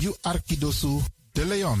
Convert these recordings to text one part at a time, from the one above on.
You Arkidosu de Leon.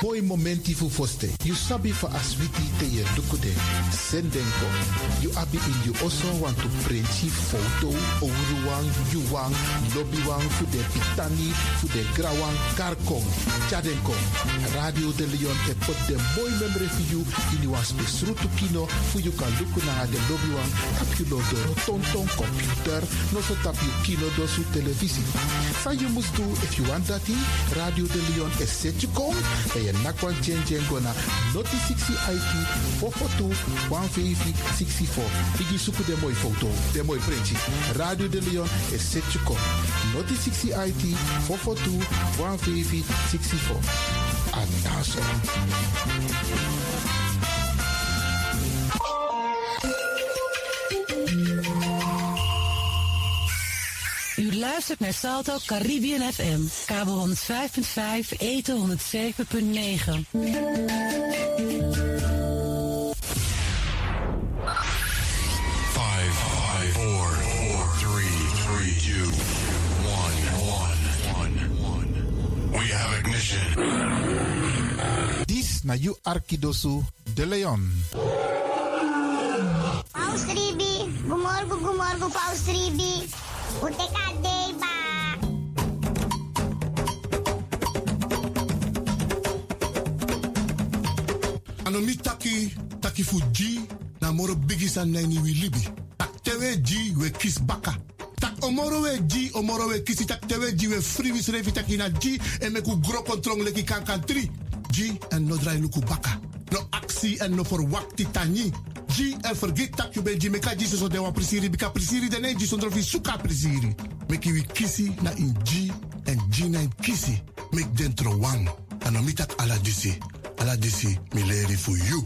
Boy momenti fu foste. You sabi for aswiti te ye dukude. Sendenko. You abi in you also want to print photo. Ouruwang, yuwang, lobbywang, fu de pitani, fu de grawang, karkong. Chadenko. Radio de Leon e put de boy memory for you in you was besrutu kino. Fu you kan luku na de lobbywang. Tap you do tonton computer. No so tap you kino do su televisie. So you must if you want that Radio de Leon is set you. En je nakwan chen chen gona noti 60 IT 442 150 64. Igi suku de mooi foto, de mooi printje. Radio de Leon is set you come. Noti 60 IT 442 150 64. Luistert naar Salto Caribbean FM, kabel 105.5, eten 107.9. Five, five, four, four, three, three, two, one, one, one, one. We have ignition. Dis na you Arkidosu de Leon. Paus gumorgo gumorgo Paus Ribi. Uteka deba. Anomi taki, taki fu G, na moro bigi san nani wi libi. Tak tewe G, we kis baka. Tak omoro we G, omoro we kisi tak tewe G, we free wis revi taki na G, en meku gro kontrong leki kankan 3. G, en no drai luku baka. No aksi en no for wakti tani. G, en forget tak you ben G, meka G so dewa prisiri, bika prisiri dene G, sondro fi suka prisiri. Meki wi kisi na in G, en G na in kisi. Mek dentro wang. Anomi tak ala disi. Ala disi, mi leri for you.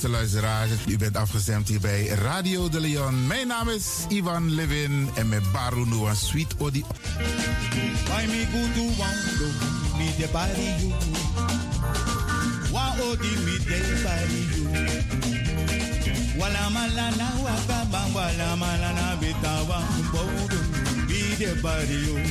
Beste luisteraars. U bent afgestemd hier bij Radio de Leon. Mijn naam is Ivan Levin en met Baru Noah Sweet Odi. Wa de. Wala malana wala malana bitawa de.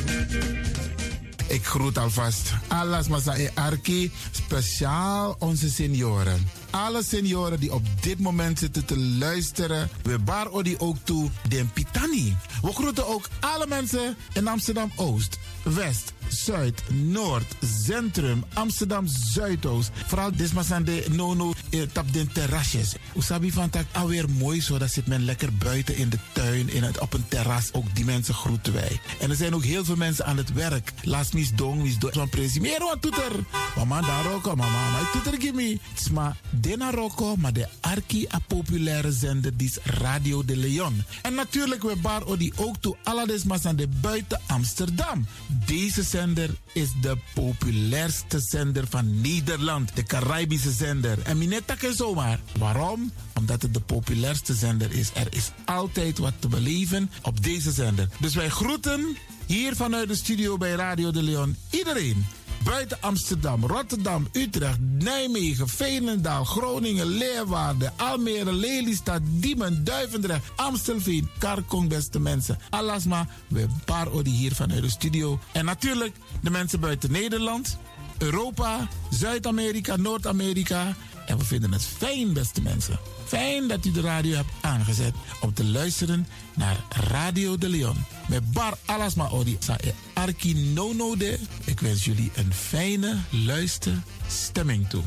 Ik groet alvast alles Masa e Arki, speciaal onze senioren. Alle senioren die op dit moment zitten te luisteren, we bar odi ook toe den Pitani. We groeten ook alle mensen in Amsterdam Oost, West, Zuid, Noord, Centrum, Amsterdam Zuidoost. Vooral desmasande no no eh, tap den terrasjes. Usabi van tak alweer mooi zo, dat zit men lekker buiten in de tuin, in het, op een terras. Ook die mensen groeten wij. En er zijn ook heel veel mensen aan het werk. Laat mis dong, mis dong. Zo'n presi. Meer wat toeter. Mama daar ook, mama, mama. Toeter gimme. Maar Dena Rocco, maar de arki a populaire zender, die is Radio de Leon. En natuurlijk we bar odi ook toe alle aan de buiten Amsterdam. Deze zender is de populairste zender van Nederland, de Caribische zender. En minetta is zomaar. Waarom? Omdat het de populairste zender is. Er is altijd wat te beleven op deze zender. Dus wij groeten hier vanuit de studio bij Radio de Leon iedereen buiten Amsterdam, Rotterdam, Utrecht, Nijmegen, Veenendaal, Groningen, Leeuwarden, Almere, Lelystad, Diemen, Duivendrecht, Amstelveen, Karkong, beste mensen. Alasma, we paar odi hier vanuit de studio. En natuurlijk de mensen buiten Nederland, Europa, Zuid-Amerika, Noord-Amerika. En we vinden het fijn, beste mensen. Fijn dat u de radio hebt aangezet om te luisteren naar Radio de Leon. Met Bar Alasma Odi sa e Arki Nono de. Ik wens jullie een fijne luisterstemming toe.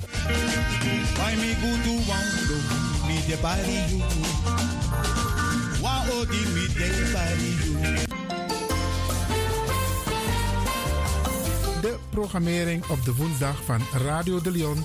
De programmering op de woensdag van Radio de Leon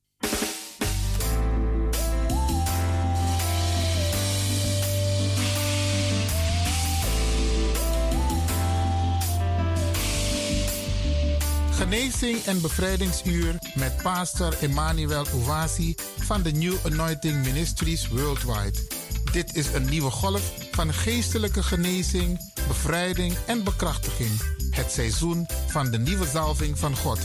Genezing en bevrijdingsuur met pastor Emmanuel Owasi van de New Anointing Ministries Worldwide. Dit is een nieuwe golf van geestelijke genezing, bevrijding en bekrachtiging. Het seizoen van de nieuwe zalving van God.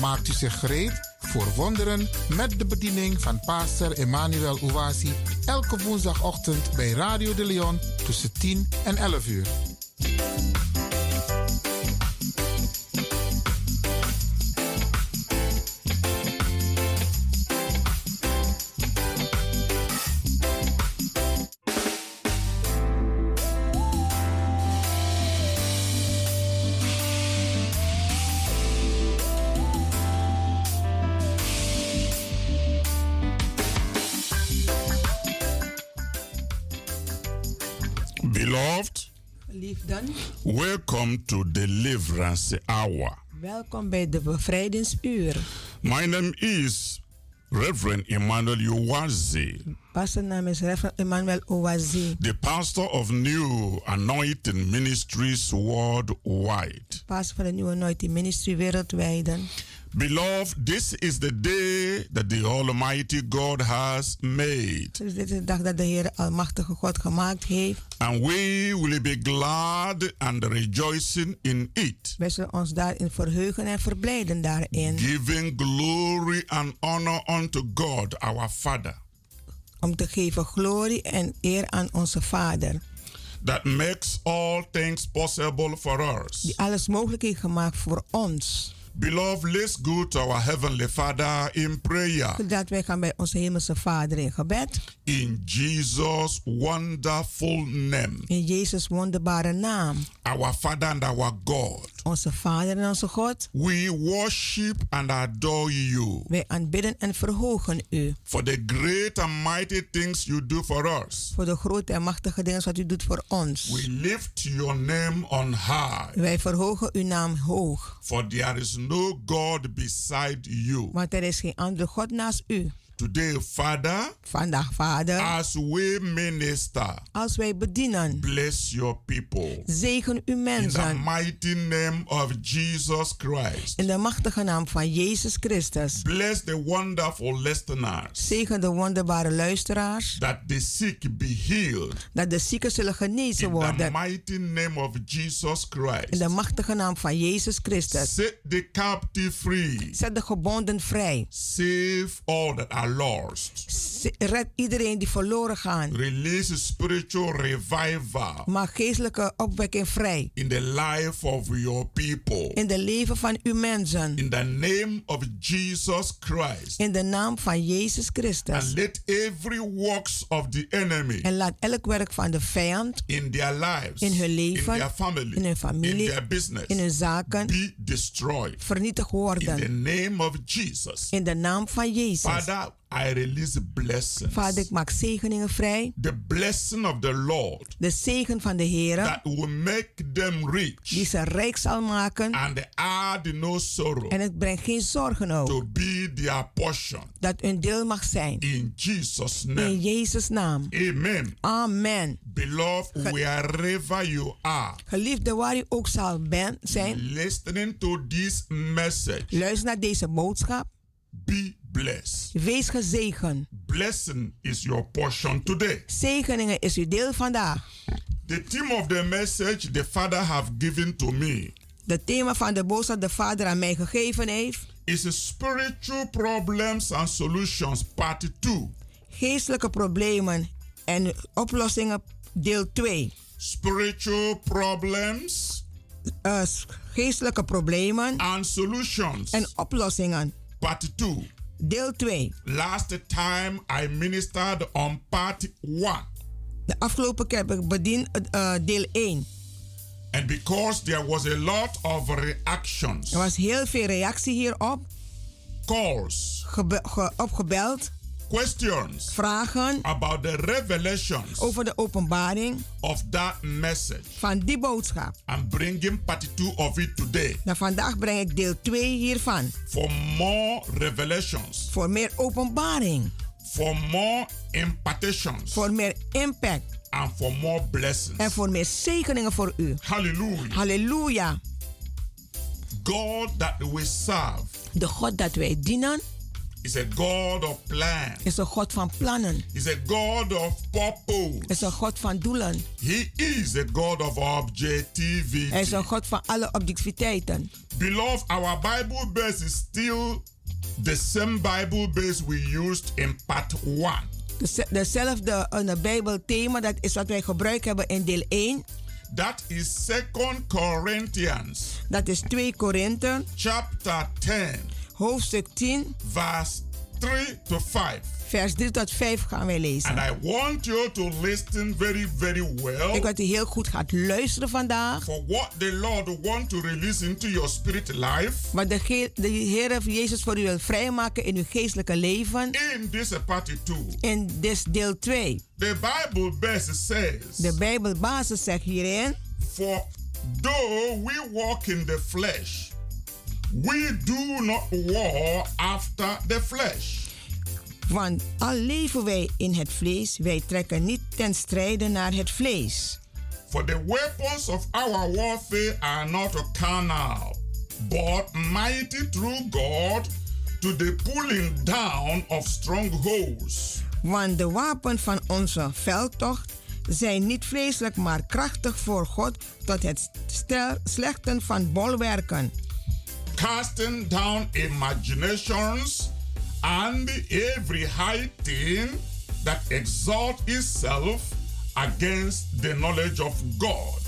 Maakt u zich gereed voor wonderen met de bediening van pastor Emmanuel Owasi elke woensdagochtend bij Radio de Leon tussen 10 en 11 uur. Liefden, welcome to Deliverance Hour. welkom bij de bevrijdingsuur. My name is Reverend Emmanuel Uwazi, Pastor naam is Reverend Emmanuel Owazi, the pastor of New Anointing Ministries worldwide. pastor van de Nieuwe Anointing Ministry wereldwijd. Beloved, this is the day that the Almighty God has made, Dus dit is de dag dat de Heer Almachtige God gemaakt heeft. and we will be glad and rejoicing in it, Wij zullen ons daarin verheugen en verblijden daarin. giving glory and honor unto God, our Father, Om te geven glorie en eer aan onze Vader. that makes all things possible for us. Die alles mogelijk heeft gemaakt voor ons. Beloved, let's go to our Heavenly Father in prayer. Zodat wij gaan bij onze Hemelse Vader in gebed. In Jesus' wonderful name. In Jezus' wonderbare naam. Our Father and our God. Onze Vader en onze God, we worship and adore you wij aanbidden en verhogen u. for the great and mighty things you do for us. Voor de grote en machtige dingen wat u doet voor ons. We lift your name on high, Wij verhogen uw naam hoog. for there is no God beside you. Want er is geen andere God naast u. Today, Father, Vandaag, Vader, as we minister, als wij bedienen, bless your people. zegen uw In the mensen. mighty name of Jesus Christ. In de machtige naam van Jezus Christus. Bless the wonderful listeners. Zegen de wonderbare luisteraars. That the sick be healed. Dat de zieken zullen genezen In the worden. mighty name of Jesus In Christ. de machtige naam van Jezus Christus. Set the captive free. Zet de gebonden vrij. Save all that are are lost. Red iedereen die verloren gaan. Release spiritual revival Maak geestelijke opwekking vrij. in the life of your people. In de leven van uw mensen. In the name of Jesus Christ. In de naam van Jezus Christus. And let every works of the enemy En laat elk werk van de vijand in their lives, in hun in leven, their family, in hun familie, in their business, in hun zaken be destroyed. vernietigd In the worden. name of Jesus. In de naam van Jezus. Father, I release blessings. Vader, ik maak zegeningen vrij. The blessing of the Lord De zegen van de Heer. that will make them rich Die ze rijk zal maken. and add no sorrow En het brengt geen zorgen ook. to be their portion. Dat hun deel mag zijn. In Jesus' In name. Jezus' naam. Amen. Amen. Beloved, wherever you are, Geliefde, waar u ook zal ben, zijn, listening to this message, luister naar deze boodschap. be blessed. Wees gezegend. Blessing is your portion today. Zegeningen is uw deel vandaag. The theme of the message the Father have given to me De thema van de boodschap de Vader aan mij gegeven heeft. is spiritual problems and solutions part 2. Geestelijke problemen en oplossingen deel 2. Spiritual problems Uh, geestelijke problemen and solutions en oplossingen part 2. Deel 2. Last time I ministered on part 1. De afgelopen keer heb ik bediend uh, deel 1. And because there was a lot of reactions, Er was heel veel reactie hierop. calls, ge- opgebeld. Questions Vragen about the revelations over de openbaring of that message. van die boodschap. I'm bringing part 2 of it today Nou, vandaag breng ik deel 2 hiervan. for more revelations, Voor meer openbaring. for more impartations, Voor meer impact. and for more blessings. En voor meer zegeningen voor u. Hallelujah. Halleluja. God that we serve De God dat wij dienen is a God of plans. is een God van plannen. He's a God of purpose. Is een God van doelen. He is a God of objectivity. Hij is een God van alle objectiviteiten. Beloved, our Bible base is still the same Bible base we used in part 1. Deze- Dezelfde uh, Bijbel thema, dat is wat wij gebruikt hebben in deel 1. That is 2 Corinthians Dat is 2 Korinthe, chapter 10, hoofdstuk 10, verse 3 to 5. vers 3 tot 5 gaan wij And lezen. I want you to listen very, very Ik well wil dat u heel goed gaat luisteren vandaag. for what the Lord wants to release into your spirit life Wat de, Ge- de Heer Jezus voor u wil vrijmaken in uw geestelijke leven. in this part 2. In dit deel 2. The Bible verse says, De Bijbelbasis zegt hierin. For though we walk in the flesh, we do not war after the flesh. Want al leven wij in het vlees, wij trekken niet ten strijde naar het vlees. For the weapons of our warfare are not carnal, but mighty through God to the pulling down of strongholds. Want de wapen van onze veldtocht zijn niet vleeselijk, maar krachtig voor God tot het stel, slechten van bolwerken. Casting down imaginations and every high thing that exalts itself against the knowledge of God.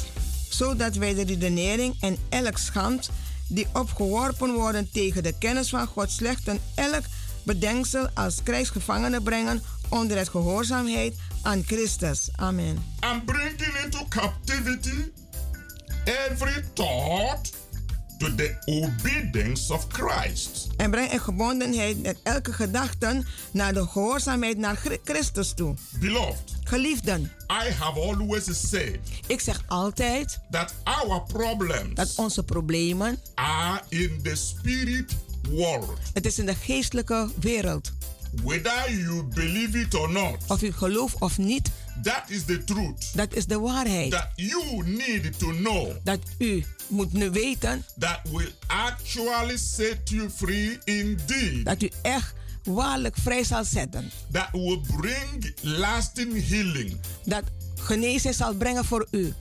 Zodat wij de redenering en elk schand die opgeworpen worden tegen de kennis van God slechten elk bedenksel als krijgsgevangenen brengen onder het gehoorzaamheid aan Christus. Amen. And bringing into captivity every thought to the obedience of Christ. En breng in gebondenheid met elke gedachte naar de gehoorzaamheid naar Chri- Christus toe. Beloved, Geliefden, I have always said ik zeg altijd that our problems dat onze problemen, are in the spirit world. het is in de geestelijke wereld. Whether you believe it or not, Of u gelooft of niet, that is the truth. dat is de waarheid. That you need to know Dat u moet nu weten that will actually set you free indeed. dat u echt waarlijk vrij zal zetten. That will bring lasting healing Dat genezing zal brengen voor u.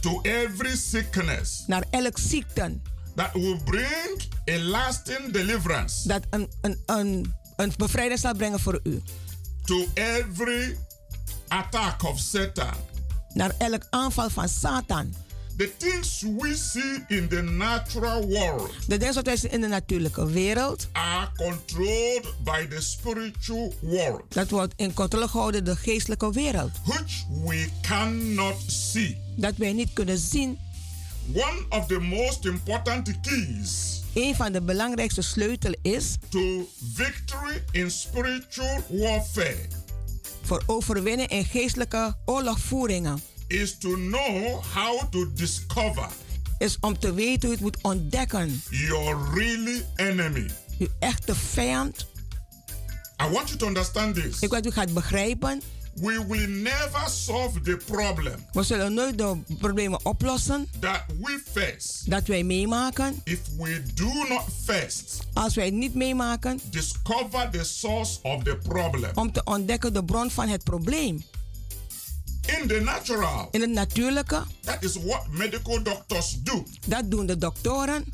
to every sickness. Naar elk ziekte. That will bring a lasting deliverance Dat een, een, een, een bevrijding zal brengen voor u. to every attack of Satan. Naar elk aanval van Satan. The things we see in the natural world De dingen wat wij zien in de natuurlijke wereld, are controlled by the spiritual world, dat wordt in controle gehouden door de geestelijke wereld. which we cannot see. Dat wij niet kunnen zien. One of the most important keys Een van de belangrijkste sleutels is to victory in spiritual warfare voor overwinnen in geestelijke oorlogvoeringen. is to know how to discover Is om te weten hoe je het moet ontdekken. your really enemy. Uw echte vijand. I want you to understand this. Ik wil dat u gaat begrijpen. We will never solve the problem We zullen nooit de problemen oplossen that we face dat wij meemaken. if we do not first Als wij niet meemaken discover the source of the problem. om te ontdekken de bron van het probleem. In the natural, In het natuurlijke, that is what medical doctors do. dat doen de doktoren.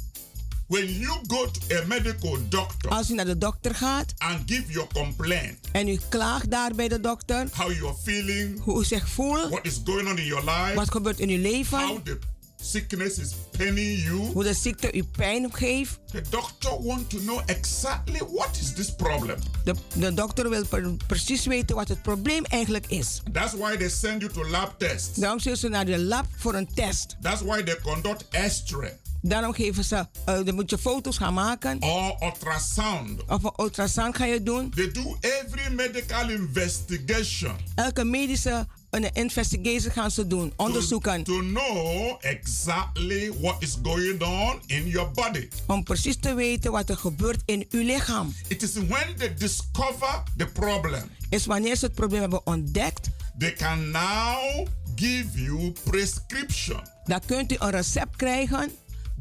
When you go to a medical doctor Als u naar de dokter gaat and give your complaint, en u klaagt daar bij de dokter how you're feeling, hoe u zich voelt, what is going on in your life, wat gebeurt in uw leven, how the sickness is paining you, hoe de ziekte u pijn geeft. the doctor want to know exactly what is this problem. De, de dokter wil pre- precies weten wat het probleem eigenlijk is. That's why they send you to lab tests. Daarom sturen ze naar de lab voor een test. That's why they conduct X-ray Daarom geven ze, eh, dan moet je foto's gaan maken. or ultrasound. Of een ultrasound ga je doen. They do every medical investigation Elke medische een investigation gaan ze doen. Onderzoeken. to know exactly what is going on in your body. Om precies te weten wat er gebeurt in uw lichaam. It is when they discover the problem, Is wanneer ze het probleem hebben ontdekt. they can now give you prescription. Dan kunt u een recept krijgen.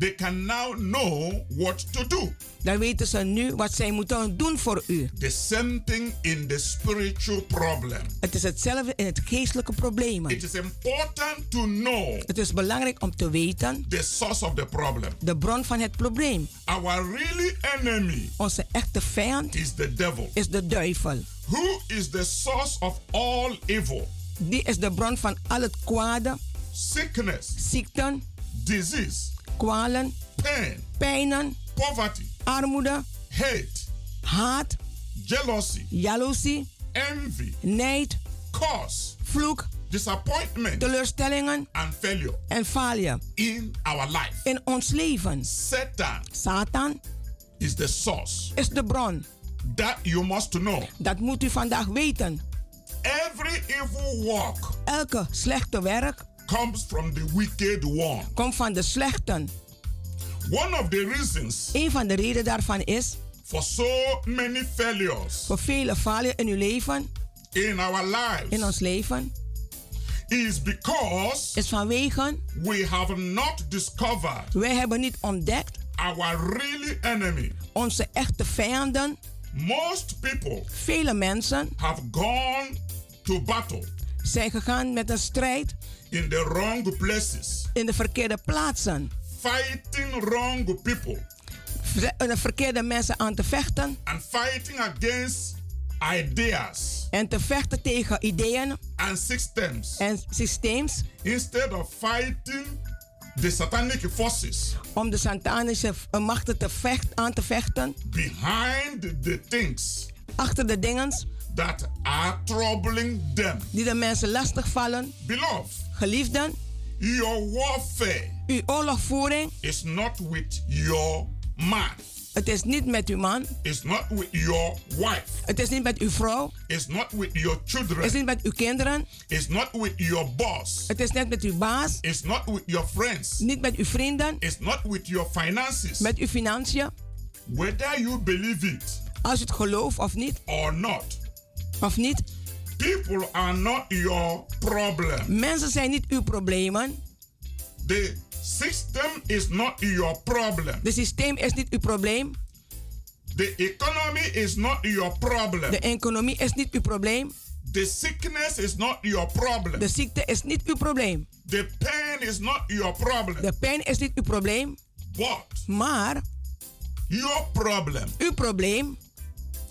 They can now know what to do. Dan weten ze nu wat zij moeten doen voor u. The same thing in the spiritual problem. Het is hetzelfde in het geestelijke probleem. It is important to know Het is belangrijk om te weten the source of the problem. de bron van het probleem. Our really enemy Onze echte vijand is the devil. is de duivel. Who is the source of all evil? Die is de bron van al het kwade, Sickness, ziekten, disease, kwalen, pain, pijnen, poverty, armoede, hate, haat, jealousy, jaloezie, envy, nijd, curse, vloek, disappointment, teleurstellingen and failure en falie in our life. in ons leven. Satan Satan is the source. is de bron. That you must know. Dat moet u vandaag weten. Every evil work Elke slechte werk comes from the wicked one. komt van de slechten. One of the reasons Een van de redenen daarvan is for so many failures voor vele falen in uw leven, in our lives. in ons leven, is because is vanwege we have not discovered wij hebben niet ontdekt our really enemy. onze echte vijanden. Most people Vele mensen have gone to battle zijn gegaan met een strijd in the wrong places, in de verkeerde plaatsen. fighting wrong people. De verkeerde mensen aan te vechten. And fighting against ideas. En te vechten tegen ideeën and systems. en systeems. Instead of fighting the satanic forces. Om de satanische eh, machten te vecht, aan te vechten. Behind the things. Achter de dingen that are troubling them. die de mensen lastig vallen. Beloved, Geliefden, Your warfare Uw oorlogvoering, is not with your man. het is niet met uw man, It's not with your wife. het is niet met uw vrouw, It's not with your children. het is niet met uw kinderen, It's not with your boss. het is net met uw baas, It's not with your friends. niet met uw vrienden, It's not with your finances. met uw financiën. Whether you believe it Als u het gelooft of niet, or not, of niet, people are not your problem. mensen zijn niet uw problemen. The system is not your problem. Het systeem is niet uw probleem. The economy is not your problem. De economie is niet uw probleem. The sickness is not your problem. De ziekte is niet uw probleem. The pain is not your problem. De pijn is niet uw probleem. But Maar your problem uw probleem,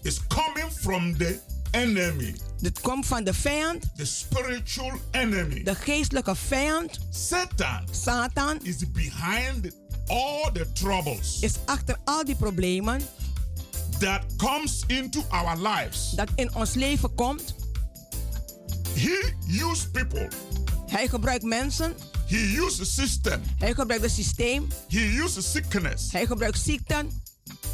is coming from the enemy, dit komt van de vijand, the spiritual enemy. de geestelijke vijand, Satan Satan, is behind all the troubles is achter al die problemen that comes into our lives. dat in ons leven komt. He used people. Hij gebruikt mensen, He used the system. hij gebruikt het systeem, He used sickness hij gebruikt ziekten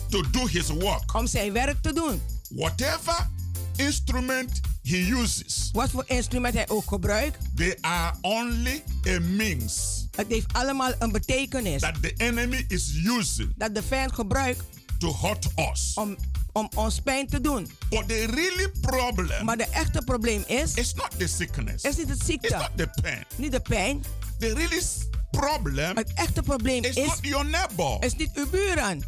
to do his work. om zijn werk te doen. Whatever instrument he uses, Wat voor instrument hij ook gebruikt, they are only a means het heeft allemaal een betekenis. that the enemy is using Dat de vijand gebruikt to hurt us. om, om ons pijn te doen. But the really problem Maar de echte probleem is, is not the sickness. is niet It's ziekte, not the pain. niet de pijn. The really problem Het echte probleem is is, not your neighbor. is niet uw buren.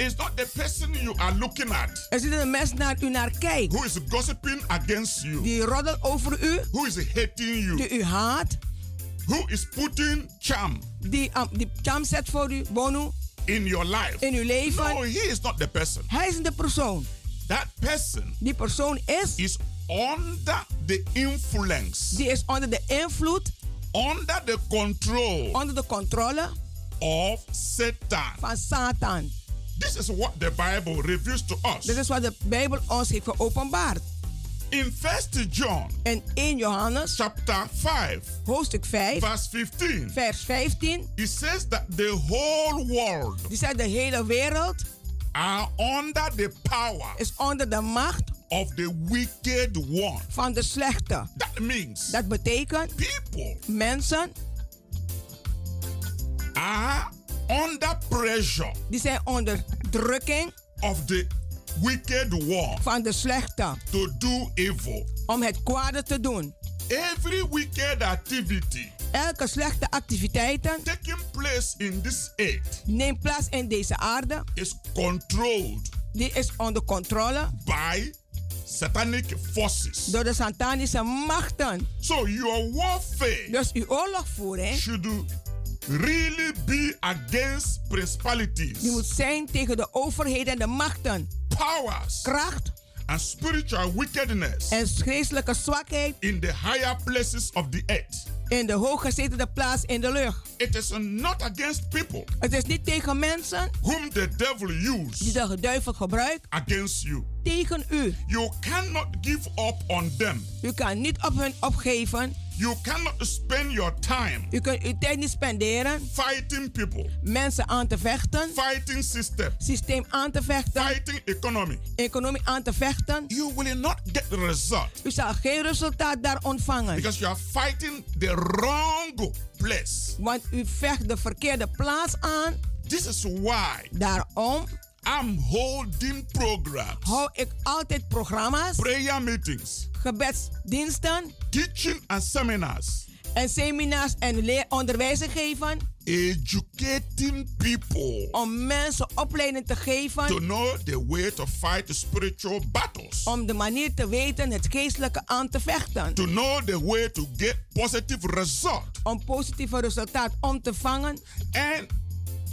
It's not the person you are looking at is niet de mens naar u naar kijkt. who is gossiping against you, Die roddelt over u, who is hating you, die u haat, who is putting charm die, um, die cham zet voor u, bonu, in your life. in uw leven. No, he is not the person. Hij is de persoon. That person Die persoon is, is under the influence, die is onder de invloed, under the control onder de controle of Satan. van Satan. This is what the Bible reveals to us. Dit is wat de Bijbel ons heeft geopenbaard. In 1 John In 1 Johannes, chapter 5, hoofdstuk 5, verse 15, vers 15, it says that the whole world die zegt de hele wereld are under the power is onder de macht of the wicked one. van de slechte. That means Dat betekent people mensen are under pressure die zijn onder drukking of the wicked one van de slechte to do evil. om het kwade te doen. Every wicked activity Elke slechte activiteiten taking place in this earth neemt plaats in deze aarde. is controlled Die is onder controle by satanic forces. door de satanische machten. So your warfare Dus uw oorlogvoering should really be against principalities, die moet zijn tegen de overheden en de machten. powers, Kracht and spiritual wickedness en geestelijke zwakheid in the higher places of the earth. In de hooggezetelde plaats in de lucht. It is not against people Het is niet tegen mensen whom the devil die used de duivel gebruikt against you. tegen u. You cannot give up on them. U kan niet op hun opgeven. You cannot spend your time U kunt uw tijd niet spenderen. fighting people, Mensen aan te vechten. fighting system, Systeem aan te vechten. fighting economy. Economie aan te vechten. You will not get the result U zal geen resultaat daar ontvangen. because you are fighting the wrong place. Want u vecht de verkeerde plaats aan. This is why Daarom I'm holding programs, hou ik altijd programma's, prayer meetings, gebedsdiensten teaching and seminars, en seminars en leer onderwijzen geven. educating people Om mensen opleiding te to geven. know the way to fight the spiritual battles, Om de manier te weten het geestelijke aan te vechten. to know the way to get positive result. Om positieve resultaat om te vangen. And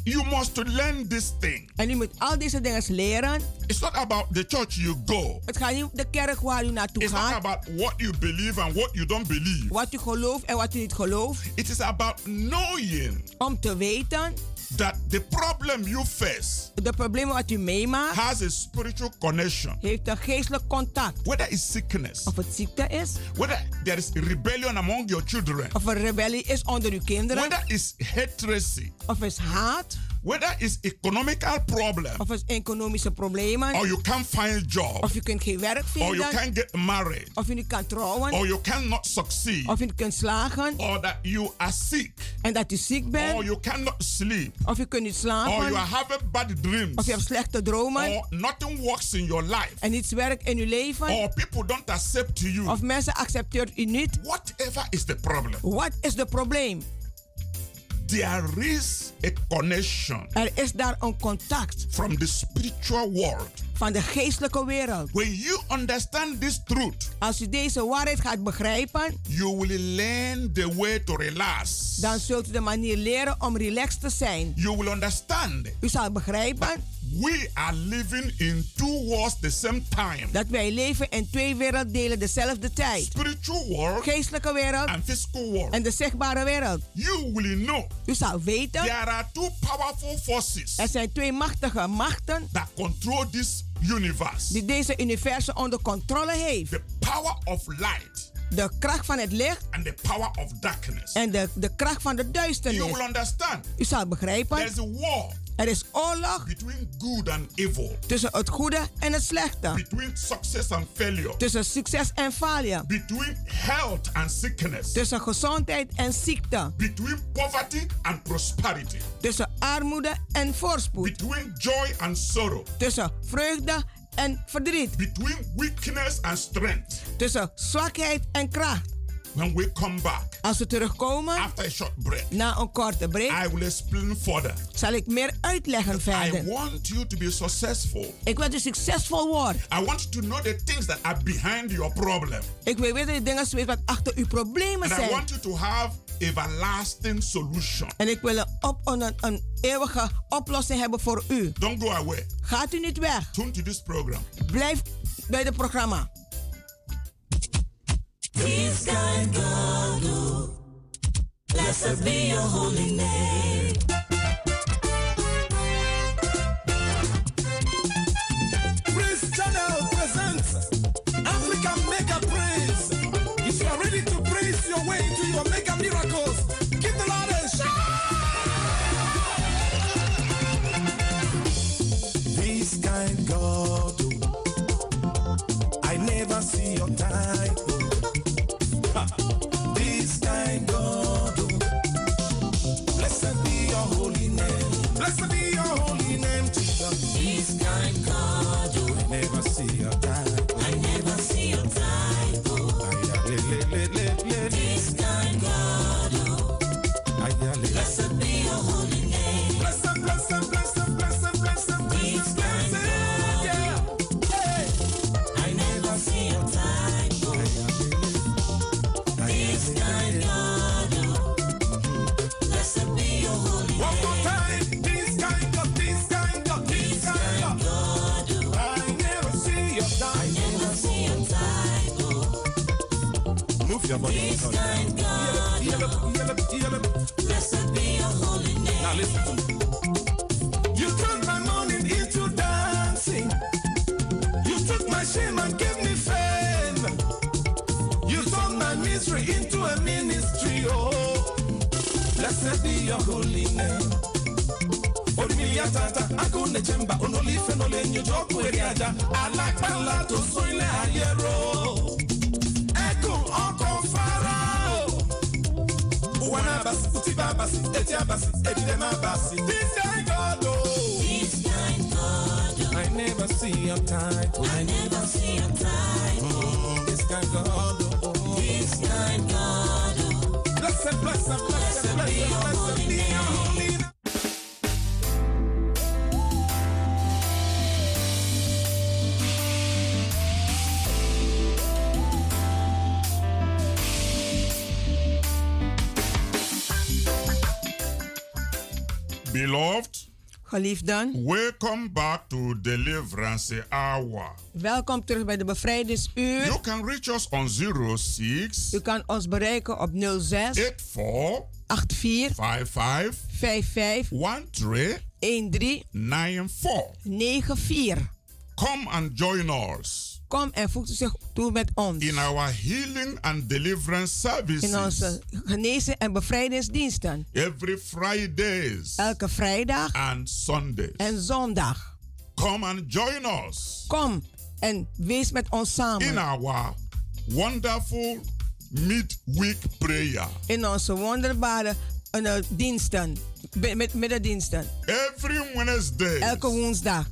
You must learn this thing. En u moet al deze dingen leren. It's not about the church you go. Het gaat niet om de kerk waar u naartoe It's not about what you believe and what you don't believe. Wat u gelooft en wat u niet gelooft. It is about knowing Om te weten. that the problem you face De problemen wat u meemaakt. has a spiritual connection. Heeft een geestelijk contact. Whether it's sickness, Of het ziekte is. whether there is rebellion among your children, Of er rebellie is onder uw kinderen. whether it's hatred, Of is haat. Whether it's economical problem, Of is economische problemen. or you can't find job, Of je kunt geen werk or you can't get married, Of je niet kan trouwen. or you cannot succeed, Of je niet kunt slagen. or that you are sick, En dat u ziek or you cannot sleep, Of je kunt niet or you are having bad dreams, Of je hebt slechte dromen. or nothing works in your life, En niets werkt in uw leven. or people don't accept you. Of mensen accepteren u niet. Whatever is the problem, What is the het probleem? There is a connection Er is daar een contact from the spiritual world. van de geestelijke wereld. When you understand this truth, Als u deze waarheid gaat begrijpen, you will learn the way to relax. dan zult u de manier leren om relaxed te zijn. You will understand U zal begrijpen we are living in two worlds the same time. dat wij leven in twee werelddelen dezelfde tijd. Spiritual world Geestelijke wereld and physical world. en de zichtbare wereld. You will know U zal weten, there are two powerful forces er zijn twee machtige machten that control this universe. die deze universum onder controle heeft. The power of light De kracht van het licht and the power of darkness. en de, de kracht van de You duisternis. will understand U zal begrijpen, there's a war er is oorlog between good and evil, tussen het goede en het slechte. between success and failure, Tussen succes en falie. between health and sickness, Tussen gezondheid en ziekte. between poverty and prosperity, Tussen armoede en voorspoed. between joy and sorrow, Tussen vreugde en verdriet. between weakness and strength. Tussen zwakheid en kracht. When we come back Als we terugkomen after a short break, na een korte break, I will explain further. zal ik meer uitleggen I verder. want you to be successful. Ik wil dat u succesvol wordt. I want you to know the things that are behind your problem. Ik wil weten de dingen wat achter uw problemen And I zijn. want you to have everlasting solution. En ik wil een, op, een, een eeuwige oplossing hebben voor u. Don't go away. Gaat u niet weg. Tune to this program. Blijf bij het programma. Peace God, God, oh. blessed be your holy name. Your body. Yellow. blessed be your holy name. You turned my morning into dancing. You took my shame and gave me fame. You turned my misery into a ministry. Oh, blessed be your holy name. Orimili tata, akune chemba, onolife no le nyojo kweri aja, alakpala to so. Ekun Ụwa na-abasị, uti babasị, eti abasị, ebide ma abasị. This kind God, oh. This kind God, oh, I never see your type. I never see your type. Oh, this kind God, oh. This kind God, oh, Blessed, blessed, blessed, blessed, blessed be your holy name. Welcome back to Deliverance Hour. welkom terug bij de bevrijdingsuur. You can reach us on 06 U kan ons bereiken op 06 84 84 55 55 13 13 94. 94. Come and join us Kom en voegt u zich toe met ons. in our healing and deliverance In onze services genezen en bevrijdingsdiensten. every Fridays Elke vrijdag and Sundays. en zondag. Come and join us Kom en wees met ons in samen. our wonderful midweek prayer. In onze wonderbare eh, diensten. Middendiensten. Every Wednesday, Elke woensdag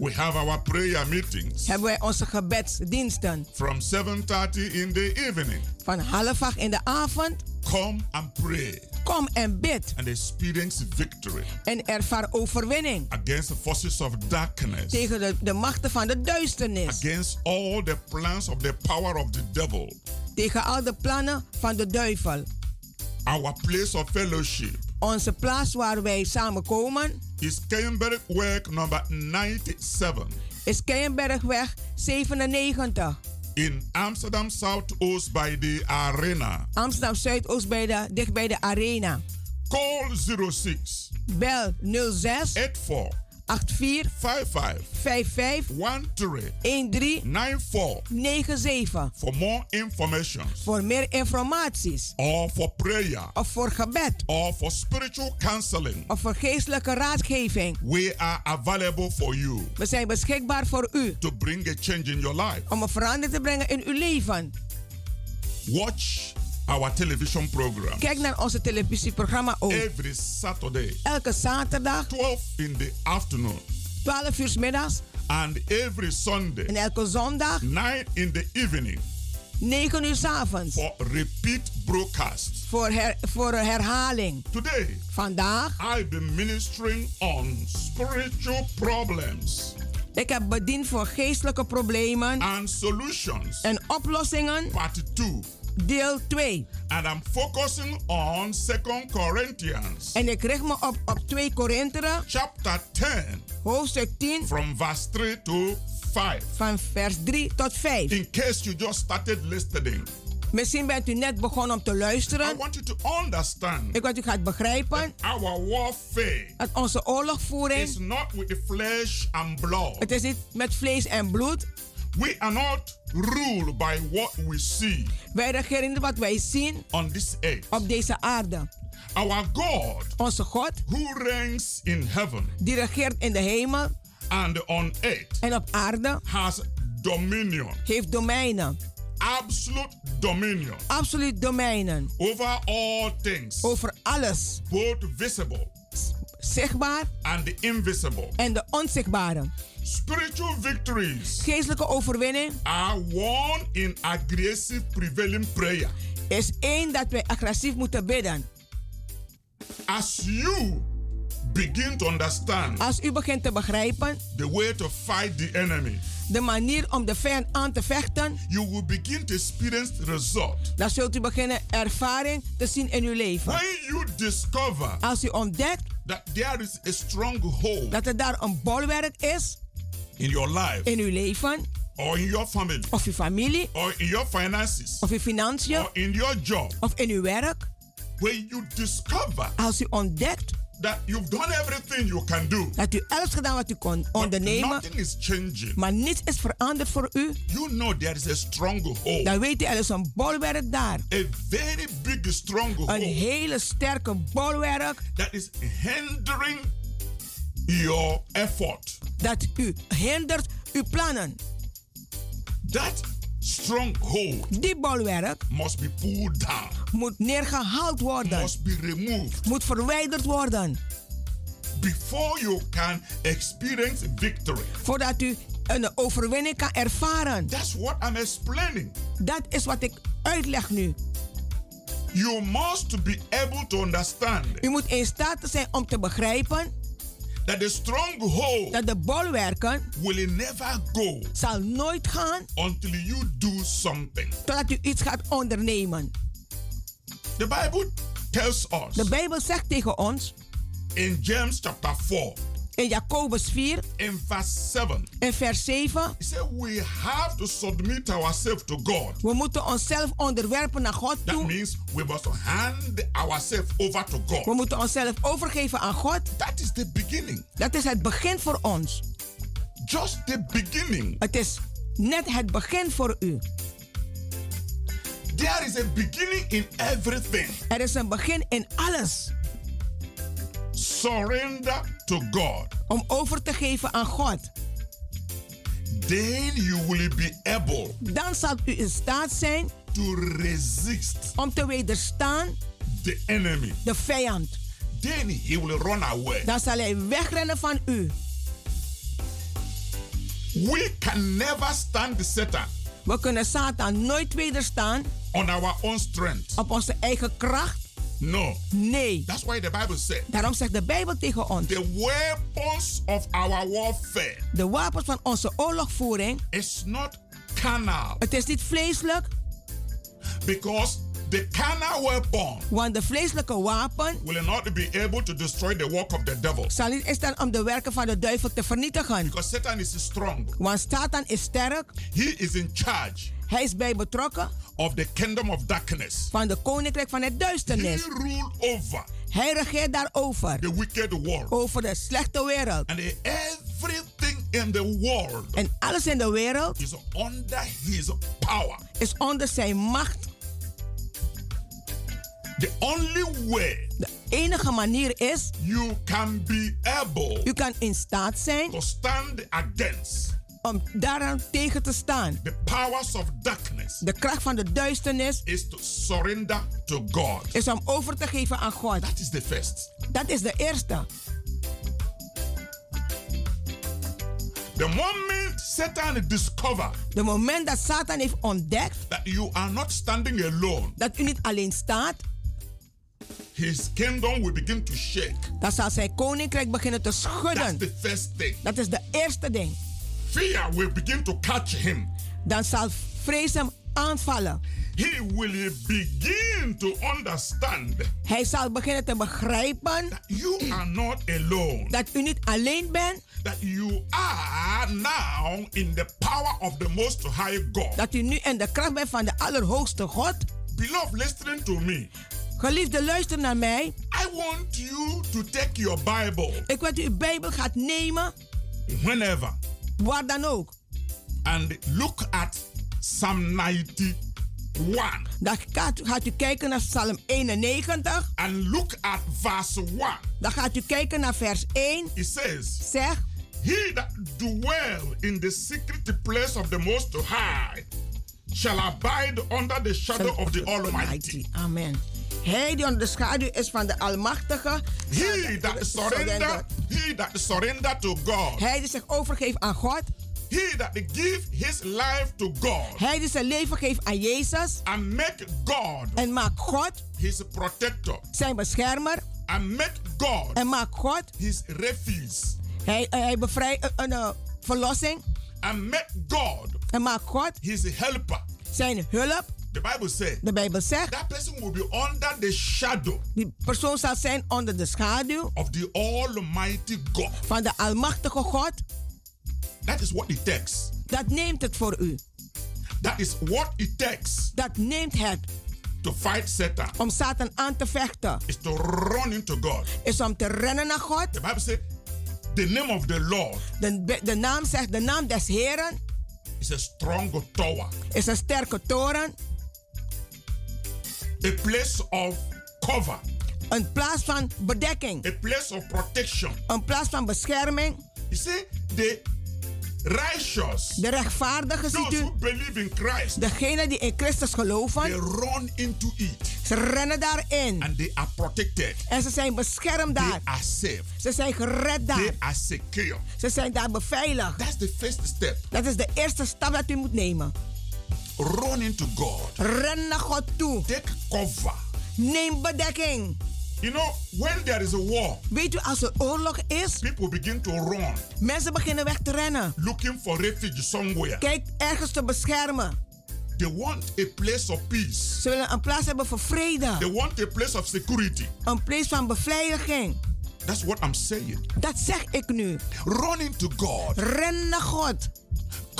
we have our prayer meetings hebben wij onze gebedsdiensten. from 7:30 in the evening. Van half acht in de avond. Come and pray Kom en bid. and experience victory En ervaar overwinning. against the forces of darkness, Tegen de, de machten van de duisternis. against all the plans of the power of the devil. Tegen al de plannen van de duivel. Our place of fellowship Onze plaats waar wij samenkomen is Keienbergweg number 97 is Keienbergweg 97. in Amsterdam Southoost by the Arena. Amsterdam Zuidoost bij de, dicht bij de arena. Call 06 Bel 06 84 84 55 55 13 13 94 97. for more information Voor meer informaties. or for prayer Of voor gebed. or for spiritual counseling. Of voor geestelijke raadgeving. We are available for you We zijn beschikbaar voor u. to bring a change in your life. Om een verandering te brengen in uw leven. Watch our television program Kijk naar onze televisieprogramma ook. every Saturday, Elke zaterdag 12 in the afternoon, 12 uur 's middags. and every Sunday, En elke zondag 9 in the evening 9 uur 's avonds. for repeat broadcast. Voor, her, voor herhaling. Today, Vandaag. I've been ministering on spiritual problems Ik heb bediend voor geestelijke problemen and solutions, en oplossingen. part 2. Deel 2. And I'm focusing on 2 Corinthians En ik richt me op, op 2 Korinthe, chapter 10 hoofdstuk 10, from verse 3 to 5. van vers 3 tot 5. In case you just started listening, Misschien bent u net begonnen om te I luisteren. want you to understand Ik wil dat u gaat begrijpen our warfare dat onze oorlogvoering, is not with the flesh and blood. het is niet met vlees en bloed. We are not ruled by what we see Wij regeren wat wij zien on this earth. op deze aarde. Our God, Onze God, who reigns in heaven die regeert in de hemel and on earth, en op aarde, has dominion, heeft domeinen. absolute dominion Absoluut domeinen. over all things, Over alles. both visible Zichtbaar and the invisible. en de onzichtbare. Spiritual victories Geestelijke overwinning are won in aggressive prevailing prayer. is één dat wij agressief moeten bidden. As you begin to understand Als u begint te begrijpen the way to fight the enemy, de manier om de vijand aan te vechten, you will begin to experience result. dan zult u beginnen ervaring te zien in uw leven. When you discover Als u ontdekt that there is a stronghold dat er daar een bolwerk is in your life. In uw leven, or in your family. Of uw familie, or in your finances. Of uw financiën, or in your job, of in uw werk, when you discover als u ontdekt that you've done everything you can do, dat u alles gedaan wat u kon but ondernemen, nothing is changing, maar niets is veranderd voor u, you know there is a stronghold, dan weet u er is een bolwerk daar. a very big stronghold Een hele sterke bolwerk that is hindering your effort. dat u hindert uw plannen. That stronghold Die bolwerk must be pulled down, moet neergehaald worden, must be removed moet verwijderd worden, before you can experience victory. voordat u een overwinning kan ervaren. That's what I'm explaining. Dat is wat ik uitleg nu. You must be able to understand U moet in staat zijn om te begrijpen that the stronghold dat de bolwerken will never go zal nooit gaan until you do something. totdat u iets gaat ondernemen. The Bible tells us De Bijbel zegt tegen ons In James chapter 4, In Jacobus 4, in verse 7, in vers 7. he said we have to submit ourselves to God. We moeten onszelf onderwerpen naar God That toe. means we must hand ourselves over to We God. moeten onszelf overgeven aan God. That is the beginning. Dat is het begin voor ons. Just the beginning. Het is net het begin voor u. There is a beginning in everything. Er is een begin in alles. Surrender to God. Om over te geven aan God. Then you will be able Dan zal u in staat zijn to resist om te wederstaan the enemy. de vijand. Then he will run away. Dan zal hij wegrennen van u. We can never stand Satan We kunnen Satan nooit wederstaan on our own strength. op onze eigen kracht. No. Nee. That's why the Bible said Daarom zegt de Bijbel tegen ons: the weapons of our warfare de wapens van onze oorlogvoering. is not carnal Het is niet vleeselijk, because the carnal weapon want de vleeselijke wapen will not be able to destroy the work of the devil. zal niet staan om de werken van de duivel te vernietigen. Because Satan is strong. Want Satan is sterk, He is in charge hij is bij betrokken of the kingdom of darkness. van de koninkrijk van het He duisternis. rule over Hij regeert daarover, the wicked world. over de slechte wereld. And everything in the world En alles in de wereld is under his power. is onder zijn macht. The only way De enige manier is, you can be able u kan in staat zijn to stand against om daaraan tegen te staan. the powers of darkness De kracht van de duisternis is to surrender to God. is om over te geven aan God. That is the first. Dat is de eerste. The moment Satan discover De moment dat Satan heeft ontdekt that you are not standing alone, dat u niet alleen staat, his kingdom will begin to shake. dan zal zijn koninkrijk beginnen te That's schudden. the first thing. Dat is de eerste ding. Fear will begin to catch him. Dan zal vrees hem aanvallen. He will begin to understand Hij zal beginnen te begrijpen that you are not alone. dat u niet alleen bent, That you are now in the power of the Most High God. dat u nu in de kracht bent van de Allerhoogste God. Beloved, listening to me. Geliefde, luister naar mij. I want you to take your Bible Ik wil dat u uw Bijbel gaat nemen, whenever waar dan ook. and look at Psalm 91 Dan gaat, gaat u kijken naar Psalm 91. and look at verse 1. Dan gaat u kijken naar vers 1. It says, Zeg, He that dwell in the secret place of the Most High shall abide under the shadow of the Almighty. Amen. Hij die onder de schaduw is van de Almachtige. He that surrender, he that surrender to God, Hij die zich overgeeft aan God. he that give his life to God Hij die zijn leven geeft aan Jezus. and make God En maakt God his protector zijn beschermer. and make God En maakt God. his refuge Hij, hij bevrijdt een, een, een verlossing. and make God En maakt God his helper. zijn hulp. The Bible says De Bijbel zegt. that person will be under the shadow Die persoon zal zijn onder de schaduw of the Almighty God. van de Almachtige God. That is what it takes. Dat neemt het voor u. That is what it takes Dat neemt het to fight Satan. om Satan aan te vechten. Is to run into God. Is om te rennen naar God. The Bible says the name of the Lord De, de naam zegt, de naam des Heren is a strong tower, is een sterke toren. A place of cover, Een plaats van bedekking. a place of protection. Een plaats van bescherming. You see, the righteous, De rechtvaardigen, ziet those who u. believe in Christ, Degenen die in Christus they geloven. run into it Ze rennen daarin. and they are protected. En ze zijn beschermd They daar. are safe. Ze zijn gered daar. They are secure. Ze zijn daar beveiligd. That's the first step. Dat is de eerste stap dat u moet nemen. Run into God. Ren naar God toe. Take cover. Neem bedekking. You know, when there is a war, Weet u, als er oorlog is, people begin to run, mensen beginnen weg te rennen. looking for refuge somewhere. Kijk, ergens te beschermen. They want a place of peace. Ze willen een plaats hebben voor vrede. They want a place of security. Een plaats van beveiliging. That's what I'm saying. Dat zeg ik nu. Run into God. Ren naar God.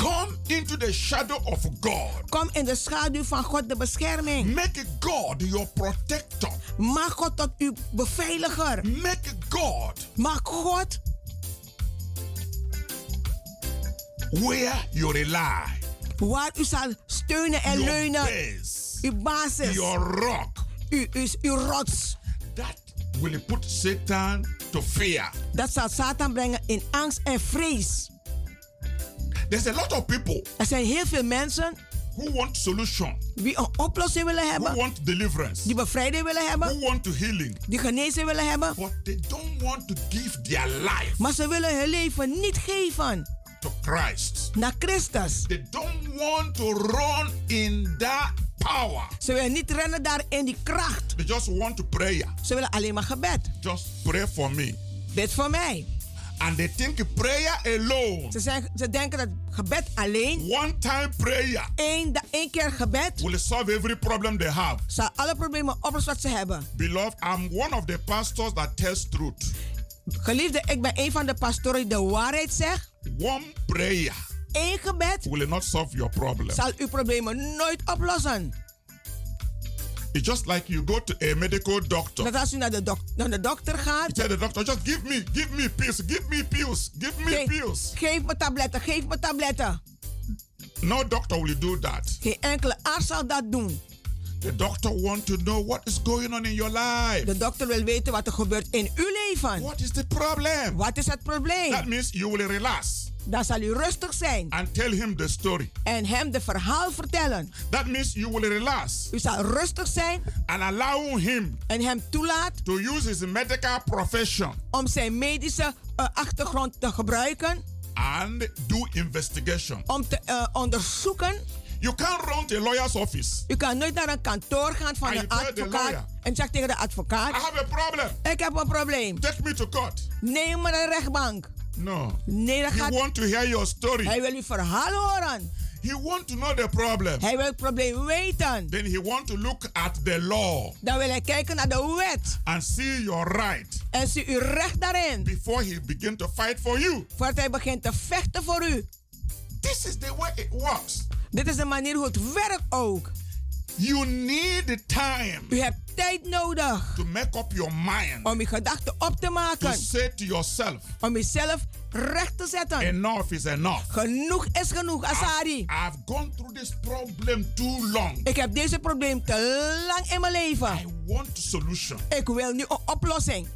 Come into the shadow of God. Kom in de schaduw van God de bescherming. Make God your protector. Maak God tot uw beveiliger. Make God Maak God where you rely. waar u zal steunen en Your leunen. base. Uw basis. Your rock. U, u, uw rots. That will put Satan to fear. Dat zal Satan brengen in angst en vrees. There's a lot of people Er zijn heel veel mensen who want solution, die een oplossing willen who hebben. want deliverance, Die bevrijding willen who hebben. want to healing, Die genezing willen hebben. but they don't want to give their life Maar ze willen hun leven niet geven to Christ. naar Christus. They don't want to run in that power. Ze willen niet rennen daar in die kracht. They just want to pray. Ze willen alleen maar gebed. Just pray for me. Bid voor mij. And they think prayer alone, Ze, zijn, ze denken dat gebed alleen, one time prayer, da- één keer gebed, will solve every problem they have. zal alle problemen oplossen wat ze hebben. Beloved, I'm one of the pastors that tells truth. Geliefde, ik ben een van de pastoren die de waarheid zegt. One prayer Eén gebed will not solve your problem. zal uw problemen nooit oplossen. It's just like you go to a medical doctor. Dat als u naar de, dok- naar de dokter gaat, tell the doctor, just give me, give me pills, give me pills, give me ge- pills. geef me tabletten, geef me tabletten. No doctor will do that. Geen enkele arts zal dat doen. The doctor want to know what is going on in your life. De dokter wil weten wat er gebeurt in uw leven. What is the problem? Wat is het That probleem? means you will relax Dan zal u rustig zijn and tell him the story. en hem de verhaal vertellen. That means you will relax U zal rustig zijn and allow him en hem toelaat to use his medical profession om zijn medische eh, achtergrond te gebruiken. and do investigation. Om te eh, onderzoeken. You can't run to a lawyer's office. U kan nooit naar een kantoor gaan van And een advocaat en zegt tegen de I advocaat: have a problem. Ik heb een probleem. Take me to court. Neem me naar de rechtbank. No. Nee, dat He want to hear your story. Hij wil uw verhaal horen. He want to know the problem. Hij wil het probleem weten. Then he want to look at the law Dan wil hij kijken naar de wet and see your right en zie uw recht daarin. before he begin to fight for you. Voordat hij begint te vechten voor u. This is the way it works. Dit is de manier hoe het werkt ook. You need the time U hebt tijd nodig to make up your mind om uw gedachten op te to maken. say to yourself, Om jezelf recht te zetten. enough is enough. Genoeg is genoeg, Asari. I've gone through this problem too long. Ik heb deze probleem te lang in mijn leven. I want solution. Ik wil nu een oplossing.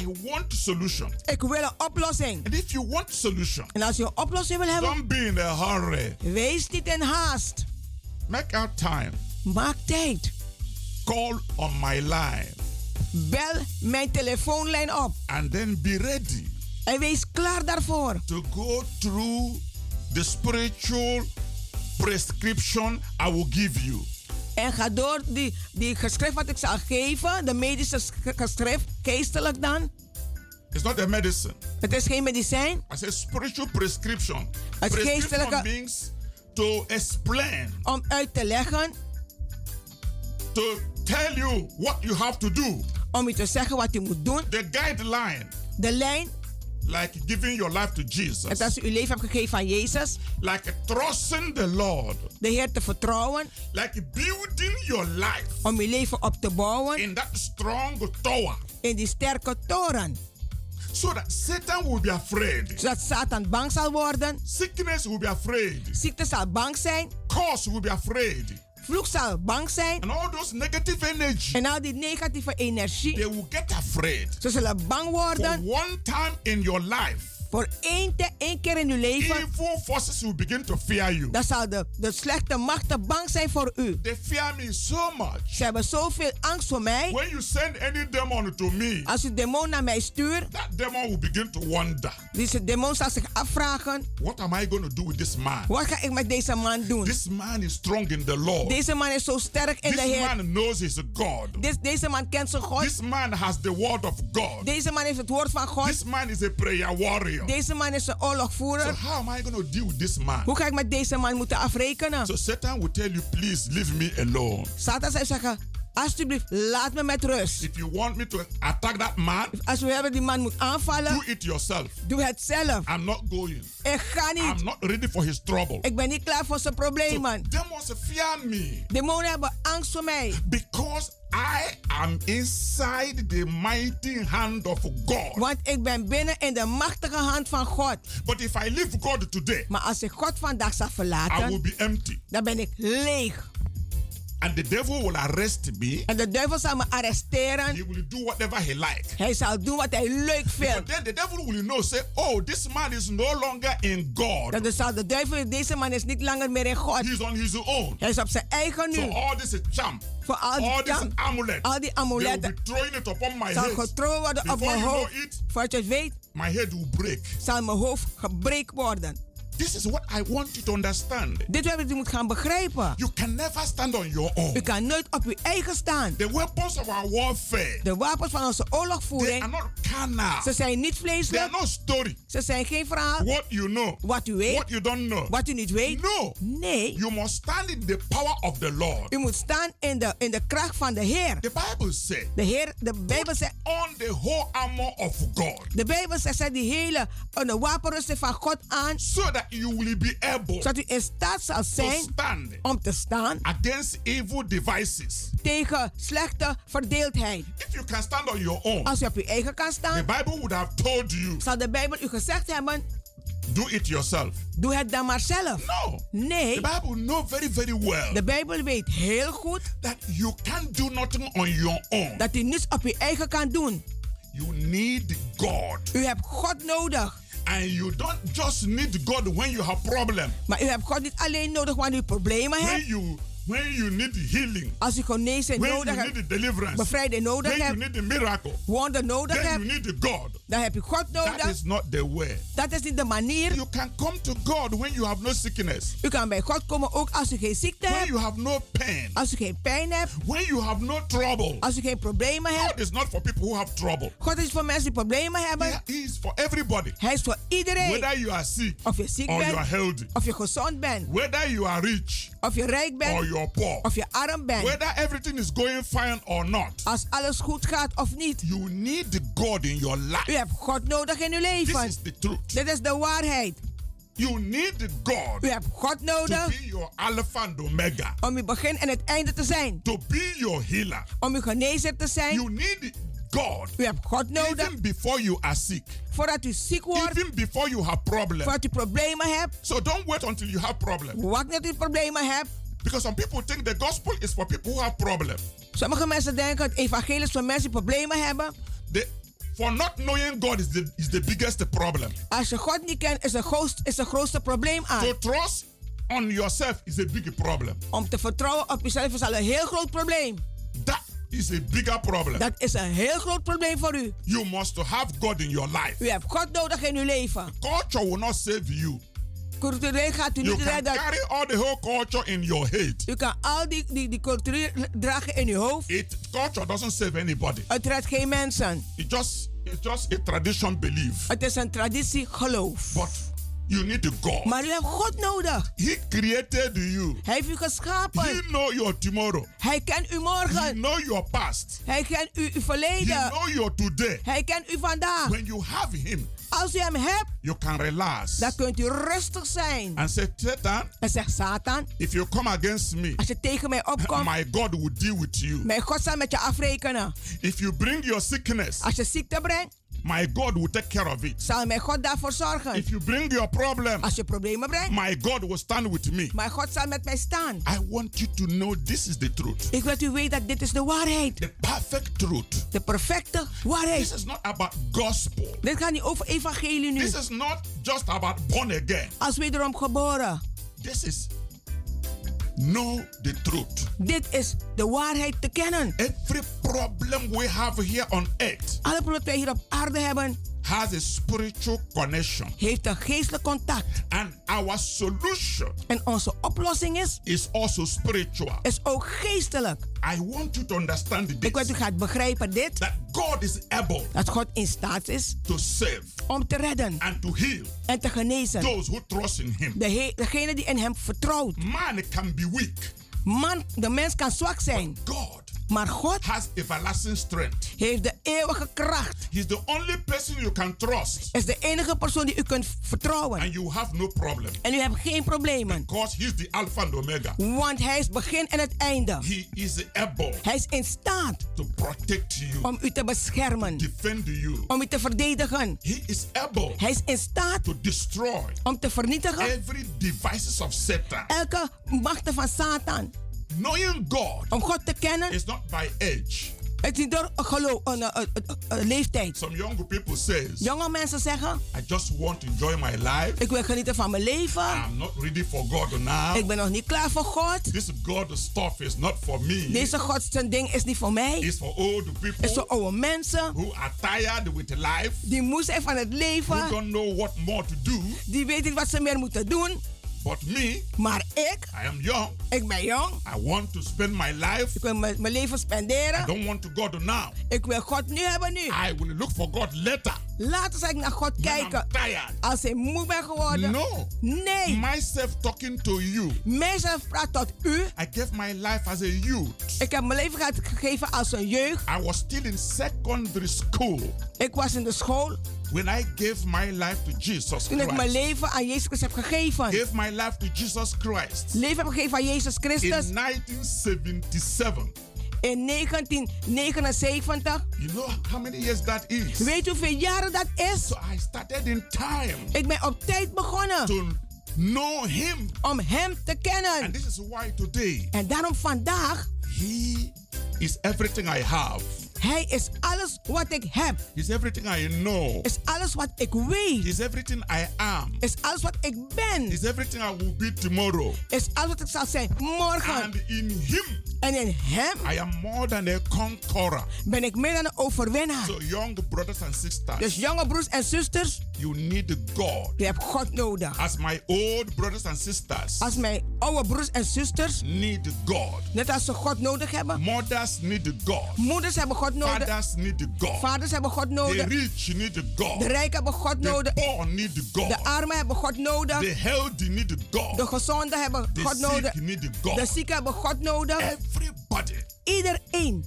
I want solution. Ik wil een oplossing. And if you want solution, En als je een oplossing wil hebben, don't be in a hurry. wees niet in haast. Make out time. Maak tijd. Call on my line Bel mijn telefoonlijn op. and then be ready En wees klaar daarvoor. to go through the spiritual prescription I will give you. En ga door die, die geschrift wat ik zal geven, de medische sch- geschrift, geestelijk dan. It's not a medicine. Het is geen medicijn. I say spiritual prescription. Het prescription means to explain, Om uit te leggen, to tell you what you have to do. om u te zeggen wat u moet doen. The guideline, De lijn, like giving your life to Jesus, het als u uw leven hebt gegeven aan Jezus, like trusting the Lord, de Heer te vertrouwen, like building your life. Om uw leven op te bouwen. In that strong tower, in die sterke toren. so that Satan will be afraid, Zodat Satan bang zal worden, sickness will be afraid, ziekte zal bang zijn, curse will be afraid, vloek zal bang zijn. and all those negative energy, En al die negatieve energie, they will get afraid. ze zullen bang For worden one time in your life, voor één, te, één keer in uw leven. evil forces will begin to fear you. Dan zal de, de slechte machten bang zijn voor u. They fear me so much. Ze hebben zoveel angst voor mij. When you send any demon to me, Als u demon naar mij stuurt, that demon will begin to wonder, deze demon zal zich afvragen: what am I going to do with this man? wat ga ik met deze man doen? This man is strong in the Lord. Deze man is zo sterk in de This Heer. man knows his God. This, deze man kent zijn God. This man has the word of God. Deze man heeft het woord van God. This man is a prayer warrior. Deze man is een So oorlogvoerder. how am I going to deal with this man? Hoe ga ik met deze man moeten afrekenen? So Satan will tell you, please leave me alone. Satan zou zeggen: Alsjeblieft, laat me met rust. If you want me to attack that man, Als we hebben die man moet aanvallen, do it yourself. doe het zelf. I'm not going. Ik ga I'm niet. not ready for his trouble. Ik ben niet klaar voor zijn problemen. Demons fear me Demonen hebben angst voor mij. because I am inside the mighty hand of God. Want ik ben binnen in de machtige hand van God. But if I leave God today, Maar als ik God vandaag zal I will verlaten, be empty. dan ben ik leeg. And the devil will arrest me. En de duivel zal me arresteren. He will do whatever he likes. Hij zal doen wat hij leuk But vindt. then the devil will know, say, oh, this man is no longer in God. Dan zal de duivel, deze man is niet langer meer in God. He's on his own. Hij is op zijn eigen So nu. all this charm, Voor al all die, this jam- amulet, al die they will amuletten be throwing it upon my zal head. getrokken worden op mijn hoofd. Voordat je het weet, my head will break. zal mijn hoofd gebreekt worden. This is what I want you to understand. Dit is wat u moet gaan begrijpen. You can never stand on your own. U kan nooit op uw eigen staan. The weapons of our warfare, De wapens van onze they are oorlogvoering, not carnal. ze zijn niet They are vleeselijk. not story. Ze zijn geen verhaal. What you know, Wat u weet, what you don't know. wat u niet weet. No. Nee, You must stand in the power of the Lord. u moet staan in de, in de kracht van de Heer. The Bible says, De Heer, de Bijbel zegt, on the whole armor of God, de Bijbel zegt, zet die hele de wapenrusting van God aan, so that you will be able zodat u in staat zal to zijn stand om te staan against evil devices. tegen slechte verdeeldheid. If you can stand on your own, Als u op uw eigen kan the staan, Bible would have told you, zal de Bijbel u gezegd hebben, do it yourself. doe het dan maar zelf. No. Nee, The Bible know very, very well de Bijbel weet heel goed that you can't do nothing on your own. dat u niets op uw eigen kan doen. You need God. U hebt God nodig. And you don't just need God when you have problem. Maar u hebt God niet alleen nodig wanneer u problemen When hebt. you when you need healing. Als u genezing When nodig you need hebt, deliverance. bevrijding nodig When you need the miracle. wonder nodig Then you need the God. dan heb je God nodig. is not the way. Dat is niet de manier. You can come to God when you have no sickness. U kan bij God komen ook als u geen ziekte When hebt, you have no pain. als u geen pijn hebt, When you have no trouble. als u geen problemen God hebt. is not for people who have trouble. God is voor mensen die problemen He is for everybody. Hij is voor iedereen. Whether you are sick Of je ziek or you are healthy. of je gezond bent, Whether you are rich of je rijk or you poor. of je arm bent. Whether everything is going fine or not. Als alles goed gaat of niet. You need God in your U life. hebt God nodig in uw leven. This is the truth. Dit is de waarheid. You need God U hebt God to nodig be your Alpha and Omega. om uw begin en het einde te zijn. To be your healer. Om uw genezer te zijn. You need God U hebt God nodig even before you are sick. voordat u ziek wordt. Even before you have problems. Voordat u problemen hebt. So don't wait until you have problems. Wacht dat u problemen hebt. Because some people think the gospel is for people who have problems. Sommige mensen denken het evangelie is voor mensen die problemen hebben. The, for not knowing God is the, is the biggest problem. Als je God niet kent, is het grootste, is het grootste probleem aan. To trust on yourself is a big problem. Om te vertrouwen op jezelf is al een heel groot probleem. That is a bigger problem. Dat is een heel groot probleem voor u. You must have God in your life. U hebt God nodig in uw leven. Culture will not save you. Cultureel gaat u You niet can redden. carry all the whole culture in your head. U kan al die, die, die cultuur dragen in uw hoofd. It culture doesn't save anybody. Het redt geen mensen. It just it's just a tradition belief. Het is een traditie geloof. But you need the God. Maar u hebt God nodig. He created you. Hij heeft u geschapen. He know your tomorrow. Hij kent He morgen. know your past. Hij kent u uw He verleden. know your today. Hij kent u vandaag. When you have him, Als u hem hebt, you can relax dan kunt u rustig zijn. and say, Satan, En zegt Satan, if you come against me, als je tegen mij opkomt, my God will deal with you. mijn God zal met je afrekenen. If you bring your sickness, Als je ziekte brengt, my God will take care of it. zal mijn God daarvoor zorgen. If you bring your problem, Als je problemen brengt, my God will stand with me. mijn God zal met mij staan. I want you to know this is the truth. Ik wil dat u weet dat dit is de waarheid. The perfect truth. De perfecte waarheid. This is not about gospel. Dit gaat niet over evangelie nu. This is not just about born again. Als wederom geboren. This is know the truth. Dit is de waarheid te kennen. Every problem we have here on earth Alle problemen die wij hier op aarde hebben, has a spiritual connection. heeft een geestelijk contact. And our solution En onze oplossing is, is also spiritual. is ook geestelijk. I want you to understand Ik wil dat u this. gaat begrijpen dit. That God is able Dat God in staat is to save om te redden and to heal en te genezen. those who trust in Him. De degene die in hem vertrouwt. Man can be weak. Man, de mens kan zwak zijn. God Maar God has everlasting strength. heeft de eeuwige kracht. He's the only person you can trust. Is de enige persoon die u kunt vertrouwen. And you have no problem. En u hebt geen problemen. Because he's the Alpha and Omega. Want hij is het begin en het einde. He is able Hij is in staat to protect you, om u te beschermen. defend you. Om u te verdedigen. He is able Hij is in staat to destroy om te vernietigen every devices of Satan. elke machten van Satan. Knowing God Om God te kennen is not by age. Het is niet door geloof, een, leeftijd. Some young people says, Jonge mensen zeggen, I just want to enjoy my life. ik wil genieten van mijn leven. I'm not ready for God now. Ik ben nog niet klaar voor God. This God stuff is not for me. Deze God zijn ding is niet voor mij. It's for old Het is people voor oude mensen. who are tired with life, Die moe zijn van het who leven. don't know what more to do. Die weten niet wat ze meer moeten doen. But me, Maar ik, I am young. ik ben jong. I want to spend my life. Ik wil mijn mijn leven I spenderen. don't want to go to now. Ik wil God nu hebben nu. I will look for God later. Later zal ik naar God When kijken. I'm tired. Als ik moe ben geworden. No. Nee. Myself talking to you. Mijzelf praat tot u. I gave my life as a youth. Ik heb mijn leven ge- gegeven als een jeugd. I was still in secondary school Ik was in de school when I gave my life to Jesus toen ik mijn Christ. leven aan Jezus Christus heb gegeven. Gave my life to Jesus Christ Leven heb gegeven aan Jezus in Christus 1977. in 1979. You know how many years that is? Weet u hoeveel jaren dat is? So I started in time Ik ben op tijd begonnen to know Him. om Hem te And kennen. this is why today En daarom vandaag, He is everything I have. Hij is alles wat ik heb. He's everything I know. Is alles wat ik weet. He's everything I am. Is alles wat ik ben. He's everything I will be tomorrow. Is alles wat ik zal zijn morgen. And in Him, En in Hem I am more than a conqueror. ben ik meer dan een overwinnaar. So, young brothers and sisters, Dus jonge broers en zusters, you need God. je hebt God nodig. As my old brothers and sisters Als mijn oude broers en zusters, need God. net als ze God nodig hebben. Mothers need God. Moeders hebben God nodig. Fathers need God. Vaders hebben God The nodig. rich need God. De rijken hebben God The nodig. poor need God. De armen hebben God nodig. The healthy need De God. gezonden hebben The God nodig. De zieken hebben God nodig. Everybody Iedereen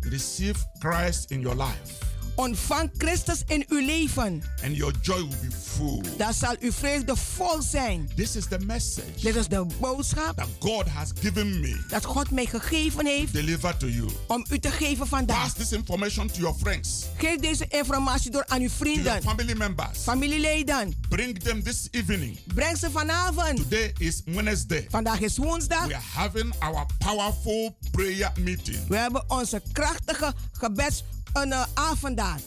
receive Christ in your life, ontvang Christus in uw leven. and your joy will be full. Dan zal uw vreugde vol zijn. This is the message Dit is de boodschap that God has given me. dat God mij gegeven heeft Deliver to you. om u te geven vandaag. Pass this information to your friends, Geef deze informatie door aan uw to your vrienden, family members. familieleden. Bring them this evening. Breng ze vanavond. Today is Wednesday. Vandaag is woensdag. We are having our powerful prayer meeting We hebben onze krachtige gebeds een uh, avondaan.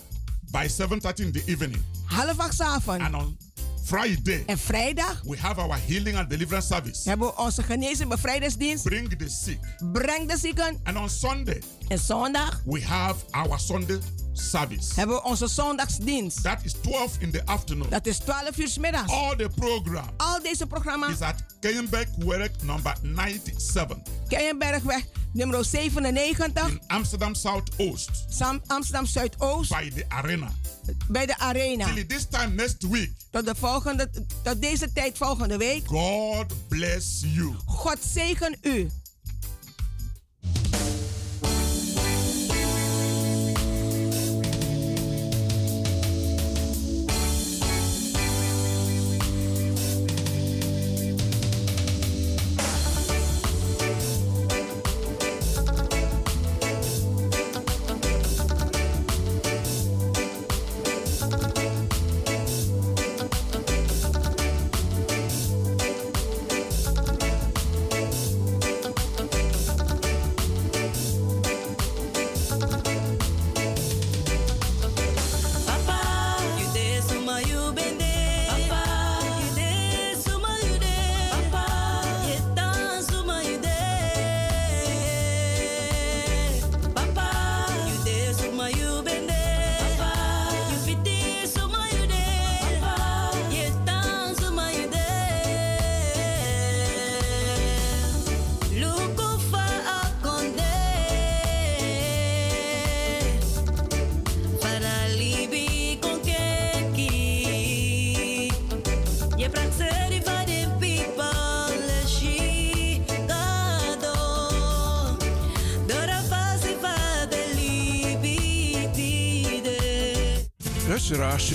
by 7:30 in the evening. Half acht avond. And on Friday, En vrijdag we have our healing and deliverance service. hebben we onze genezing bevrijdingsdienst. Bring the sick. Breng de zieken. And on Sunday, En zondag we have our Sunday service. hebben we onze zondagsdienst. That is 12 in the afternoon. Dat is 12 uur middags. All the program Al deze programma's is at Kenyenberg Werk number 97 Keienbergweg nummer 97. in Amsterdam Southoost Sam- Amsterdam Zuidoost. by the arena. Bij de arena. Till this time next week, Tot, de volgende, tot deze tijd volgende week. God bless you. God zegen u.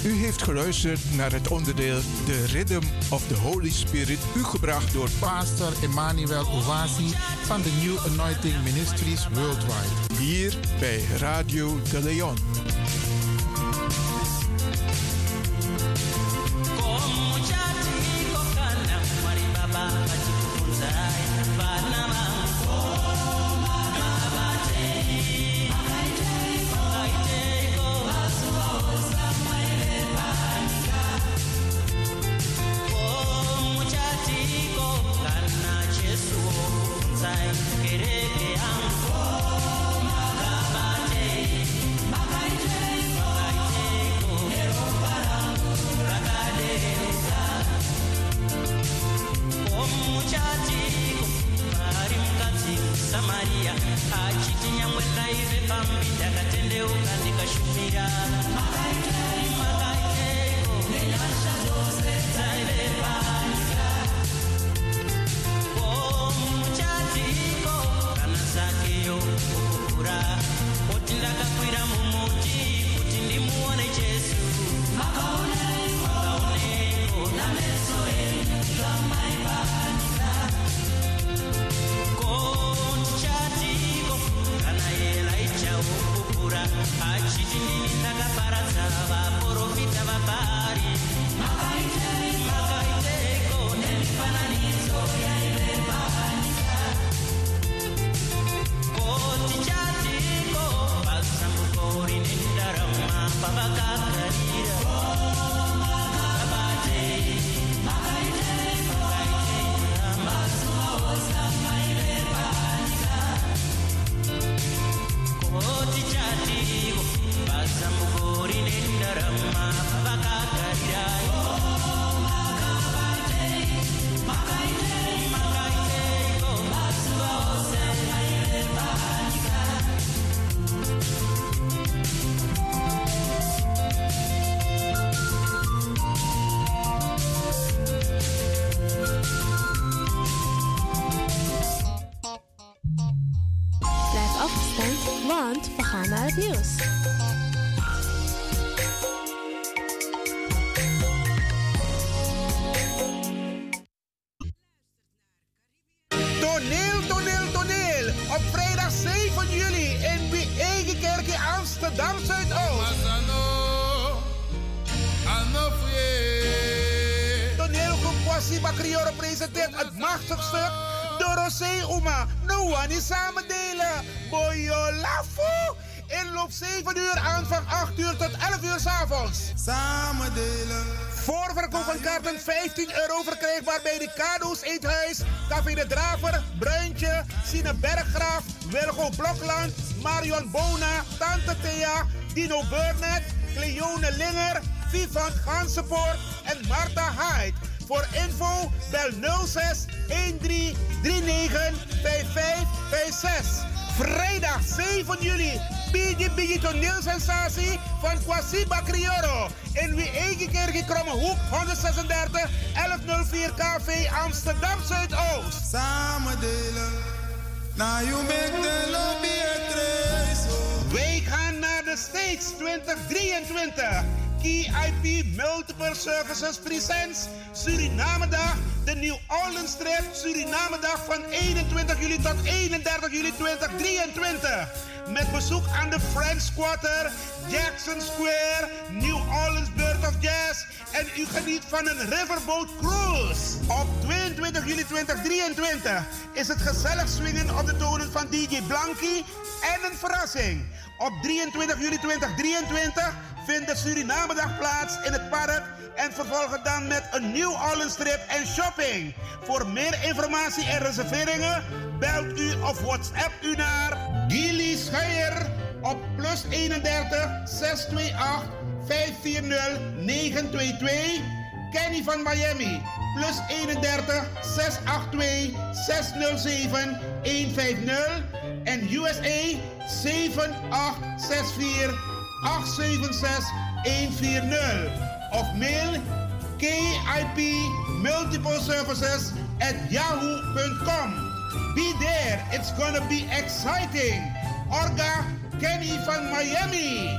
u heeft geluisterd naar het onderdeel The Rhythm of the Holy Spirit, u gebracht door Pastor Emmanuel Owasi van de New Anointing Ministries Worldwide. hier bij Radio de Leon. Blokland, Marion Bona, Tante Thea, Dino Burnett, Cleone Linger, Vivant Gansenpoort en Marta Hyde. Voor info bel 06 13 39 55 56. Vrijdag 7 juli. Biggie toneelsensatie van Kwasi Bakrioro. In wie kerk in Kromme Hoek 136 1104 KV Amsterdam Zuidoost. Samen delen. Wij gaan naar de States 2023. KIP Multiple Services Presents Suriname Dag. De New Orleans Trip Suriname Dag van 21 juli tot 31 juli 2023. Met bezoek aan de French Quarter, Jackson Square, New Orleans Bird of Jazz. En u geniet van een Riverboat Cruise. Op 22 juli 2023 is het gezellig swingen op de tonen van DJ Blanky en een verrassing. Op 23 juli 2023 vindt de Surinamedag plaats in het park en vervolgen dan met een New Orleans trip en shopping. Voor meer informatie en reserveringen belt u of WhatsApp u naar Gilly Scheier op plus 31 628 540 922. Kenny van Miami plus 31 682 607 150 en USA 7864 876 140 of mail KIP Multiple Services at yahoo.com. Be there, it's gonna be exciting. Orga Kenny van Miami.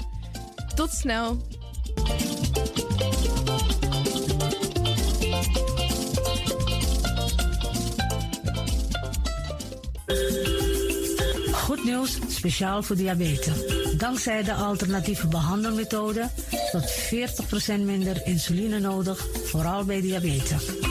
Tot snel. Goed nieuws, speciaal voor diabetes. Dankzij de alternatieve behandelmethode tot 40% minder insuline nodig, vooral bij diabetes.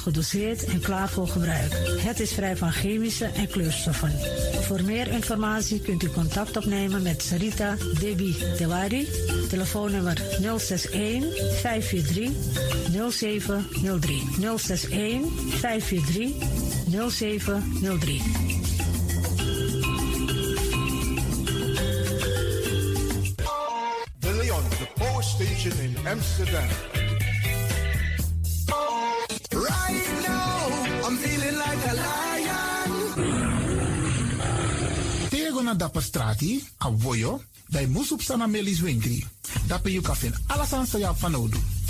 gedoseerd en klaar voor gebruik. Het is vrij van chemische en kleurstoffen. Voor meer informatie kunt u contact opnemen met Sarita Debi Dewari. Telefoonnummer 061 543 0703. 061 543 0703. De Leon, the power station in Amsterdam. Tego na dapper strati, a voyo, bij Moesop Sana Melis Winkri. Kan vinden alles aan sa van Odu.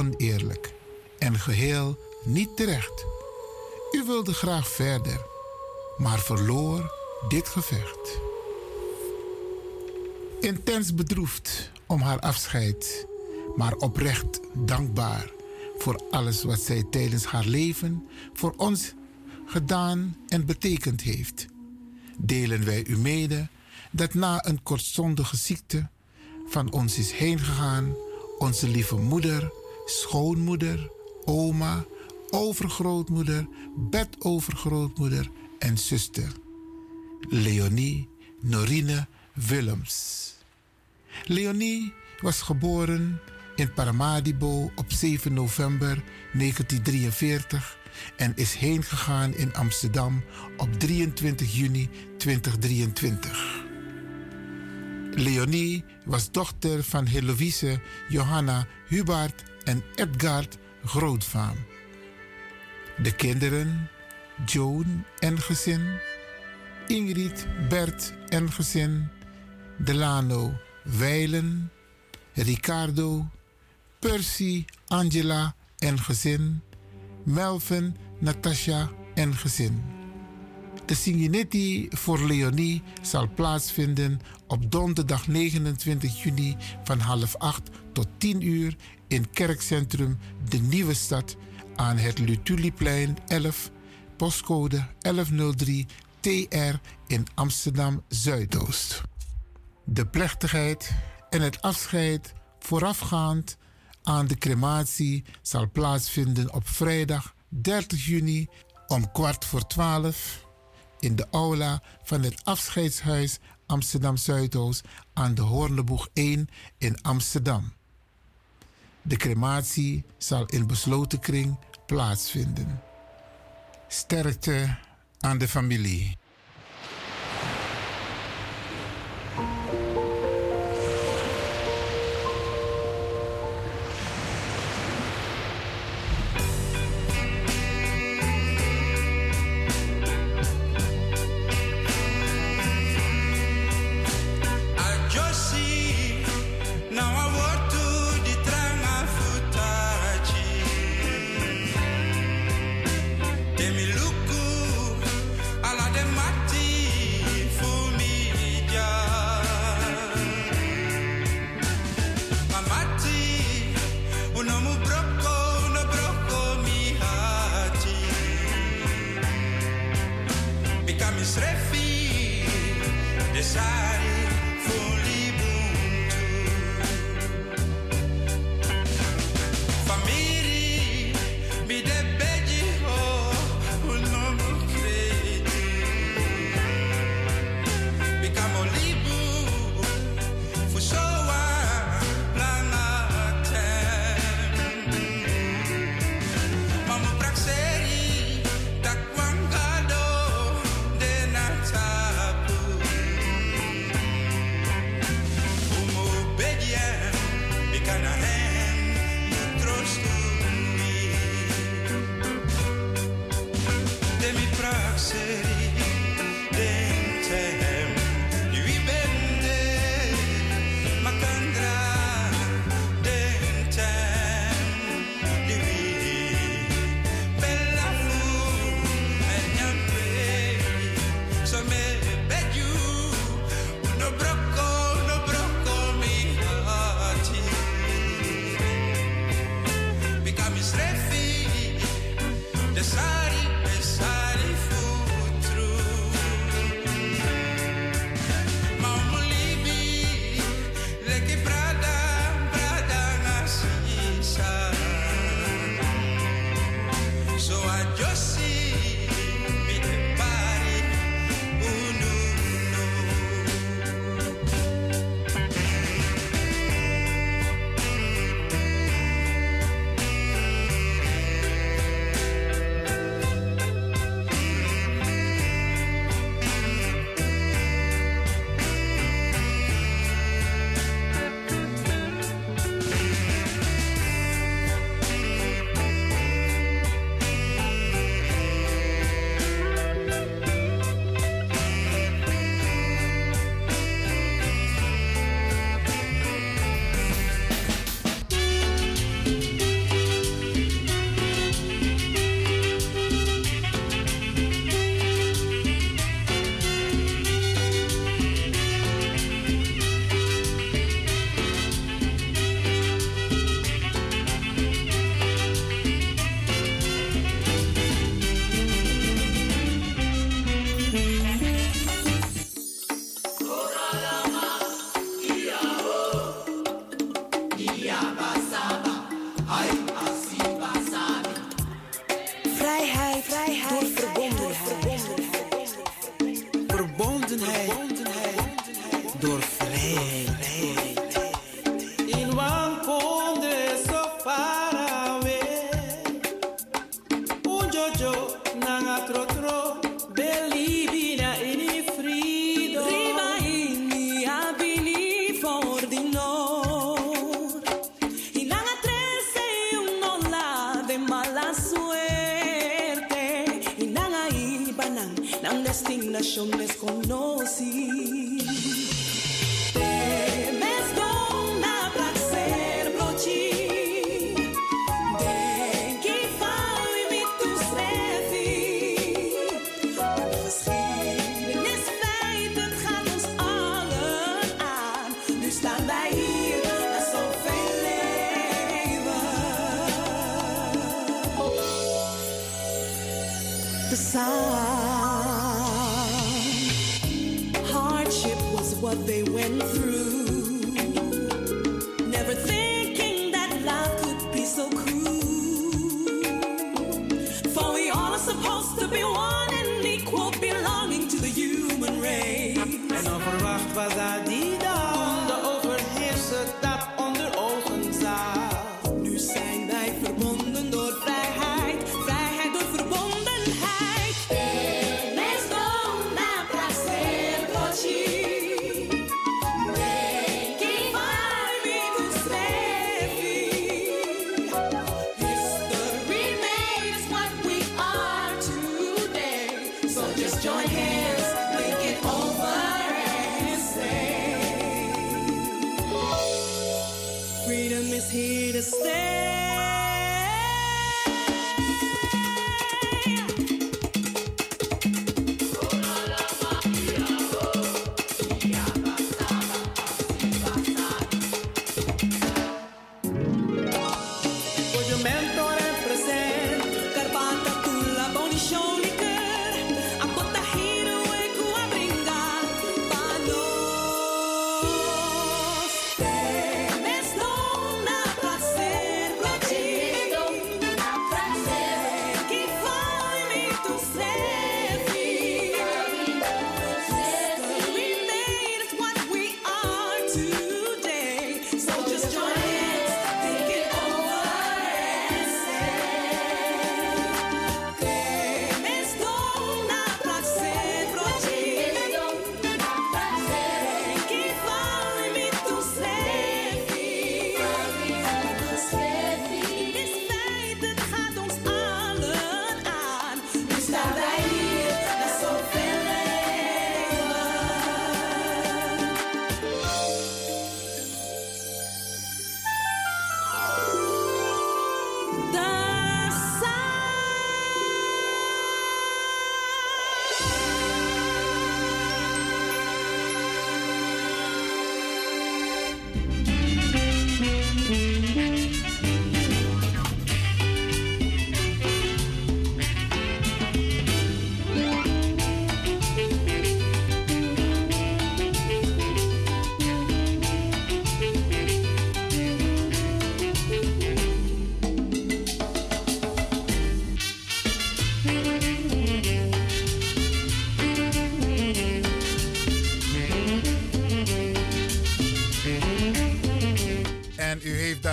Oneerlijk en geheel niet terecht. U wilde graag verder, maar verloor dit gevecht. Intens bedroefd om haar afscheid, maar oprecht dankbaar voor alles wat zij tijdens haar leven voor ons gedaan en betekend heeft. Delen wij u mede dat na een kortstondige ziekte van ons is heengegaan onze lieve moeder, schoonmoeder, oma, overgrootmoeder, bedovergrootmoeder en zuster. Leonie Norine Willems. Leonie was geboren in Paramaribo op 7 november 1943 en is heengegaan in Amsterdam op 23 juni 2023. Leonie was dochter van Heloïse Johanna Hubert en Edgard Grootvaam. De kinderen Joan en gezin, Ingrid Bert en gezin, Delano Weilen, Ricardo, Percy Angela en gezin, Melvin Natasha en gezin. De Singinetti voor Leonie zal plaatsvinden op donderdag 29 juni van half acht tot 10 uur in kerkcentrum De Nieuwe Stad aan het Lutuliplein 11, postcode 1103 TR in Amsterdam Zuidoost. De plechtigheid en het afscheid voorafgaand aan de crematie zal plaatsvinden op vrijdag 30 juni om kwart voor 12 in de aula van het afscheidshuis Amsterdam Zuidoost aan de Hoorneboeg 1 in Amsterdam. De crematie zal in besloten kring plaatsvinden. Sterkte aan de familie.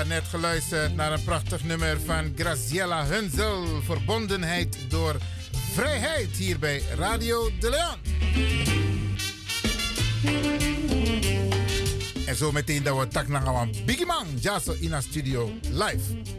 Net geluisterd naar een prachtig nummer van Graciela Hunzel. Verbondenheid door vrijheid hier bij Radio de Leon. En zo meteen dat we tak naar een Biggie Man. Ja, in de studio live.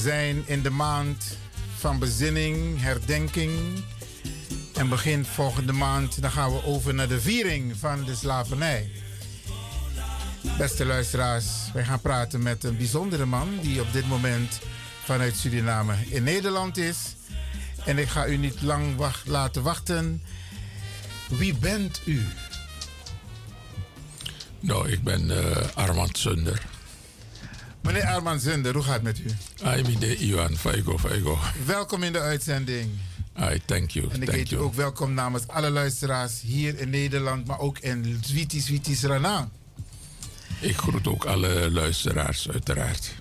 Zijn in de maand van bezinning, herdenking. En begin volgende maand dan gaan we over naar de viering van de slavernij. Beste luisteraars, wij gaan praten met een bijzondere man die op dit moment vanuit Suriname in Nederland is. En ik ga u niet lang wacht, laten wachten. Wie bent u? Nou, ik ben eh, Armand Zunder. Meneer Armand Zunder, hoe gaat het met u? I'm de Iwan, Faigo, Faigo. Welkom in de uitzending. Ai, thank you, En ik heet u you. ook welkom namens alle luisteraars hier in Nederland, maar ook in Zwiti Zwiti Srana. Ik groet ook alle luisteraars, uiteraard.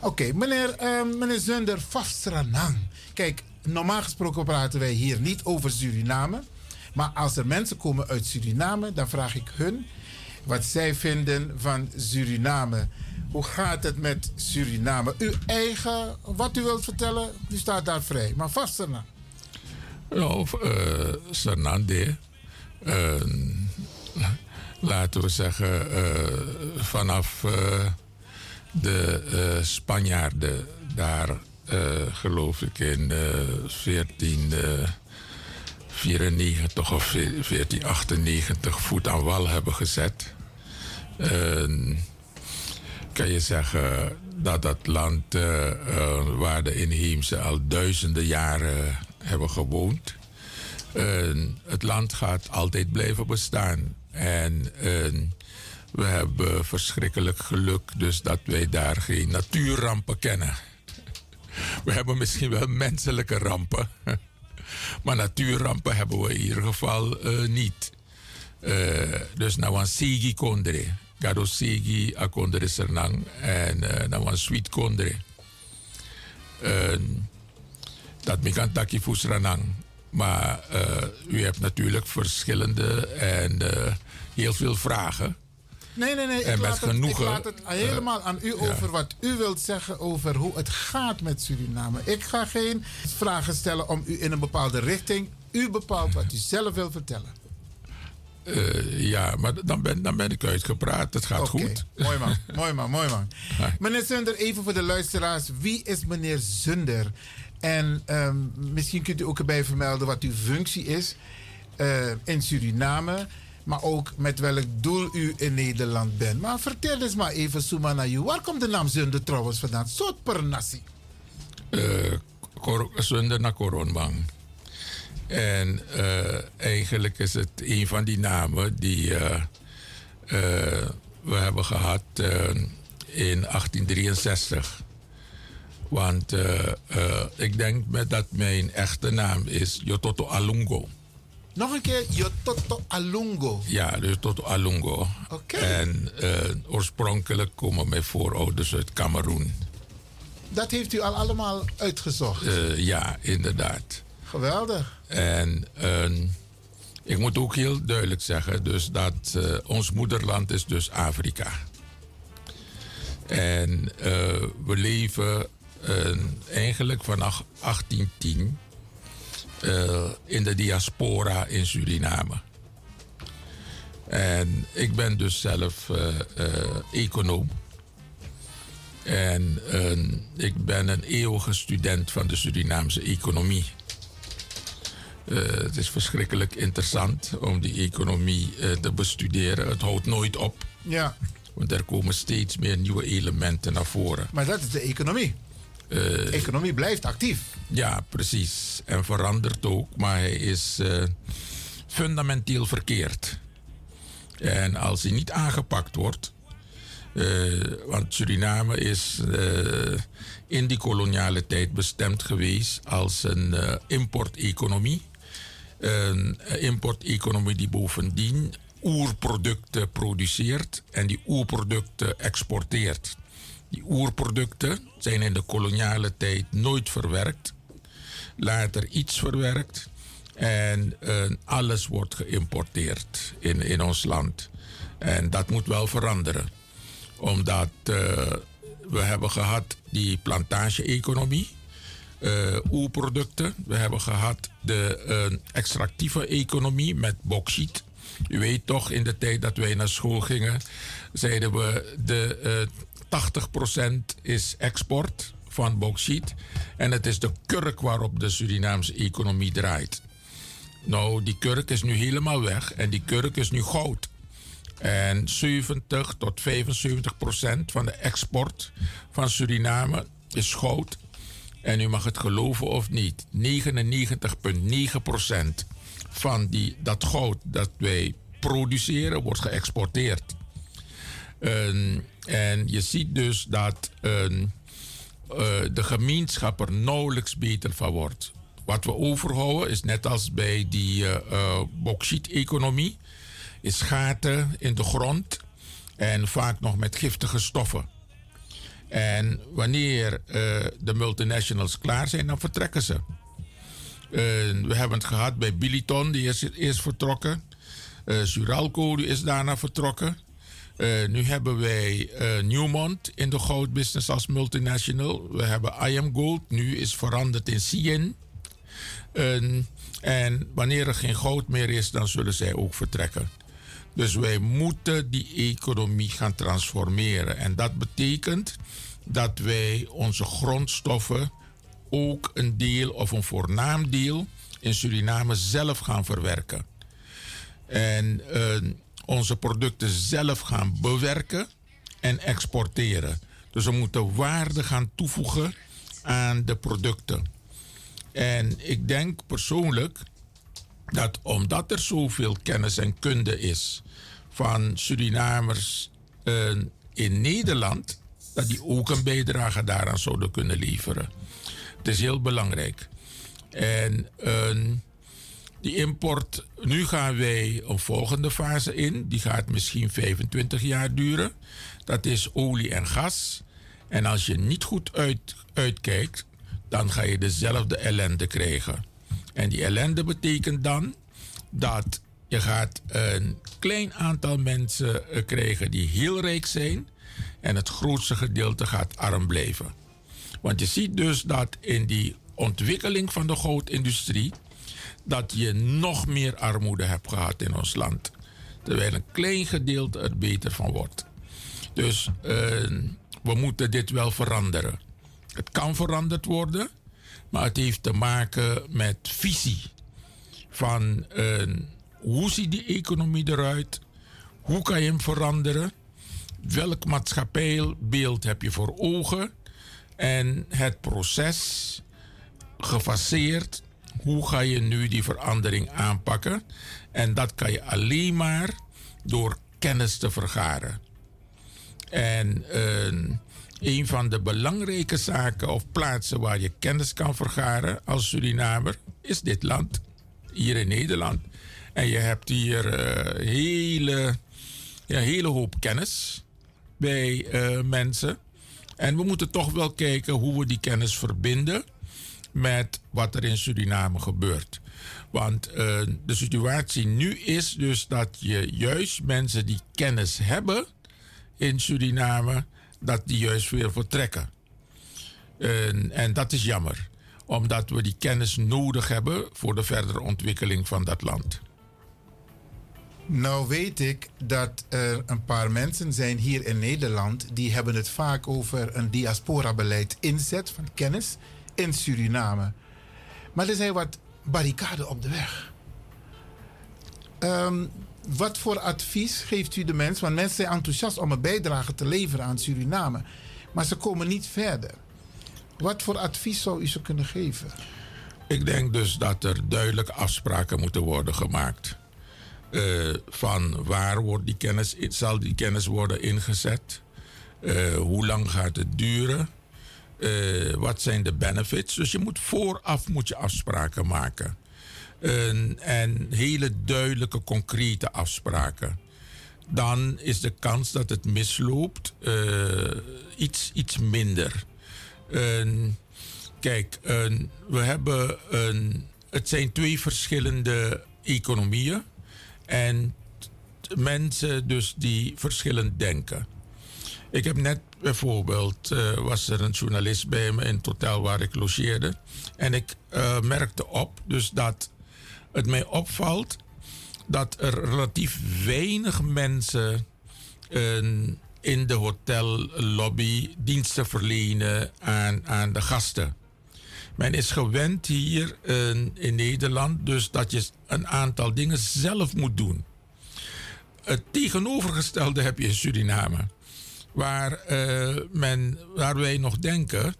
Oké, meneer, eh, meneer Zunder, Vafstranang. Kijk, normaal gesproken praten wij hier niet over Suriname. Maar als er mensen komen uit Suriname, dan vraag ik hun wat zij vinden van Suriname. Hoe gaat het met Suriname? Uw eigen, wat u wilt vertellen, u staat daar vrij. Maar Vafstranang. Nou, eh Sernande, eh, laten we zeggen, eh, vanaf de Spanjaarden daar, geloof ik, in eh 1494 of 1498 voet aan wal hebben gezet. Eh, kan je zeggen dat dat land eh, eh, waar de inheemse al duizenden jaren hebben gewoond. eh, het land gaat altijd blijven bestaan. En eh, we hebben verschrikkelijk geluk dus dat wij daar geen natuurrampen kennen. We hebben misschien wel menselijke rampen. Maar natuurrampen hebben we in ieder geval eh, niet. Dus nou een sigi. Gado sigi a kondre sernang. En uh, nou een sweet kondre. Dat me kan taki fusranang. Maar eh, u hebt natuurlijk verschillende en eh, heel veel vragen. Nee, nee, nee. En ik met laat het, genoegen, ik laat het helemaal aan u ja. over wat u wilt zeggen over hoe het gaat met Suriname. Ik ga geen vragen stellen om u in een bepaalde richting. U bepaalt wat u zelf wilt vertellen. Eh, ja, maar dan ben, dan ben ik uitgepraat. Het gaat goed. Mooi man, mooi man, mooi man. Meneer Zunder, even voor de luisteraars. Wie is meneer Zunder? En ehm, misschien kunt u ook erbij vermelden wat uw functie is eh, in Suriname. Maar ook met welk doel u in Nederland bent. Maar vertel eens maar even, Suma naar u. Waar komt de naam Zunder trouwens vandaan? Soort per nasi. eh kor- zonder naar Koronbang. En eh, eigenlijk is het een van die namen die eh, eh, we hebben gehad eh, in 1863. Want ik denk dat mijn echte naam is Yototo Alungo. Nog een keer, Yototo Alungo. Ja, Yototo Alungo. Oké. En oorspronkelijk komen mijn voorouders uit Cameroen. Dat heeft u al allemaal uitgezocht. Ja, inderdaad. Geweldig. En eh, ik moet ook heel duidelijk zeggen, dus dat eh, ons moederland is dus Afrika. En eh, we leven eh, eigenlijk vanaf 1810 eh, in de diaspora in Suriname. En ik ben dus zelf econoom. En eh, ik ben een eeuwige student van de Surinaamse economie. Eh, het is verschrikkelijk interessant om die economie eh, te bestuderen. Het houdt nooit op. Ja, Want er komen steeds meer nieuwe elementen naar voren. maar dat is de economie. Eh, economie blijft actief. ja, precies. En verandert ook, maar hij is fundamenteel verkeerd. En als hij niet aangepakt wordt. want Suriname is in die koloniale tijd bestemd geweest als een importeconomie. Een importeconomie die bovendien oerproducten produceert en die oerproducten exporteert. Die oerproducten zijn in de koloniale tijd nooit verwerkt. Later iets verwerkt. En eh, alles wordt geïmporteerd in, in ons land. En dat moet wel veranderen. Omdat eh, we hebben gehad die plantage-economie. Eh oerproducten. We hebben gehad de eh, extractieve economie met bauxiet. U weet toch, in de tijd dat wij naar school gingen, zeiden we de eh 80% is export van bauxiet. En het is de kurk waarop de Surinaamse economie draait. Nou, die kurk is nu helemaal weg en die kurk is nu goud. En 70 tot 75 procent van de export van Suriname is goud. En u mag het geloven of niet, 99,9 procent van die, dat goud dat wij produceren wordt geëxporteerd. En, en je ziet dus dat een, eh, de gemeenschap er nauwelijks beter van wordt. Wat we overhouden is net als bij die uh, uh, bauxiet-economie, is gaten in de grond en vaak nog met giftige stoffen. En wanneer uh, de multinationals klaar zijn, dan vertrekken ze. we hebben het gehad bij Biliton, die is eerst vertrokken. Uh, Suralco is daarna vertrokken. Nu hebben wij Newmont in de goudbusiness als multinational. We hebben IM Gold, nu is veranderd in CN. Uh, en wanneer er geen goud meer is, dan zullen zij ook vertrekken. Dus wij moeten die economie gaan transformeren. En dat betekent dat wij onze grondstoffen ook een deel of een voornaam deel in Suriname zelf gaan verwerken. En uh, onze producten zelf gaan bewerken en exporteren. Dus we moeten waarde gaan toevoegen aan de producten. En ik denk persoonlijk dat omdat er zoveel kennis en kunde is van Surinamers uh, in Nederland, dat die ook een bijdrage daaraan zouden kunnen leveren. Het is heel belangrijk. En uh, die import, nu gaan wij een volgende fase in. Die gaat misschien 25 jaar duren. Dat is olie en gas. En als je niet goed uit, uitkijkt, dan ga je dezelfde ellende krijgen. En die ellende betekent dan dat je gaat een klein aantal mensen eh, krijgen die heel rijk zijn. En het grootste gedeelte gaat arm blijven. Want je ziet dus dat in die ontwikkeling van de goudindustrie dat je nog meer armoede hebt gehad in ons land. Terwijl een klein gedeelte er beter van wordt. Dus uh, we moeten dit wel veranderen. Het kan veranderd worden, maar het heeft te maken met visie. Van uh, hoe ziet die economie eruit? Hoe kan je hem veranderen? Welk maatschappijbeeld heb je voor ogen? En het proces gefaseerd hoe ga je nu die verandering aanpakken? En dat kan je alleen maar door kennis te vergaren. En uh, een van de belangrijke zaken of plaatsen waar je kennis kan vergaren als Surinamer is dit land, hier in Nederland. En je hebt hier uh, hele, ja, hele hoop kennis bij uh, mensen. En we moeten toch wel kijken hoe we die kennis verbinden met wat er in Suriname gebeurt. Want uh, de situatie nu is dus dat je juist mensen die kennis hebben in Suriname, dat die juist weer vertrekken. En, en dat is jammer, omdat we die kennis nodig hebben voor de verdere ontwikkeling van dat land. Nou weet ik dat er een paar mensen zijn hier in Nederland die hebben het vaak over een diaspora-beleid inzet van kennis in Suriname. Maar er zijn wat barricaden op de weg. Um, wat voor advies geeft u de mensen? Want mensen zijn enthousiast om een bijdrage te leveren aan Suriname. Maar ze komen niet verder. Wat voor advies zou u ze kunnen geven? Ik denk dus dat er duidelijke afspraken moeten worden gemaakt. Uh, van waar wordt die kennis, zal die kennis worden ingezet? Uh, hoe lang gaat het duren? Uh, wat zijn de benefits? Dus je moet vooraf moet je afspraken maken. En hele duidelijke, concrete afspraken. Dan is de kans dat het misloopt iets, iets minder. kijk, we hebben een. Het zijn twee verschillende economieën. En mensen dus die verschillend denken. Ik heb net bijvoorbeeld, uh, was er een journalist bij me in het hotel waar ik logeerde. En ik uh, merkte op dus dat het mij opvalt dat er relatief weinig mensen in de hotellobby diensten verlenen aan, aan de gasten. Men is gewend hier in, in Nederland dus dat je een aantal dingen zelf moet doen. Het tegenovergestelde heb je in Suriname. Waar, eh, men, waar wij nog denken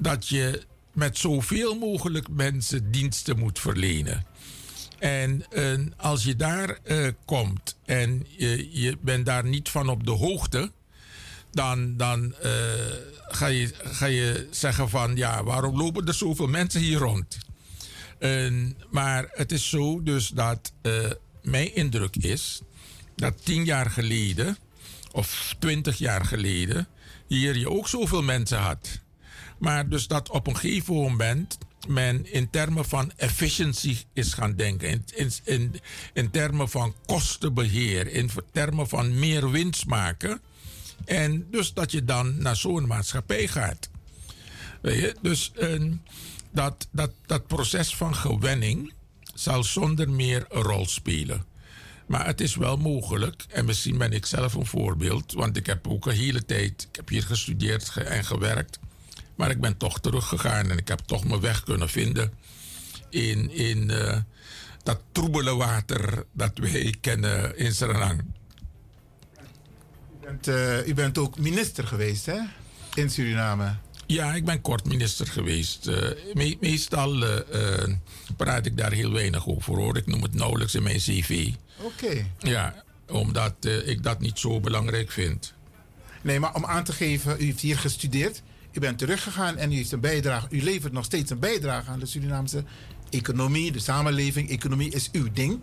dat je met zoveel mogelijk mensen diensten moet verlenen. En eh, als je daar eh, komt en je, je bent daar niet van op de hoogte, dan, dan eh, ga, je, ga je zeggen van ja, waarom lopen er zoveel mensen hier rond? Maar het is zo dus dat eh, mijn indruk is dat tien jaar geleden of twintig jaar geleden hier je ook zoveel mensen had. Maar dus dat op een gegeven moment men in termen van efficiëntie is gaan denken. In, in, in, in termen van kostenbeheer. In termen van meer winst maken. En dus dat je dan naar zo'n maatschappij gaat. Weet je? Dus eh, dat, dat, dat proces van gewenning zal zonder meer een rol spelen. Maar het is wel mogelijk, en misschien ben ik zelf een voorbeeld, want ik heb ook een hele tijd, ik heb hier gestudeerd ge- en gewerkt, maar ik ben toch teruggegaan en ik heb toch mijn weg kunnen vinden in, in eh, dat troebele water dat wij kennen in Suriname. U bent, eh, u bent ook minister geweest, hè? In Suriname. Ja, ik ben kort minister geweest. Eh, me- meestal eh, praat ik daar heel weinig over hoor. Ik noem het nauwelijks in mijn cv. Oké. Ja, omdat ik dat niet zo belangrijk vind. Nee, maar om aan te geven, u heeft hier gestudeerd. U bent teruggegaan en u heeft een bijdrage. U levert nog steeds een bijdrage aan de Surinaamse economie, de samenleving. Economie is uw ding.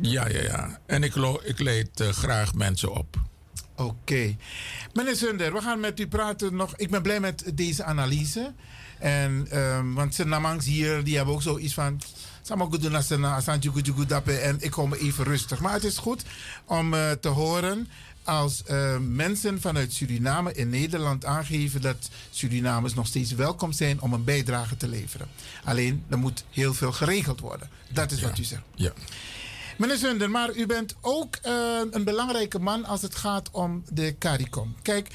Ja, ja, ja. En ik, ik leid graag mensen op. Oké. Meneer Zunder, we gaan met u praten nog. Ik ben blij met deze analyse. En, ehm, want Senamangs hier, die hebben ook zoiets van... En ik kom even rustig. Maar het is goed om eh, te horen als eh, mensen vanuit Suriname in Nederland aangeven dat Surinamers nog steeds welkom zijn om een bijdrage te leveren. Alleen er moet heel veel geregeld worden. Dat is wat u zegt. Ja. Meneer Zunder, maar u bent ook eh, een belangrijke man als het gaat om de CARICOM. Kijk,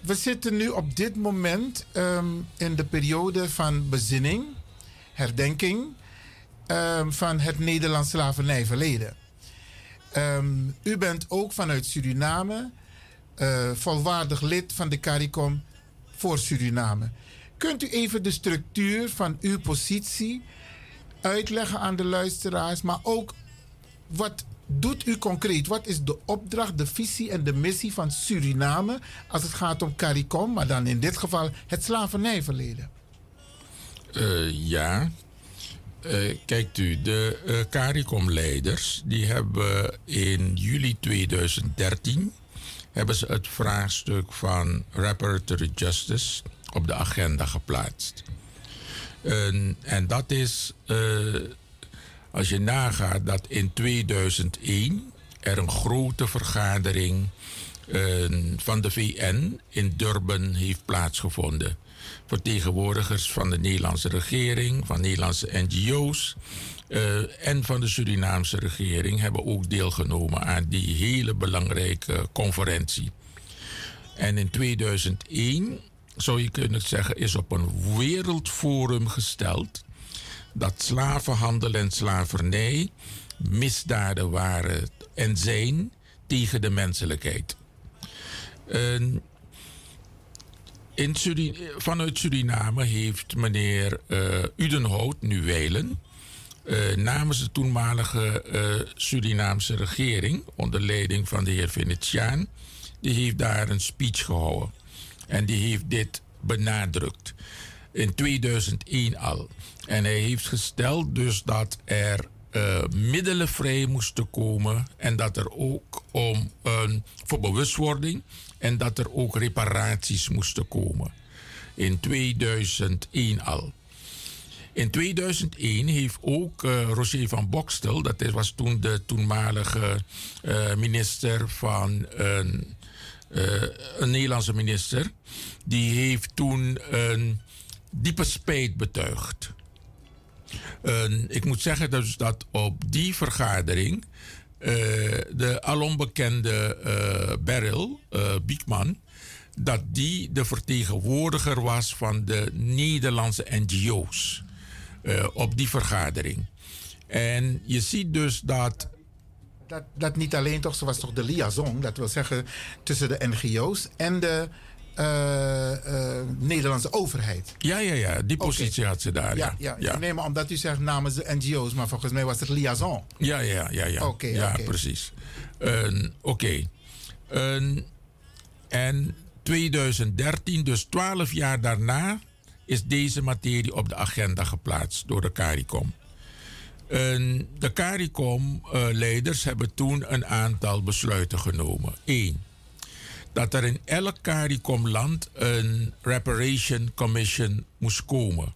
we zitten nu op dit moment ehm, in de periode van bezinning, herdenking ehm, van het Nederlands slavernijverleden. Ehm, u bent ook vanuit Suriname eh, volwaardig lid van de CARICOM voor Suriname. Kunt u even de structuur van uw positie uitleggen aan de luisteraars, maar ook wat doet u concreet? Wat is de opdracht, de visie en de missie van Suriname als het gaat om CARICOM, maar dan in dit geval het slavernijverleden? Eh, ja. Eh, kijkt u, de eh CARICOM-leiders... die hebben in juli 2013... hebben ze het vraagstuk van reparatory justice op de agenda geplaatst. En, dat is, als je nagaat dat in 2001 er een grote vergadering eh, van de VN in Durban heeft plaatsgevonden. Vertegenwoordigers van de Nederlandse regering, van Nederlandse NGO's eh, en van de Surinaamse regering hebben ook deelgenomen aan die hele belangrijke conferentie. En in 2001 zou je kunnen zeggen, is op een wereldforum gesteld dat slavenhandel en slavernij misdaden waren en zijn tegen de menselijkheid. En in vanuit Suriname heeft meneer eh, Udenhout, nu Welen, eh, namens de toenmalige eh, Surinaamse regering, onder leiding van de heer Venetiaan, die heeft daar een speech gehouden. En die heeft dit benadrukt. In 2001 al. En hij heeft gesteld dus dat er eh, middelen vrij moesten komen. En dat er ook om een voor bewustwording. En dat er ook reparaties moesten komen. In 2001 al. In 2001 heeft ook eh, Roger van Bokstel, dat was toen de toenmalige eh, minister van een, een Nederlandse minister, die heeft toen een diepe spijt betuigd. En ik moet zeggen dus dat op die vergadering eh, de alombekende eh Beryl eh, Biekman, dat die de vertegenwoordiger was van de Nederlandse NGO's op die vergadering. En je ziet dus dat Dat, dat niet alleen toch, was toch de liaison, dat wil zeggen tussen de NGO's en de eh, eh, Nederlandse overheid. Ja, ja, ja, die positie had ze daar. Ja, Ja, ja. Nee, maar omdat u zegt namens de NGO's, maar volgens mij was het liaison. Ja, ja, ja, ja. Oké, ja, precies. Oké. En 2013, dus 12 jaar daarna, is deze materie op de agenda geplaatst door de CARICOM. En de CARICOM-leiders hebben toen een aantal besluiten genomen. Eén, dat er in elk CARICOM-land een Reparation Commission moest komen.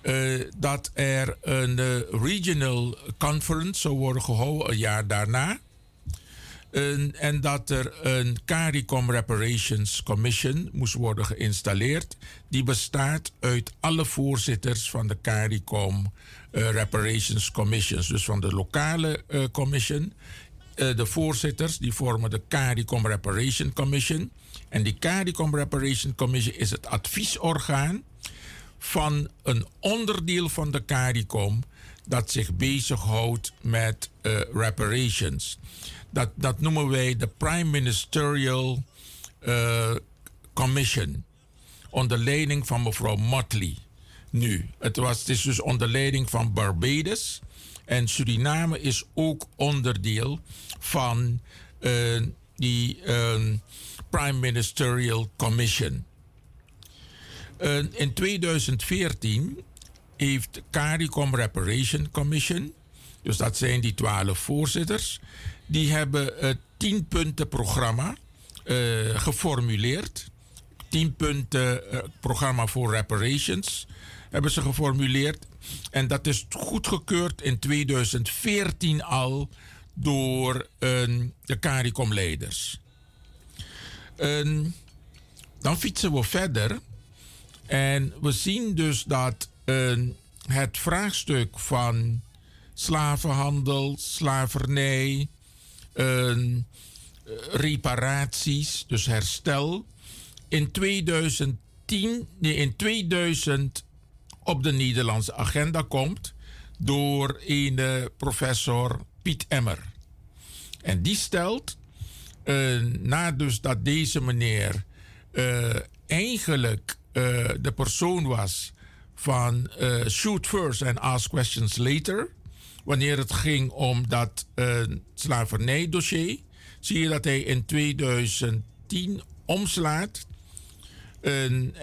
Eh, dat er een eh, regional conference zou worden gehouden een jaar daarna. En, dat er een CARICOM Reparations Commission moest worden geïnstalleerd. Die bestaat uit alle voorzitters van de CARICOM eh, Reparations Commissions. Dus van de lokale commission. Eh, de voorzitters die vormen de CARICOM Reparation Commission. En die CARICOM Reparation Commission is het adviesorgaan van een onderdeel van de CARICOM dat zich bezighoudt met eh, reparations. Dat, dat noemen wij de Prime Ministerial eh, Commission. Onder leiding van mevrouw Motley. Nu, het, was, het is dus onder leiding van Barbados. En Suriname is ook onderdeel van eh, die eh, Prime Ministerial Commission. Eh, in 2014 heeft CARICOM Reparation Commission, dus dat zijn die twaalf voorzitters, die hebben het tienpuntenprogramma eh geformuleerd. Tien punten programma voor reparations hebben ze geformuleerd. En dat is goedgekeurd in 2014 al door eh, de CARICOM-leiders. Eh, dan fietsen we verder. En we zien dus dat eh, het vraagstuk van slavenhandel, slavernij, reparaties, dus herstel, in 2010, nee, in 2000 op de Nederlandse agenda komt door een professor Piet Emmer. En die stelt, dus dat deze meneer eh, eigenlijk eh, de persoon was van shoot first and ask questions later, wanneer het ging om dat uh, slavernijdossier, zie je dat hij in 2010 omslaat. En,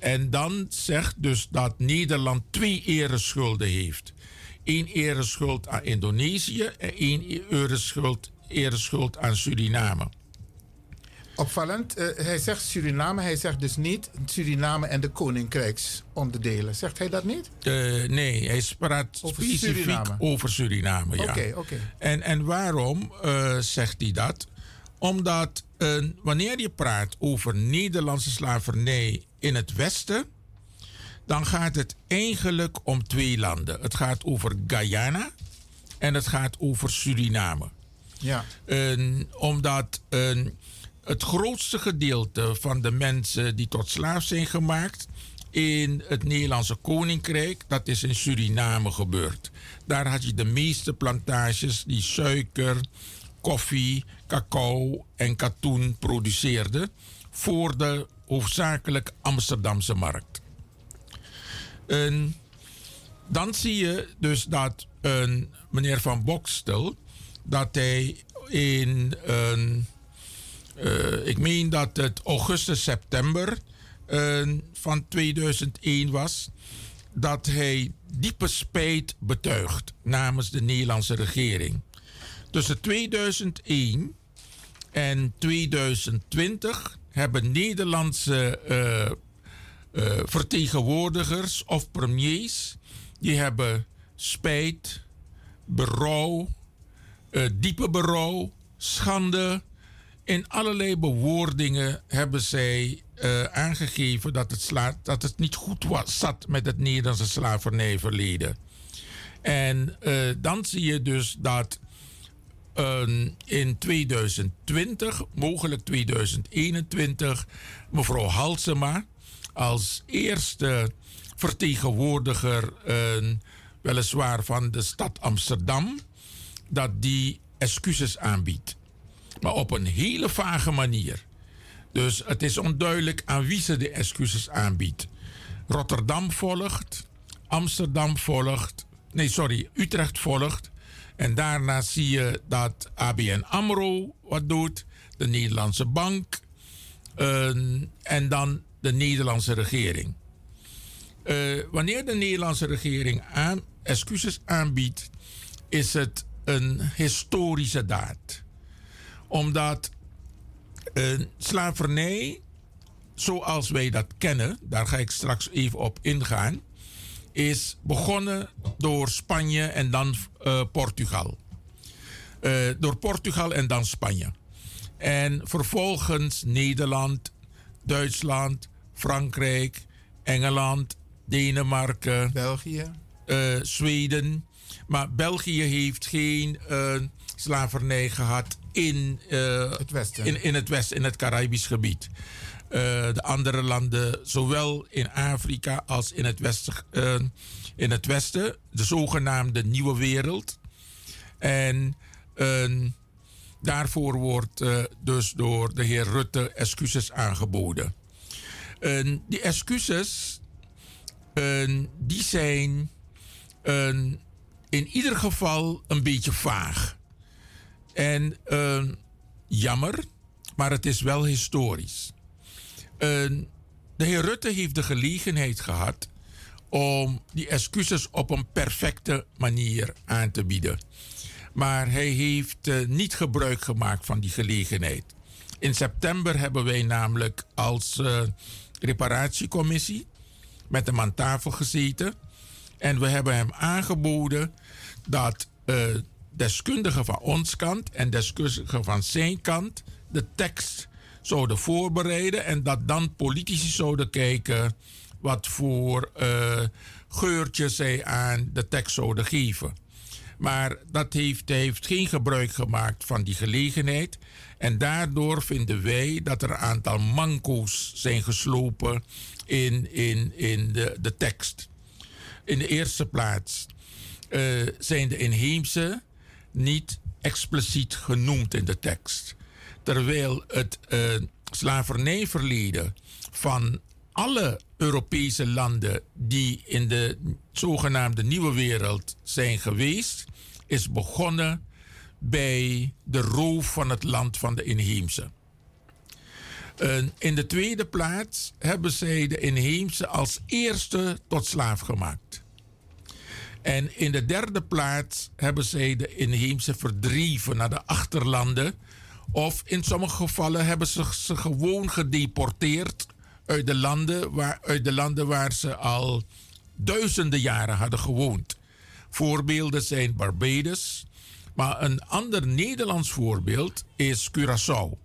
en, dan zegt dus dat Nederland twee ereschulden heeft. Eén ereschuld aan Indonesië en één ereschuld, ereschuld aan Suriname. Opvallend, eh, hij zegt Suriname, hij zegt dus niet Suriname en de koninkrijksonderdelen. Zegt hij dat niet? Eh, nee, hij praat Over specifiek Suriname. over Suriname. Ja. Oké, oké. En, en waarom eh, zegt hij dat? Omdat wanneer je praat over Nederlandse slavernij in het Westen, dan gaat het eigenlijk om twee landen. Het gaat over Guyana en het gaat over Suriname. Ja. Omdat het grootste gedeelte van de mensen die tot slaaf zijn gemaakt in het Nederlandse Koninkrijk, dat is in Suriname gebeurd. Daar had je de meeste plantages die suiker, koffie, cacao en katoen produceerden voor de hoofdzakelijk Amsterdamse markt. En dan zie je dus dat een meneer Van Bokstel, dat hij in een, eh, ik meen dat het augustus, september eh, van 2001 was, dat hij diepe spijt betuigt namens de Nederlandse regering. Tussen 2001 en 2020 hebben Nederlandse eh, eh, vertegenwoordigers of premiers, die hebben spijt, berouw, eh, diepe berouw, schande. In allerlei bewoordingen hebben zij aangegeven dat het, sla- dat het niet goed was, zat met het Nederlandse slavernijverleden. En dan zie je dus dat in 2020, mogelijk 2021, mevrouw Halsema als eerste vertegenwoordiger, eh, weliswaar van de stad Amsterdam, dat die excuses aanbiedt. Maar op een hele vage manier. Dus het is onduidelijk aan wie ze de excuses aanbiedt. Rotterdam volgt, Amsterdam volgt, nee sorry, Utrecht volgt. En daarna zie je dat ABN AMRO wat doet, de Nederlandse Bank en dan de Nederlandse regering. Eh, wanneer de Nederlandse regering aan, excuses aanbiedt, is het een historische daad. Omdat slavernij, zoals wij dat kennen, daar ga ik straks even op ingaan, is begonnen door Spanje en dan uh, Portugal. Uh, door Portugal en dan Spanje. En vervolgens Nederland, Duitsland, Frankrijk, Engeland, Denemarken, België, uh, Zweden. Maar België heeft geen slavernij gehad in, het Westen. In, in het Westen, in het Caribisch gebied. Uh, de andere landen, zowel in Afrika als in het, westen, uh, in het Westen, de zogenaamde Nieuwe Wereld. En uh, daarvoor wordt dus door de heer Rutte excuses aangeboden. die excuses, die zijn in ieder geval een beetje vaag. En jammer, maar het is wel historisch. Uh, de heer Rutte heeft de gelegenheid gehad om die excuses op een perfecte manier aan te bieden. Maar hij heeft uh, niet gebruik gemaakt van die gelegenheid. In september hebben wij namelijk als uh, reparatiecommissie met hem aan tafel gezeten. En we hebben hem aangeboden dat deskundigen van ons kant en deskundigen van zijn kant de tekst zouden voorbereiden en dat dan politici zouden kijken wat voor uh, geurtjes zij aan de tekst zouden geven. Maar dat heeft, heeft geen gebruik gemaakt van die gelegenheid. En daardoor vinden wij dat er een aantal manco's zijn geslopen in, in, in de, de tekst. In de eerste plaats uh, zijn de inheemse niet expliciet genoemd in de tekst terwijl het uh, slavernijverleden van alle Europese landen die in de zogenaamde nieuwe wereld zijn geweest, is begonnen bij de roof van het land van de inheemse. Uh, in de tweede plaats hebben zij de inheemse als eerste tot slaaf gemaakt. En in de derde plaats hebben zij de inheemse verdreven naar de achterlanden of in sommige gevallen hebben ze ze gewoon gedeporteerd uit de landen waar, uit de landen waar ze al duizenden jaren hadden gewoond. Voorbeelden zijn Barbados, maar een ander Nederlands voorbeeld is Curaçao.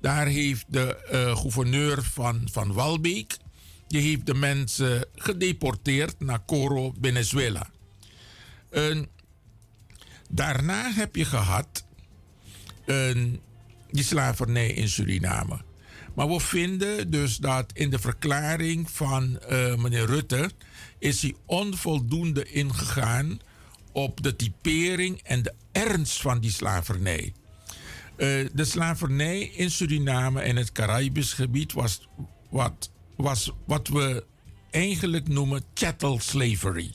Daar heeft de uh, gouverneur van, van Walbeek die heeft de mensen gedeporteerd naar Coro, Venezuela. Daarna heb je gehad die slavernij in Suriname. Maar we vinden dus dat in de verklaring van uh, meneer Rutte is hij onvoldoende ingegaan op de typering en de ernst van die slavernij. Uh, de slavernij in Suriname en het Caribisch gebied was wat, was wat we eigenlijk noemen chattel slavery.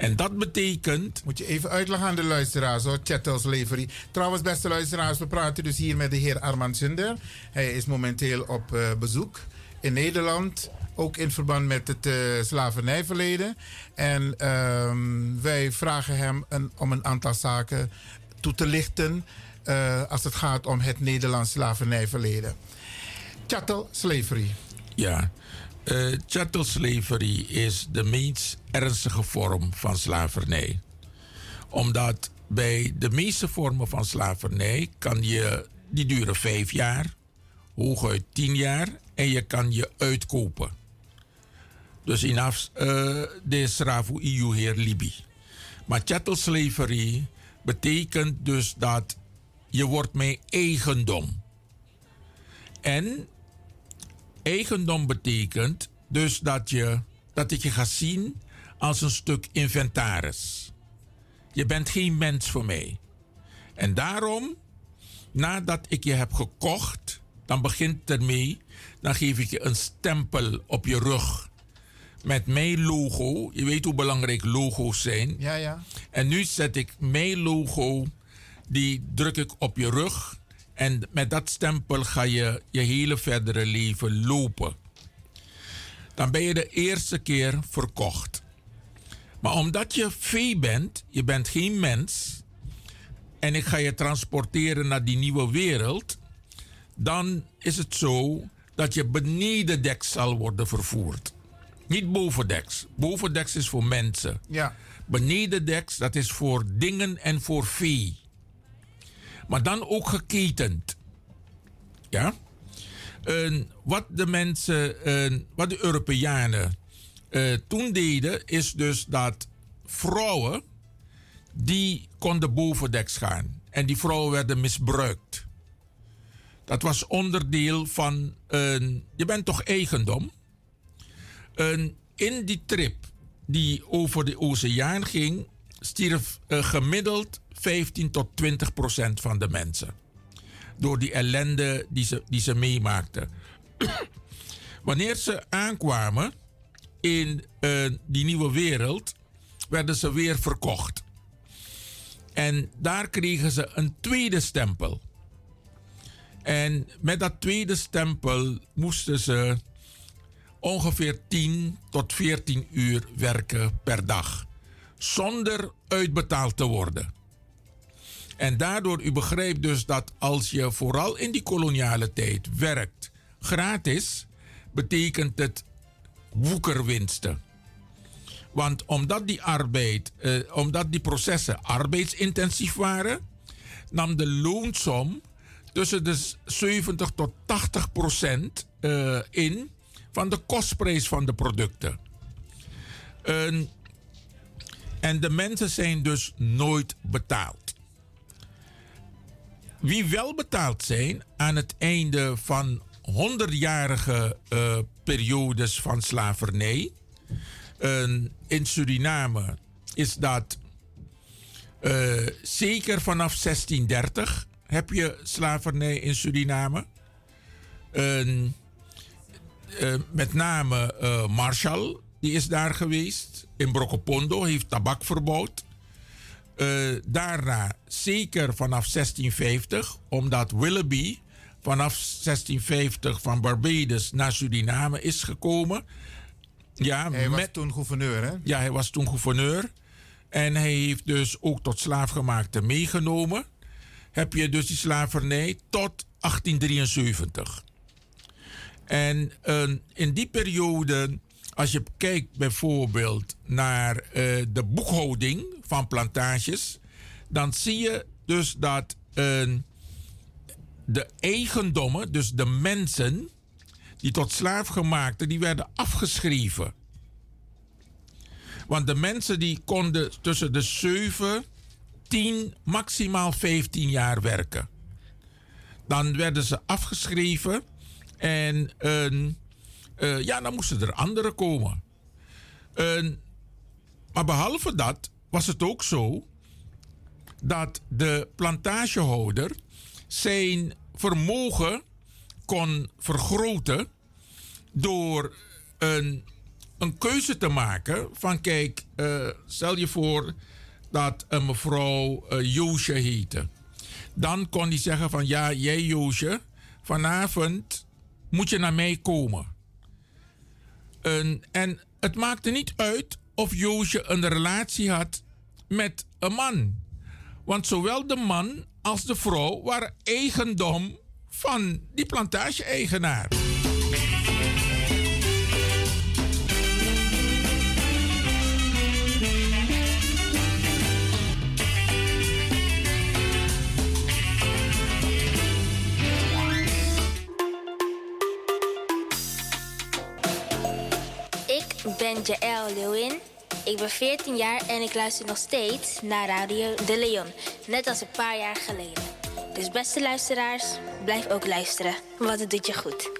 En dat betekent. Moet je even uitleggen aan de luisteraars hoor, chattel slavery. Trouwens, beste luisteraars, we praten dus hier met de heer Armand Zinder. Hij is momenteel op uh, bezoek in Nederland. Ook in verband met het uh, slavernijverleden. En uh, wij vragen hem een, om een aantal zaken toe te lichten. Uh, als het gaat om het Nederlands slavernijverleden. Chattel slavery. Ja. Uh, chattel slavery is de meest ernstige vorm van slavernij. Omdat bij de meeste vormen van slavernij kan je, die duren vijf jaar, hooguit tien jaar, en je kan je uitkopen. Dus inaf uh, de Sravu EU heer Libi. Maar chattel slavery betekent dus dat je wordt mijn eigendom. En eigendom betekent dus dat, je, dat ik je ga zien als een stuk inventaris. Je bent geen mens voor mij. En daarom, nadat ik je heb gekocht, dan begint ermee, dan geef ik je een stempel op je rug met mijn logo. Je weet hoe belangrijk logo's zijn. Ja, ja. En nu zet ik mijn logo, die druk ik op je rug. En met dat stempel ga je je hele verdere leven lopen. Dan ben je de eerste keer verkocht. Maar omdat je vee bent, je bent geen mens. En ik ga je transporteren naar die nieuwe wereld. Dan is het zo dat je beneden dek zal worden vervoerd. Niet bovendeks. Bovendeks is voor mensen. Ja. Benedendeks, dat is voor dingen en voor vee. Maar dan ook geketend. Ja? Wat de mensen, en wat de Europeanen eh, toen deden, is dus dat vrouwen, die konden bovendeks gaan. En die vrouwen werden misbruikt. Dat was onderdeel van. Je bent toch eigendom? In die trip die over de oceaan ging, stierf eh, gemiddeld 15 tot 20 procent van de mensen. Door die ellende die ze, die ze meemaakten. Wanneer ze aankwamen in eh, die nieuwe wereld, werden ze weer verkocht. En daar kregen ze een tweede stempel. En met dat tweede stempel moesten ze ongeveer 10 tot 14 uur werken per dag. Zonder uitbetaald te worden. En daardoor, u begrijpt dus dat als je vooral in die koloniale tijd werkt gratis, betekent het woekerwinsten. Want omdat die arbeid, eh, omdat die processen arbeidsintensief waren, nam de loonsom tussen de 70 tot 80 procent eh, in van de kostprijs van de producten. En, en de mensen zijn dus nooit betaald. Wie wel betaald zijn aan het einde van honderdjarige eh, periodes van slavernij. In Suriname is dat eh, zeker vanaf 1630 heb je slavernij in Suriname. Eh, met name Marshall, die is daar geweest. In Brokopondo heeft tabak verbouwd. Eh, daarna zeker vanaf 1650, omdat Willoughby vanaf 1650 van Barbados naar Suriname is gekomen. Ja, Hij was met, toen gouverneur, hè? ja, hij was toen gouverneur. En hij heeft dus ook tot slaafgemaakte meegenomen. Heb je dus die slavernij tot 1873. En eh, in die periode, als je kijkt bijvoorbeeld naar eh, de boekhouding van plantages, dan zie je dus dat eh, de eigendommen, dus de mensen die tot slaafgemaakte, die werden afgeschreven. Want de mensen die konden tussen de 7, 10, maximaal 15 jaar werken. Dan werden ze afgeschreven en een, eh, ja, dan moesten er anderen komen. Maar behalve dat was het ook zo dat de plantagehouder zijn vermogen kon vergroten door een, een keuze te maken van kijk, eh, stel je voor dat een mevrouw uh, Joosje heette. Dan kon hij zeggen van ja, jij Joosje, vanavond moet je naar mij komen. En, het maakte niet uit of Joosje een relatie had met een man. Want zowel de man als de vrouw waren eigendom van die plantage-eigenaar. ben Jaël Lewin, Ik ben 14 jaar en ik luister nog steeds naar Radio De Leon. Net als een paar jaar geleden. Dus beste luisteraars, blijf ook luisteren, want het doet je goed.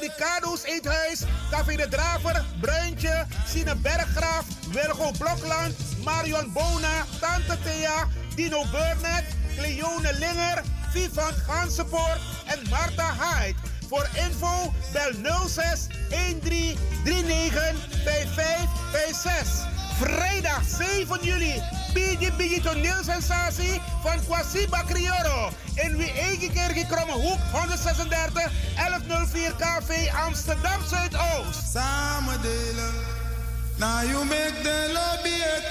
Ricardo's Eethuis, Café de Draver, Bruintje, Sine Berggraaf, Wilgo Blokland, Marion Bona, Tante Thea, Dino Burnett, Cleone Linger, Vivant Gansenpoort en Marta Hyde. Voor info bel 06 13 39 55 56. Vrijdag 7 juli, Biggie Biggie toneelsensatie van Kwasi Bakrioro. In wie eigen kerk in Kromme Hoek 136 1104 KV Amsterdam Zuidoost. Samen delen. Now you make the lobby a.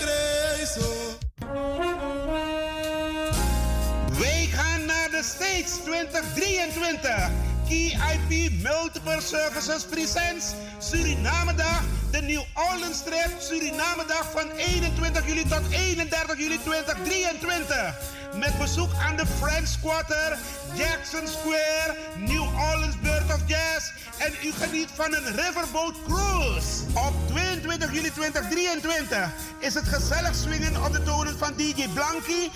Wij gaan naar de States 2023. KIP Multiple Services Presents Suriname Dag. De New Orleans Trip Suriname Dag van 21 juli tot 31 juli 2023. Met bezoek aan de French Quarter, Jackson Square, New Orleans Bird of Jazz. En u geniet van een riverboat cruise. Op 22 juli 2023 is het gezellig swingen op de tonen van DJ Blanky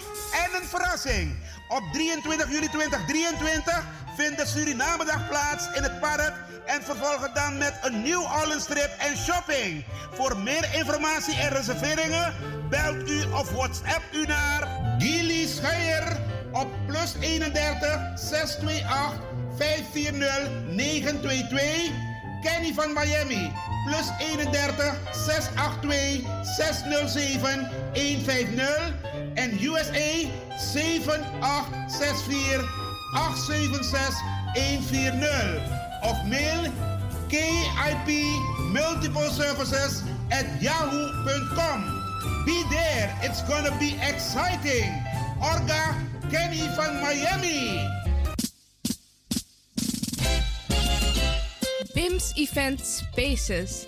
en een verrassing. Op 23 juli 2023 vindt de Surinamedag plaats in het park en vervolgen dan met een New Orleans trip en shopping. Voor meer informatie en reserveringen belt u of WhatsApp u naar Gilly Scheier op plus 31 628 540 922. Kenny van Miami plus 31 682 607 150 en USA 7864 876 140 of mail KIP Multiple Services at yahoo.com. Be there, it's gonna be exciting. Orga Kenny van Miami. BIMS Event Spaces.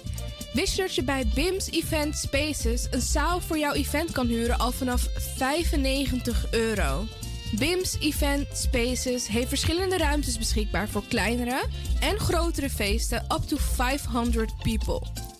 Wist dat je bij BIMS Event Spaces een zaal voor jouw event kan huren al vanaf 95 euro? BIMS Event Spaces heeft verschillende ruimtes beschikbaar voor kleinere en grotere feesten up to 500 people.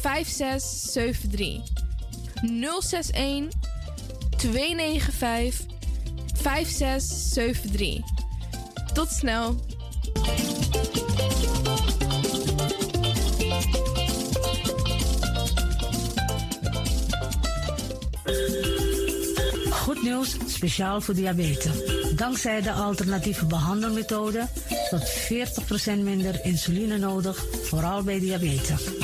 5673. 061 295 5673. Tot snel. Goed nieuws, speciaal voor diabetes. Dankzij de alternatieve behandelmethode tot 40% minder insuline nodig, vooral bij diabetes.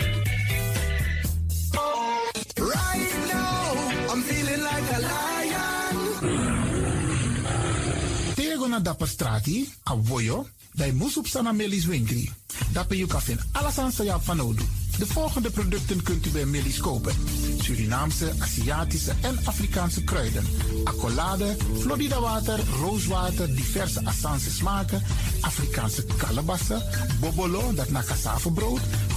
Right now, I'm feeling like a lion. Tego dapper strati, a voyo, dai musup sana melis winkri. Dapper you kafin alasan sa ya fanodu. De volgende producten kunt u bij Millie's kopen. Surinaamse, Aziatische en Afrikaanse kruiden. Accolade, Florida water, rooswater, diverse Assange smaken. Afrikaanse kalebassen, bobolo, dat na brood,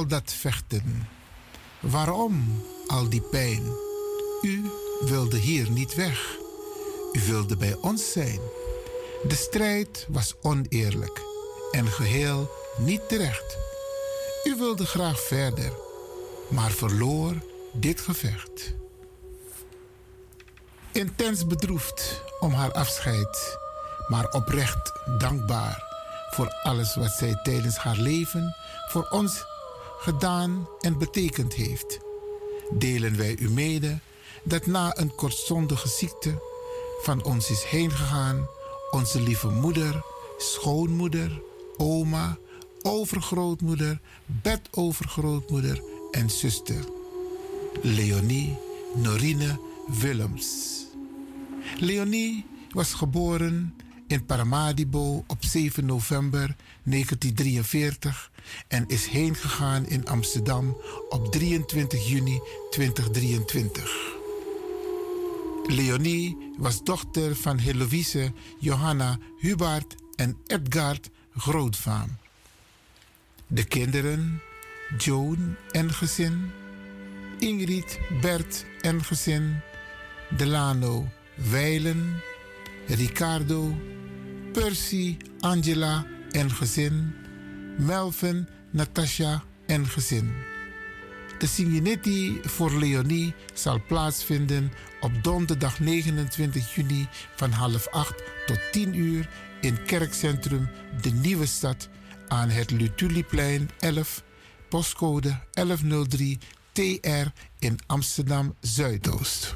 Al dat vechten? Waarom al die pijn? U wilde hier niet weg. U wilde bij ons zijn. De strijd was oneerlijk en geheel niet terecht. U wilde graag verder, maar verloor dit gevecht. Intens bedroefd om haar afscheid, maar oprecht dankbaar voor alles wat zij tijdens haar leven voor ons gedaan en betekend heeft, delen wij u mede dat na een kortstondige ziekte van ons is heengegaan onze lieve moeder, schoonmoeder, oma, overgrootmoeder, bedovergrootmoeder en zuster, Leonie Norine Willems. Leonie was geboren in Paramaribo op 7 november 1943 en is heengegaan in Amsterdam op 23 juni 2023. Leonie was dochter van Heloïse Johanna Hubert en Edgard Grootvaam. De kinderen Joan en gezin, Ingrid Bert en gezin, Delano Weilen, Ricardo, Percy, Angela en gezin, Melvin, Natasha en gezin. De Signetti voor Leonie zal plaatsvinden op donderdag 29 juni van half acht tot 10 uur in kerkcentrum De Nieuwe Stad aan het Lutuliplein 11, postcode 1103 TR in Amsterdam Zuidoost.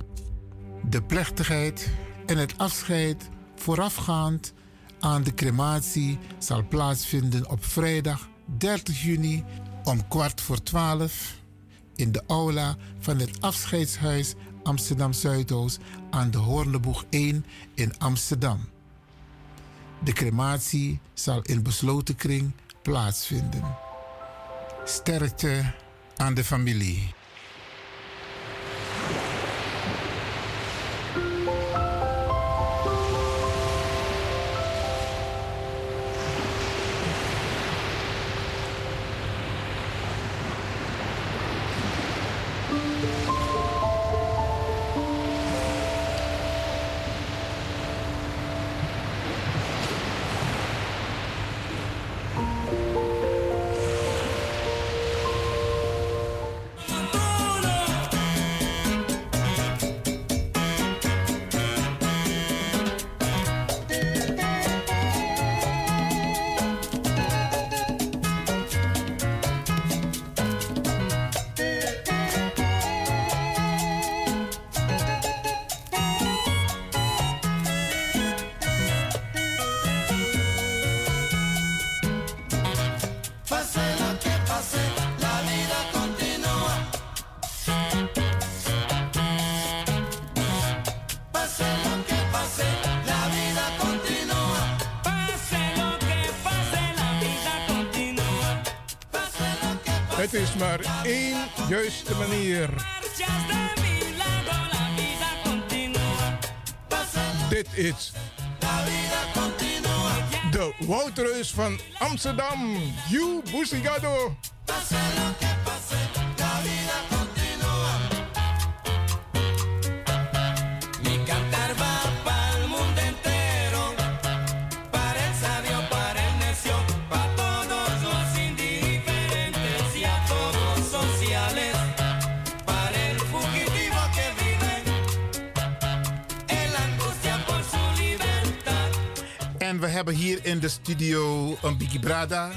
De plechtigheid en het afscheid voorafgaand aan de crematie zal plaatsvinden op vrijdag 30 juni om kwart voor twaalf in de aula van het afscheidshuis Amsterdam Zuidoost aan de Hoorneboeg 1 in Amsterdam. De crematie zal in besloten kring plaatsvinden. Sterkte aan de familie. Van Amsterdam. You Busigado. In de studio een Biggie Brada.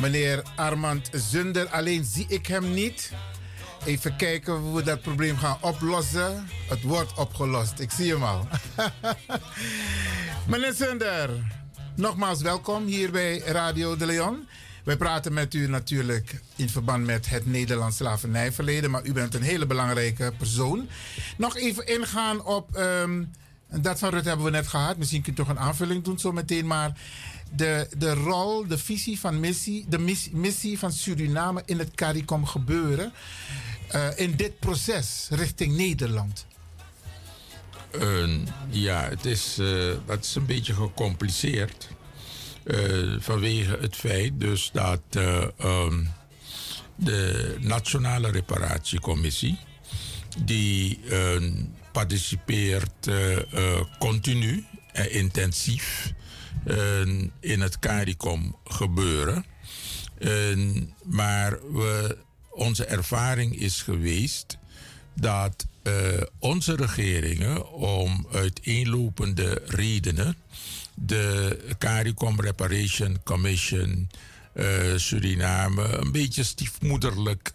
Meneer Armand Zunder. Alleen zie ik hem niet. Even kijken hoe we dat probleem gaan oplossen. Het wordt opgelost. Ik zie hem al. Meneer Zunder, nogmaals welkom hier bij Radio de Leon. Wij praten met u natuurlijk in verband met het Nederlands slavernijverleden. Maar u bent een hele belangrijke persoon. Nog even ingaan op. ehm, dat van Rutte hebben we net gehad. Misschien kunt u toch een aanvulling doen zo meteen. Maar de, de rol, de visie van missie, de missie, van Suriname in het CARICOM gebeuren. eh, in dit proces richting Nederland. Eh, ja, het is, eh, dat is een beetje gecompliceerd. Eh, vanwege het feit dus dat eh, ehm, de Nationale Reparatiecommissie... die eh, participeert eh, eh, continu en intensief eh, in het CARICOM gebeuren. Maar we, onze ervaring is geweest dat onze regeringen om uiteenlopende redenen de CARICOM Reparation Commission Suriname een beetje stiefmoederlijk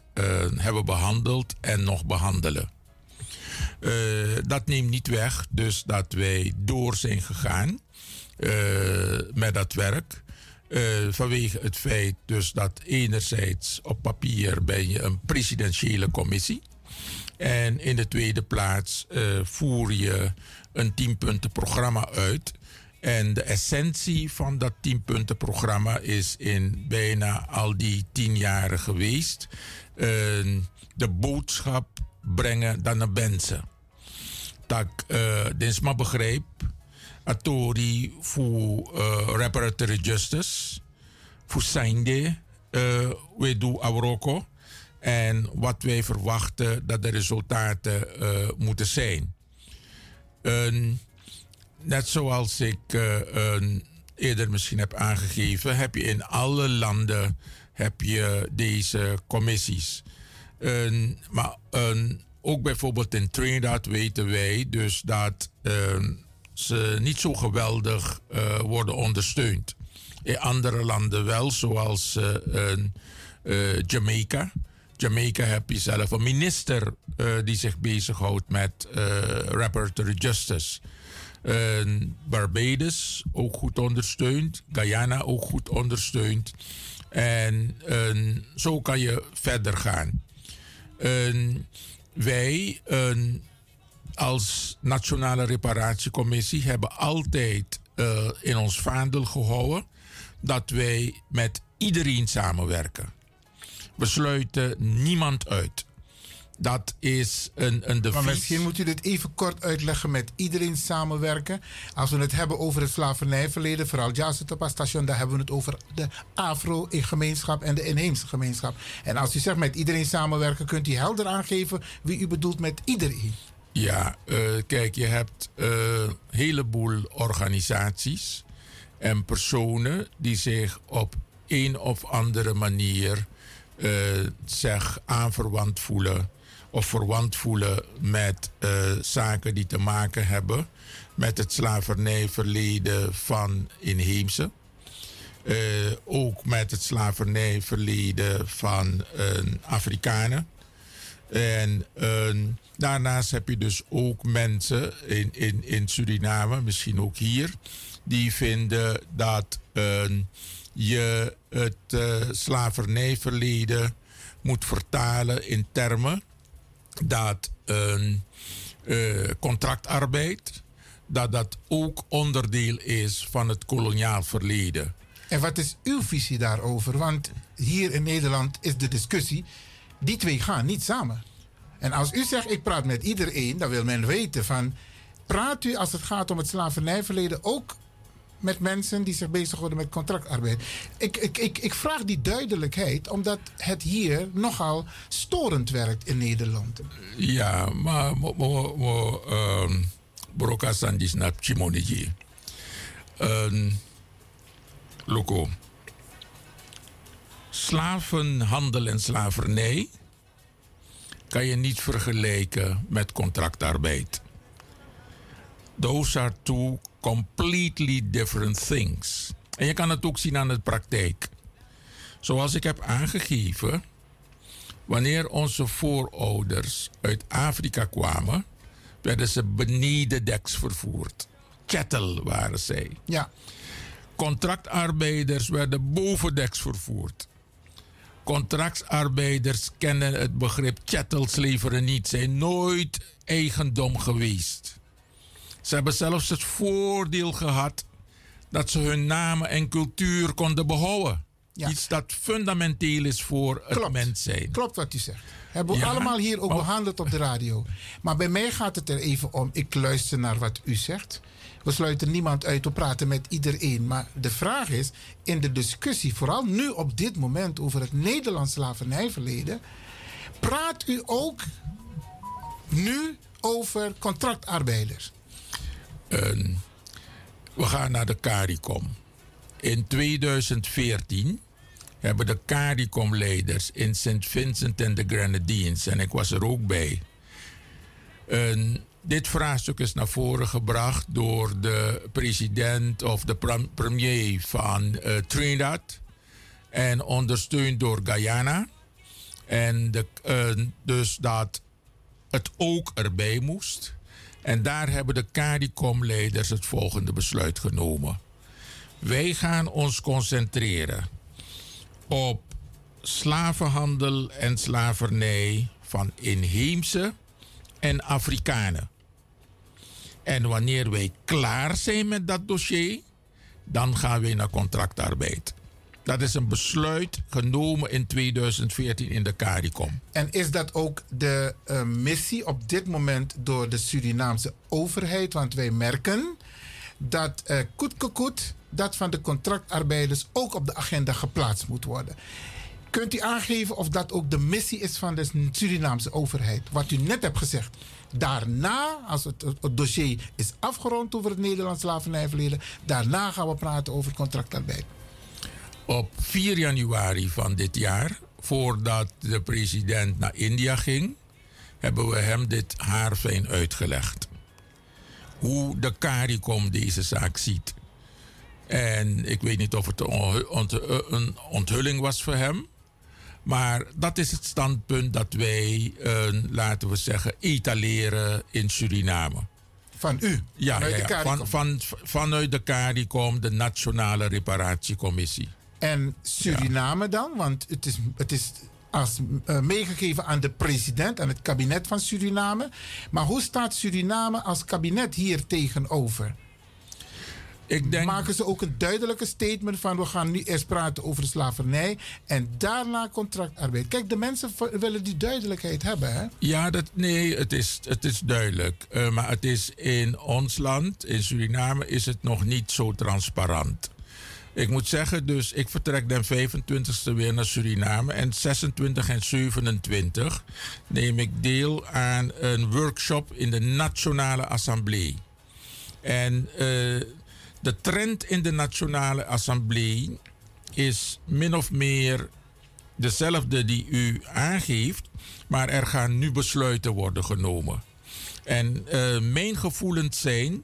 hebben behandeld en nog behandelen. Eh, dat neemt niet weg, dus dat wij door zijn gegaan eh, met dat werk. Eh, vanwege het feit dus dat enerzijds op papier ben je een presidentiële commissie. En in de tweede plaats voer je een tienpuntenprogramma uit. En de essentie van dat tienpuntenprogramma is in bijna al die tien jaren geweest. de boodschap brengen dan naar mensen. Dat uh, dit maar begreep. Atori voor uh, reparatory justice. Voor zijnde. Uh, we doen. En wat wij verwachten dat de resultaten moeten zijn. Net zoals ik eerder misschien heb aangegeven, heb je in alle landen heb je deze commissies. Um, maar ook bijvoorbeeld in Trinidad weten wij dus dat ze niet zo geweldig uh, worden ondersteund. In andere landen wel, zoals uh, Jamaica. Jamaica heb je zelf een minister die zich bezighoudt met reparatory justice. Barbados ook goed ondersteund. Guyana ook goed ondersteund. En zo kan je verder gaan. Wij als Nationale Reparatiecommissie hebben altijd in ons vaandel gehouden dat wij met iedereen samenwerken. We sluiten niemand uit. Dat is een, een devies. Maar misschien moet u dit even kort uitleggen met iedereen samenwerken. Als we het hebben over het slavernijverleden, vooral Jazzetapa station, daar hebben we het over de Afro-gemeenschap en de inheemse gemeenschap. En als u zegt met iedereen samenwerken, kunt u helder aangeven wie u bedoelt met iedereen. Ja, eh, kijk, je hebt een heleboel organisaties en personen die zich op een of andere manier eh, zich aanverwant voelen of verwant voelen met eh, zaken die te maken hebben met het slavernijverleden van inheemse. Eh, ook met het slavernijverleden van Afrikanen. En eh, daarnaast heb je dus ook mensen in, in, in Suriname, misschien ook hier, die vinden dat eh, je het eh, slavernijverleden moet vertalen in termen dat eh, contractarbeid, dat dat ook onderdeel is van het koloniaal verleden. En wat is uw visie daarover? Want hier in Nederland is de discussie, die twee gaan niet samen. En als u zegt, ik praat met iedereen, dan wil men weten van... praat u als het gaat om het slavernijverleden ook met mensen die zich bezighouden met contractarbeid? Ik, ik, ik, ik vraag die duidelijkheid, omdat het hier nogal storend werkt in Nederland. Ja, maar um, broka sandis na chimoniji. Um, Loco. Slavenhandel en slavernij kan je niet vergelijken met contractarbeid. Those are completely different things. En je kan het ook zien aan de praktijk. Zoals ik heb aangegeven, wanneer onze voorouders uit Afrika kwamen, werden ze benedendeks vervoerd. Chattel waren zij. Ja. Contractarbeiders werden bovendeks vervoerd. Contractarbeiders kennen het begrip chattelsleveren niet, zijn nooit eigendom geweest. Ze hebben zelfs het voordeel gehad dat ze hun namen en cultuur konden behouden. Iets dat fundamenteel is voor het mens zijn. Klopt wat u zegt. Hebben we Ja. allemaal hier ook Oh. behandeld op de radio. Maar bij mij gaat het er even om. Ik luister naar wat u zegt. We sluiten niemand uit, we praten met iedereen. Maar de vraag is, in de discussie, vooral nu op dit moment over het Nederlands slavernijverleden, praat u ook nu over contractarbeiders? We gaan naar de CARICOM. In 2014 hebben de CARICOM-leiders in St. Vincent en de Grenadines, en ik was er ook bij, dit vraagstuk is naar voren gebracht door de president of de premier van eh, Trinidad en ondersteund door Guyana. En de, eh, dus dat het ook erbij moest. En daar hebben de CARICOM-leiders het volgende besluit genomen. Wij gaan ons concentreren op slavenhandel en slavernij van inheemse en Afrikanen. En wanneer wij klaar zijn met dat dossier, dan gaan wij naar contractarbeid. Dat is een besluit genomen in 2014 in de CARICOM. En is dat ook de eh, missie op dit moment door de Surinaamse overheid? Want wij merken dat eh koet dat van de contractarbeiders ook op de agenda geplaatst moet worden. Kunt u aangeven of dat ook de missie is van de Surinaamse overheid? Wat u net hebt gezegd. Daarna, als het, het dossier is afgerond over het Nederlands slavernijverleden, daarna gaan we praten over contractarbeid. Op 4 januari van dit jaar, voordat de president naar India ging, hebben we hem dit haarfijn uitgelegd. Hoe de CARICOM deze zaak ziet. En ik weet niet of het een onthulling was voor hem. Maar dat is het standpunt dat wij, laten we zeggen, etaleren in Suriname. Van u? Ja, Vanuit ja, de. CARICOM? Van, van, vanuit de CARICOM, de Nationale Reparatiecommissie. En Suriname dan? Want het is, het is als, eh, meegegeven aan de president, aan het kabinet van Suriname. Maar hoe staat Suriname als kabinet hier tegenover? Ik denk... maken ze ook een duidelijke statement van we gaan nu eerst praten over slavernij en daarna contractarbeid. Kijk, de mensen willen die duidelijkheid hebben. Hè? Ja, dat, nee, het is, het is duidelijk. Eh, maar het is in ons land, in Suriname, is het nog niet zo transparant. Ik moet zeggen, dus ik vertrek den 25e weer naar Suriname. En 26 en 27 neem ik deel aan een workshop in de Nationale Assemblée. En eh, de trend in de Nationale Assemblée is min of meer dezelfde die u aangeeft, maar er gaan nu besluiten worden genomen. En eh, mijn gevoelens zijn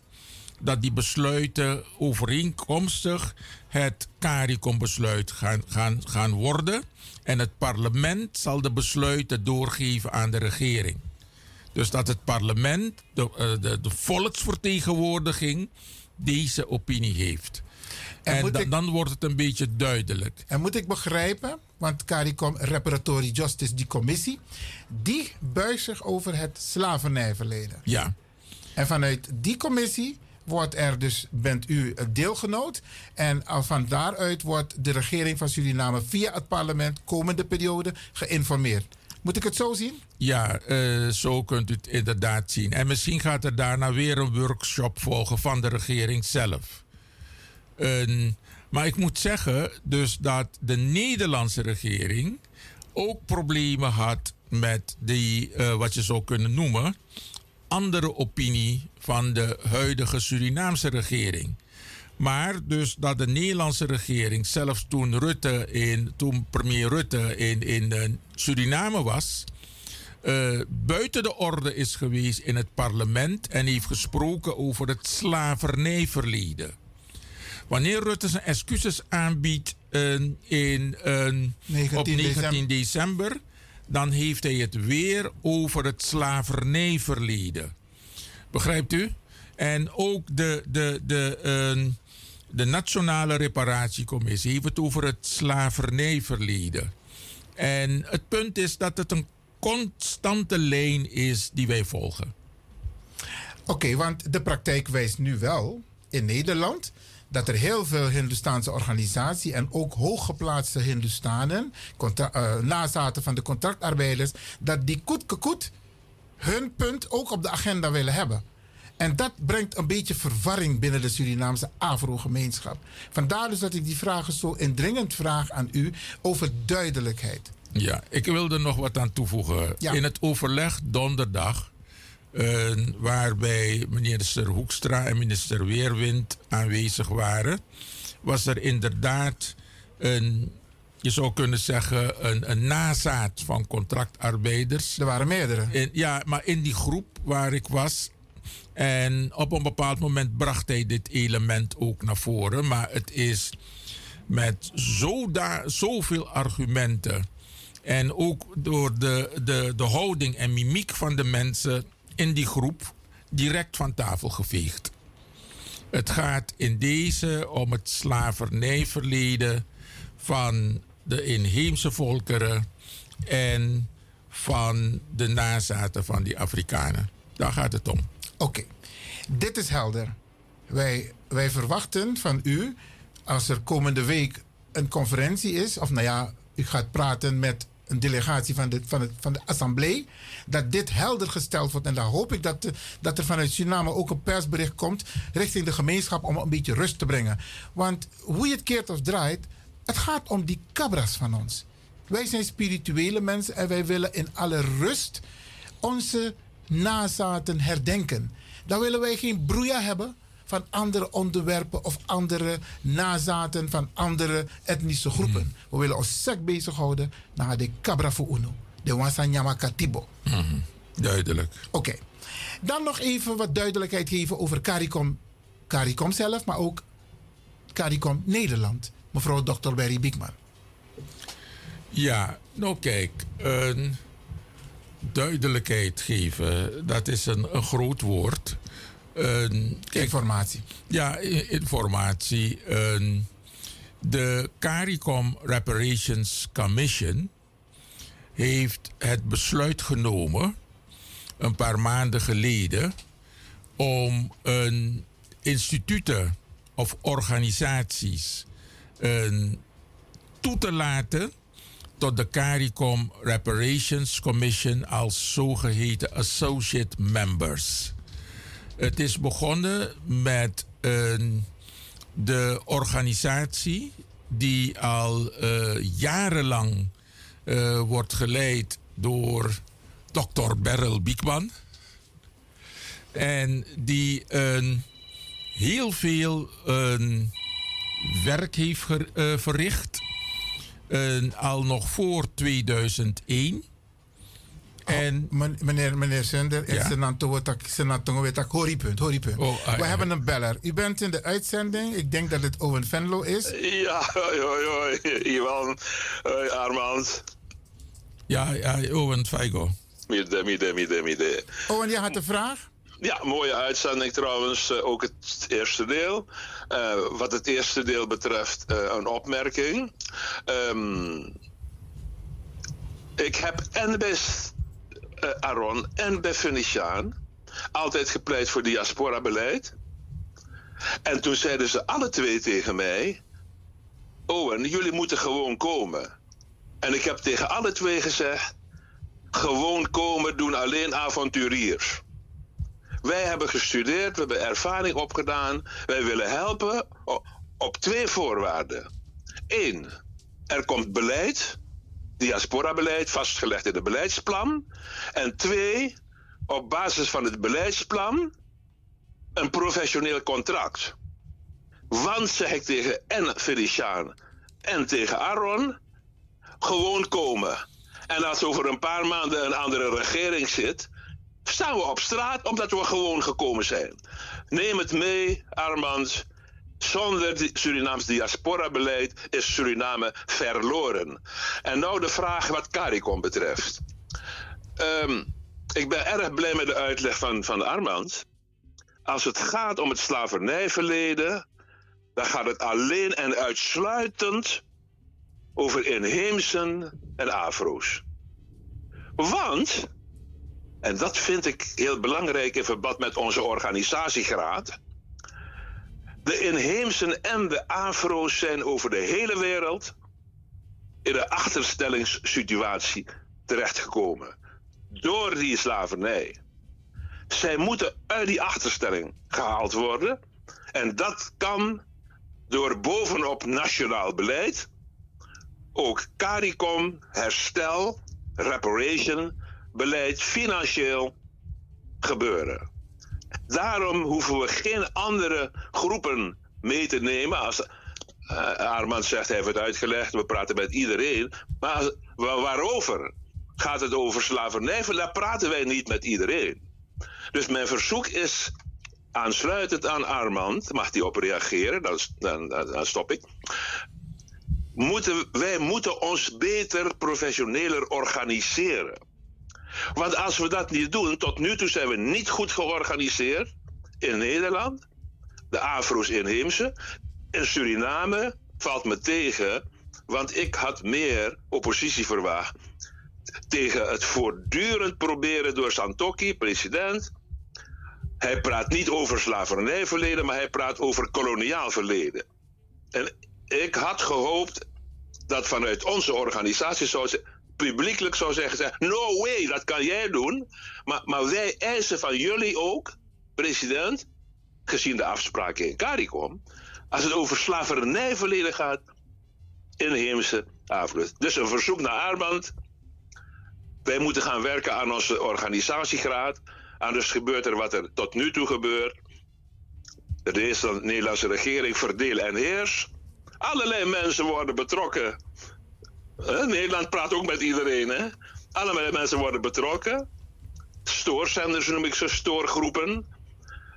dat die besluiten overeenkomstig het CARICOM-besluit gaan, gaan, gaan worden. En het parlement zal de besluiten doorgeven aan de regering. Dus dat het parlement, de, eh, de, de volksvertegenwoordiging, deze opinie heeft. En En, moet da- ik- dan wordt het een beetje duidelijk. En moet ik begrijpen, want CARICOM Reparatory Justice, die commissie, die buigt zich over het slavernijverleden. Ja. En vanuit die commissie wordt er dus, bent u een deelgenoot. En al van daaruit wordt de regering van Suriname via het parlement komende periode geïnformeerd. Moet ik het zo zien? Ja, eh, zo kunt u het inderdaad zien. En misschien gaat er daarna weer een workshop volgen van de regering zelf. Maar ik moet zeggen dus dat de Nederlandse regering ook problemen had met die, eh, wat je zou kunnen noemen, andere opinie van de huidige Surinaamse regering. Maar dus dat de Nederlandse regering, zelfs toen Rutte in, toen premier Rutte in, in eh, Suriname was, eh, buiten de orde is geweest in het parlement en heeft gesproken over het slavernijverleden. Wanneer Rutte zijn excuses aanbiedt eh, in, 19 op 19 december. december, dan heeft hij het weer over het slavernijverleden. Begrijpt u? En ook de, de, de, eh, de Nationale Reparatiecommissie heeft het over het slavernijverleden. En het punt is dat het een constante lijn is die wij volgen. Oké, want de praktijk wijst nu wel in Nederland dat er heel veel Hindoestaanse organisaties en ook hooggeplaatste Hindoestanen, contra- eh, nazaten van de contractarbeiders, dat die koet hun punt ook op de agenda willen hebben. En dat brengt een beetje verwarring binnen de Surinaamse Afro-gemeenschap. Vandaar dus dat ik die vragen zo indringend vraag aan u over duidelijkheid. Ja, ik wil er nog wat aan toevoegen. Ja. In het overleg donderdag, eh, waarbij minister Hoekstra en minister Weerwind aanwezig waren, was er inderdaad een, je zou kunnen zeggen, een, een nazaat van contractarbeiders. Er waren meerdere. In, ja, maar in die groep waar ik was. En op een bepaald moment bracht hij dit element ook naar voren. Maar het is met zoda- zoveel argumenten. En ook door de, de, de houding en mimiek van de mensen in die groep direct van tafel geveegd. Het gaat in deze om het slavernijverleden van de inheemse volkeren en van de nazaten van die Afrikanen. Daar gaat het om. Oké, dit is helder. Wij, wij verwachten van u, als er komende week een conferentie is, of nou ja, u gaat praten met een delegatie van de, van, het, van de assemblee, dat dit helder gesteld wordt. En dan hoop ik dat, dat er vanuit Suriname ook een persbericht komt richting de gemeenschap om een beetje rust te brengen. Want hoe je het keert of draait, het gaat om die cabras van ons. Wij zijn spirituele mensen en wij willen in alle rust onze nazaten herdenken. Dan willen wij geen broeia hebben van andere onderwerpen of andere nazaten van andere etnische groepen. We willen ons sec bezighouden naar de Cabra voor Uno, de Wansanyama Katibo. Duidelijk. Oké. Dan nog even wat duidelijkheid geven over CARICOM, CARICOM zelf, maar ook CARICOM Nederland. Mevrouw Dr. Berry Biekman. Ja, nou kijk, een duidelijkheid geven, dat is een, een groot woord. Een, kijk, informatie. Ja, informatie. Een, de CARICOM Reparations Commission heeft het besluit genomen, een paar maanden geleden, om een instituten of organisaties toe te laten tot de CARICOM Reparations Commission als zogeheten associate members. Het is begonnen met de organisatie die al eh, jarenlang eh, wordt geleid door Dr. Beryl Biekman. En die heel veel werk heeft eh, verricht. een- al nog voor 2001. En, meneer, meneer Zender, ik Ja. hoorpunt, hoorpunt. Oh, ah, We ja. hebben een beller. U bent in de uitzending. Ik denk dat het Owen Venlo is. Ja, hoi, hoi, hoi. Ivan, hoi, Armand. Ja, ja, Owen Feigo. Midden, midden, midden, midden. Owen, jij had een vraag? Ja, mooie uitzending trouwens. eh, ook het eerste deel. Eh, wat het eerste deel betreft, eh, een opmerking. Ehm, ik heb en bij eh, Aaron en bij Venetiaan altijd gepleit voor diaspora-beleid. En toen zeiden ze alle twee tegen mij: Owen, jullie moeten gewoon komen. En ik heb tegen alle twee gezegd: gewoon komen doen alleen avonturiers. Wij hebben gestudeerd, we hebben ervaring opgedaan. Wij willen helpen op twee voorwaarden. Eén, er komt beleid, diaspora-beleid, vastgelegd in het beleidsplan. En twee, op basis van het beleidsplan, een professioneel contract. Want, zeg ik tegen en Feliciaan en tegen Aaron, gewoon komen. En als over een paar maanden een andere regering zit, staan we op straat omdat we gewoon gekomen zijn. Neem het mee, Armand. Zonder di- Surinaams diaspora-beleid is Suriname verloren. En nou de vraag wat CARICOM betreft. Ehm, ik ben erg blij met de uitleg van, van Armand. Als het gaat om het slavernijverleden, dan gaat het alleen en uitsluitend over inheemsen en afro's. Want, en dat vind ik heel belangrijk in verband met onze organisatiegraad. De inheemsen en de afro's zijn over de hele wereld in een achterstellingssituatie terechtgekomen. Door die slavernij. Zij moeten uit die achterstelling gehaald worden. En dat kan door bovenop nationaal beleid ook CARICOM, herstel, reparation, beleid financieel gebeuren. Daarom hoeven we geen andere groepen mee te nemen. Als eh, Armand zegt, hij heeft het uitgelegd, we praten met iedereen. Maar waarover? Gaat het over slavernij? Daar praten wij niet met iedereen. Dus mijn verzoek is, aansluitend aan Armand, mag hij op reageren, dan, dan, dan stop ik moeten, wij moeten ons beter professioneler organiseren. Want als we dat niet doen, tot nu toe zijn we niet goed georganiseerd in Nederland. De Afro's inheemse. In Suriname valt me tegen, want ik had meer oppositie verwacht tegen het voortdurend proberen door Santokki, president. Hij praat niet over slavernijverleden, maar hij praat over koloniaal verleden. En ik had gehoopt dat vanuit onze organisatie zou ze, publiekelijk zou zeggen: zeg, No way, dat kan jij doen. Maar, maar wij eisen van jullie ook, president, gezien de afspraken in CARICOM, als het over slavernijverleden gaat, inheemse Afro. Dus een verzoek naar Armand. Wij moeten gaan werken aan onze organisatiegraad. Anders gebeurt er wat er tot nu toe gebeurt. De Nederlandse- Nederlandse regering verdeel en heers. Allerlei mensen worden betrokken. Nederland praat ook met iedereen. Hè? Allerlei mensen worden betrokken. Stoorzenders noem ik ze, stoorgroepen.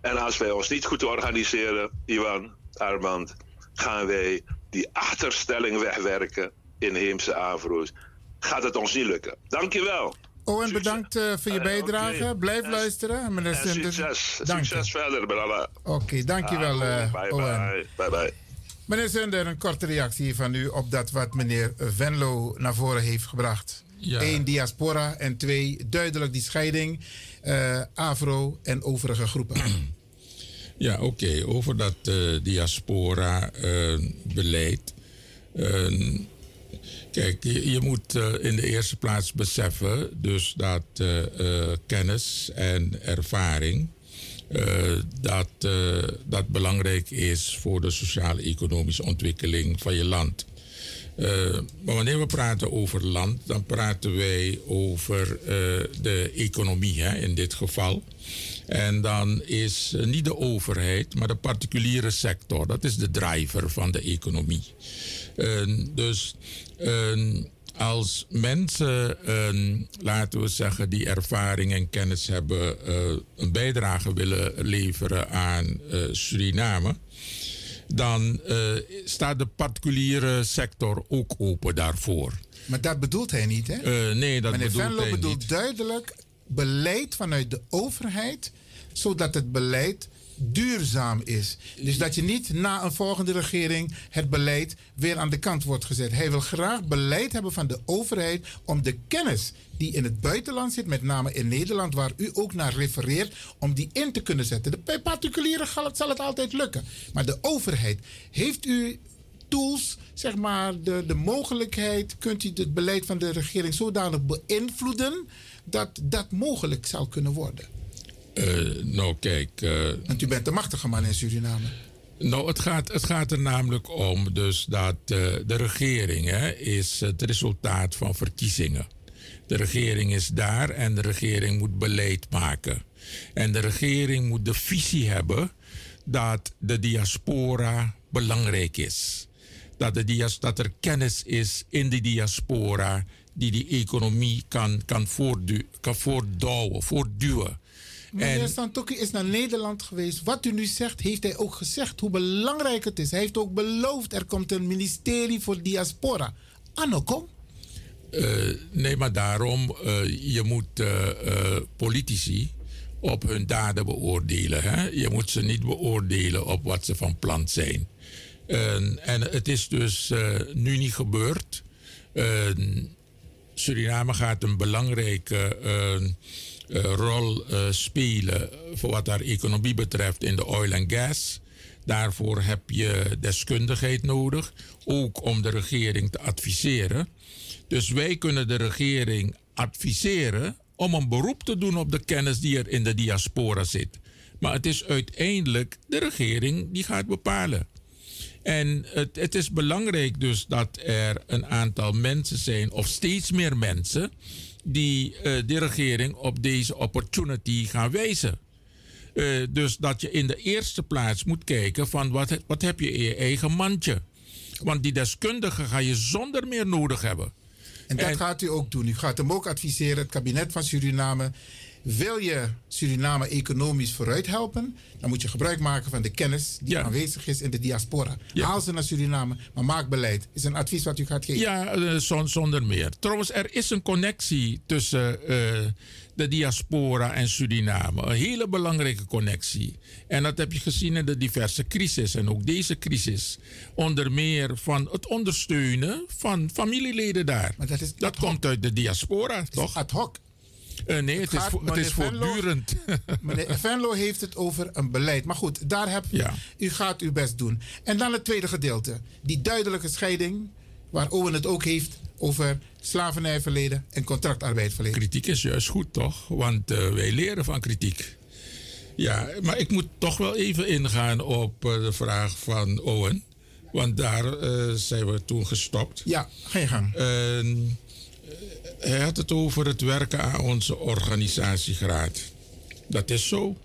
En als wij ons niet goed organiseren, Iwan, Armand, gaan wij die achterstelling wegwerken in Heemse Avro's. Gaat het ons niet lukken. Dankjewel. Owen, bedankt eh, voor je bijdrage. oké. Blijf En- luisteren. En succes. Dank. Succes verder. Oké, dankjewel, Ah, bye, Owen. bye, bye, bye. Meneer Zender, een korte reactie van u op dat wat meneer Venlo naar voren heeft gebracht. Ja. Eén, diaspora. En twee, duidelijk die scheiding. eh, Afro en overige groepen. Ja, oké. Over dat eh, diaspora-beleid. kijk, je, je moet eh, in de eerste plaats beseffen dus dat eh, eh, kennis en ervaring eh, dat, eh, dat belangrijk is voor de sociaal-economische ontwikkeling van je land. Eh, maar wanneer we praten over land, dan praten wij over de economie hè, in dit geval. En dan is niet de overheid, maar de particuliere sector. Dat is de driver van de economie. Dus als mensen, eh, laten we zeggen, die ervaring en kennis hebben, eh, een bijdrage willen leveren aan eh, Suriname, dan eh, staat de particuliere sector ook open daarvoor. Maar dat bedoelt hij niet, hè? Nee, dat Meneer bedoelt Venlo hij bedoelt niet. duidelijk beleid vanuit de overheid, zodat het beleid duurzaam is. Dus dat je niet na een volgende regering het beleid weer aan de kant wordt gezet. Hij wil graag beleid hebben van de overheid om de kennis die in het buitenland zit, met name in Nederland, waar u ook naar refereert, om die in te kunnen zetten. De bij particulieren zal het, altijd lukken. Maar de overheid, heeft u tools, zeg maar, de, de mogelijkheid, kunt u het beleid van de regering zodanig beïnvloeden dat dat mogelijk zal kunnen worden? Eh, nou, kijk. eh, Want u bent de machtige man in Suriname. Nou, het gaat, het gaat er namelijk om dus dat eh, de regering hè, is het resultaat van verkiezingen. De regering is daar en de regering moet beleid maken. En de regering moet de visie hebben dat de diaspora belangrijk is. Dat, de dias, dat er kennis is in de diaspora die die economie kan, kan, voortdu kan voortdouwen, voortduwen. Meneer Santoki is naar Nederland geweest. Wat u nu zegt, heeft hij ook gezegd hoe belangrijk het is. Hij heeft ook beloofd, er komt een ministerie voor diaspora. Anno, kom. Eh, nee, maar daarom, eh, je moet eh, politici op hun daden beoordelen. Hè? Je moet ze niet beoordelen op wat ze van plan zijn. En- en het is dus nu niet gebeurd. Suriname gaat een belangrijke rol eh, spelen voor wat haar economie betreft in de oil en gas. Daarvoor heb je deskundigheid nodig, ook om de regering te adviseren. Dus wij kunnen de regering adviseren om een beroep te doen op de kennis die er in de diaspora zit. Maar het is uiteindelijk de regering die gaat bepalen. En het, het is belangrijk dus dat er een aantal mensen zijn, of steeds meer mensen, die eh, de regering op deze opportunity gaan wijzen. Eh, dus dat je in de eerste plaats moet kijken van wat, wat heb je in je eigen mandje. Want die deskundigen ga je zonder meer nodig hebben. En dat En- gaat u ook doen. U gaat hem ook adviseren, het kabinet van Suriname. Wil je Suriname economisch vooruit helpen, dan moet je gebruik maken van de kennis die aanwezig is in de diaspora. Haal ze naar Suriname, maar maak beleid. Is een advies wat u gaat geven. Ja, eh, zon- zonder meer. Trouwens, er is een connectie tussen eh, de diaspora en Suriname. Een hele belangrijke connectie. En dat heb je gezien in de diverse crisis. En ook deze crisis. Onder meer van het ondersteunen van familieleden daar. Maar dat is dat komt uit de diaspora, toch? Ad hoc. Eh, nee, het, is, gaat- het is Venlo- voortdurend. Meneer Venlo heeft het over een beleid. Maar goed, daar heb, u gaat uw best doen. En dan het tweede gedeelte. Die duidelijke scheiding, waar Owen het ook heeft over slavernijverleden en contractarbeidverleden. Kritiek is juist goed, toch? Want eh, wij leren van kritiek. Ja, maar ik moet toch wel even ingaan op eh, de vraag van Owen. Want daar zijn we toen gestopt. Ja, ga je gang. Hij had het over het werken aan onze organisatiegraad. Dat is zo.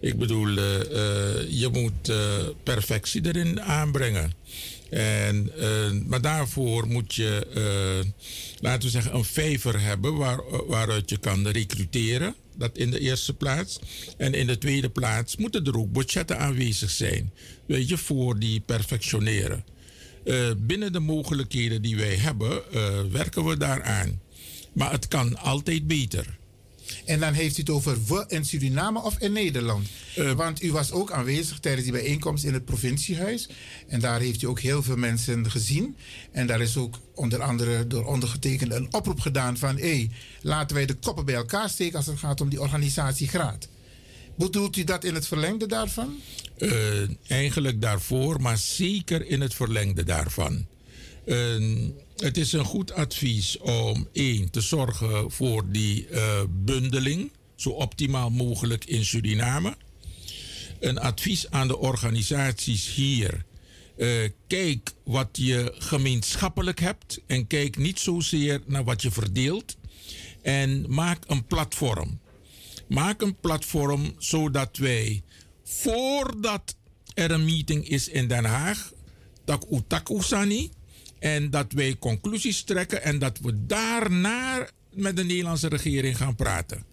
Ik bedoel, eh, eh, je moet eh, perfectie erin aanbrengen. En, maar daarvoor moet je, laten we zeggen, een vijver hebben waar, waaruit je kan recruteren. Dat in de eerste plaats. En in de tweede plaats moeten er ook budgetten aanwezig zijn. Weet je, voor die perfectioneren. Binnen de mogelijkheden die wij hebben, werken we daaraan. Maar het kan altijd beter. En dan heeft u het over we in Suriname of in Nederland. Want u was ook aanwezig tijdens die bijeenkomst in het provinciehuis. En daar heeft u ook heel veel mensen gezien. En daar is ook onder andere door ondergetekende een oproep gedaan van... hé, laten wij de koppen bij elkaar steken als het gaat om die organisatiegraad. Bedoelt u dat in het verlengde daarvan? Eh, eigenlijk daarvoor, maar zeker in het verlengde daarvan. Eh, het is een goed advies om één te zorgen voor die eh, bundeling, zo optimaal mogelijk in Suriname. Een advies aan de organisaties hier. eh, kijk wat je gemeenschappelijk hebt en kijk niet zozeer naar wat je verdeelt. En maak een platform. Maak een platform zodat wij voordat er een meeting is in Den Haag, tak sani, en dat wij conclusies trekken en dat we daarna met de Nederlandse regering gaan praten.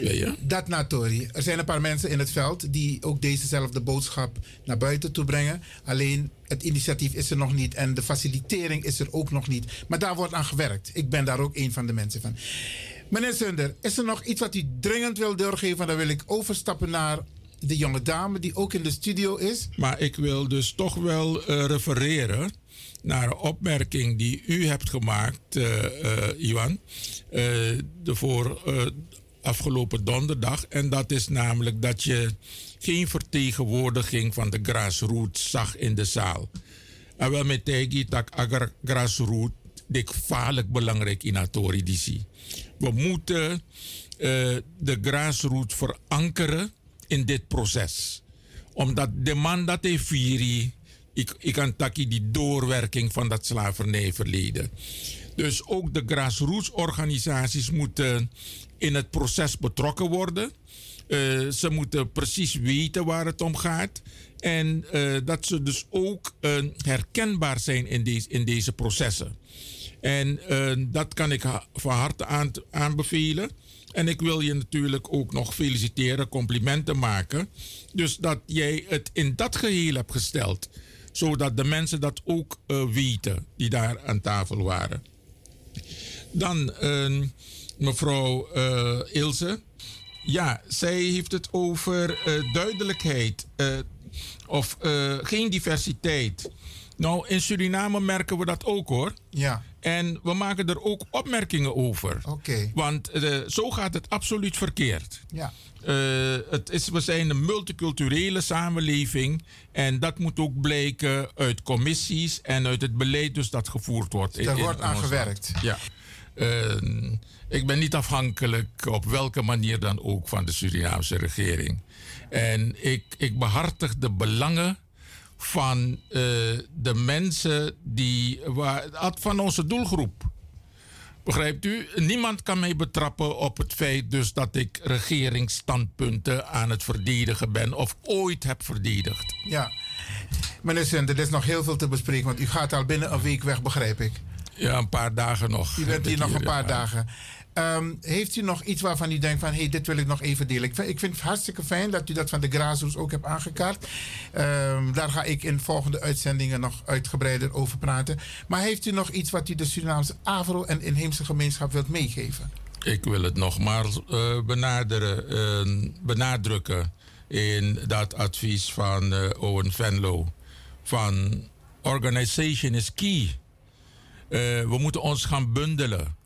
Ja, ja. Dat Natori. Er zijn een paar mensen in het veld die ook dezezelfde boodschap naar buiten toe brengen. Alleen het initiatief is er nog niet en de facilitering is er ook nog niet. Maar daar wordt aan gewerkt. Ik ben daar ook een van de mensen van. Meneer Sunder, is er nog iets wat u dringend wil doorgeven? Dan wil ik overstappen naar de jonge dame die ook in de studio is. Maar ik wil dus toch wel eh, refereren naar een opmerking die u hebt gemaakt, eh, Iwan, de voor afgelopen donderdag. En dat is namelijk dat je geen vertegenwoordiging van de grassroots zag in de zaal. En wel met tegi tak agar grassroots dik vaarlijk belangrijk in Atori DC. We moeten de grassroots verankeren in dit proces. Omdat de man dat heeft vieri, ik, ik kan die doorwerking van dat slavernijverleden. Dus ook de grassroots organisaties moeten in het proces betrokken worden. Eh, ze moeten precies weten waar het om gaat. En eh, dat ze dus ook eh, herkenbaar zijn in, deze in deze processen. En dat kan ik van harte aan, aanbevelen. En ik wil je natuurlijk ook nog feliciteren, complimenten maken. Dus dat jij het in dat geheel hebt gesteld. Zodat de mensen dat ook eh, weten die daar aan tafel waren. Dan eh, mevrouw eh, Ilse. Ja, zij heeft het over eh, duidelijkheid of geen diversiteit. Nou, in Suriname merken we dat ook hoor. Ja. En we maken er ook opmerkingen over. Oké. Want eh, zo gaat het absoluut verkeerd. Ja. Eh, het is, we zijn een multiculturele samenleving. En dat moet ook blijken uit commissies en uit het beleid dus dat gevoerd wordt. Daar wordt aan gewerkt. Ja. Eh, ik ben niet afhankelijk op welke manier dan ook van de Surinaamse regering. En ik, ik behartig de belangen van eh, de mensen die, waar, van onze doelgroep. Begrijpt u? Niemand kan mij betrappen op het feit dus dat ik regeringsstandpunten aan het verdedigen ben of ooit heb verdedigd. Ja. Meneer Sunder, er is nog heel veel te bespreken, want u gaat al binnen een week weg, begrijp ik. Ja, een paar dagen nog. U bent hier nog een paar ja. dagen. Ehm, heeft u nog iets waarvan u denkt van... hé, hey, dit wil ik nog even delen? Ik vind, het hartstikke fijn dat u dat van de grassroots ook hebt aangekaart. Ehm, daar ga ik in volgende uitzendingen nog uitgebreider over praten. Maar heeft u nog iets wat u de Surinaamse Afro- en inheemse gemeenschap wilt meegeven? Ik wil het nogmaals eh, benaderen, eh, benadrukken in dat advies van eh, Owen Venlo. Van organization is key. Eh, we moeten ons gaan bundelen.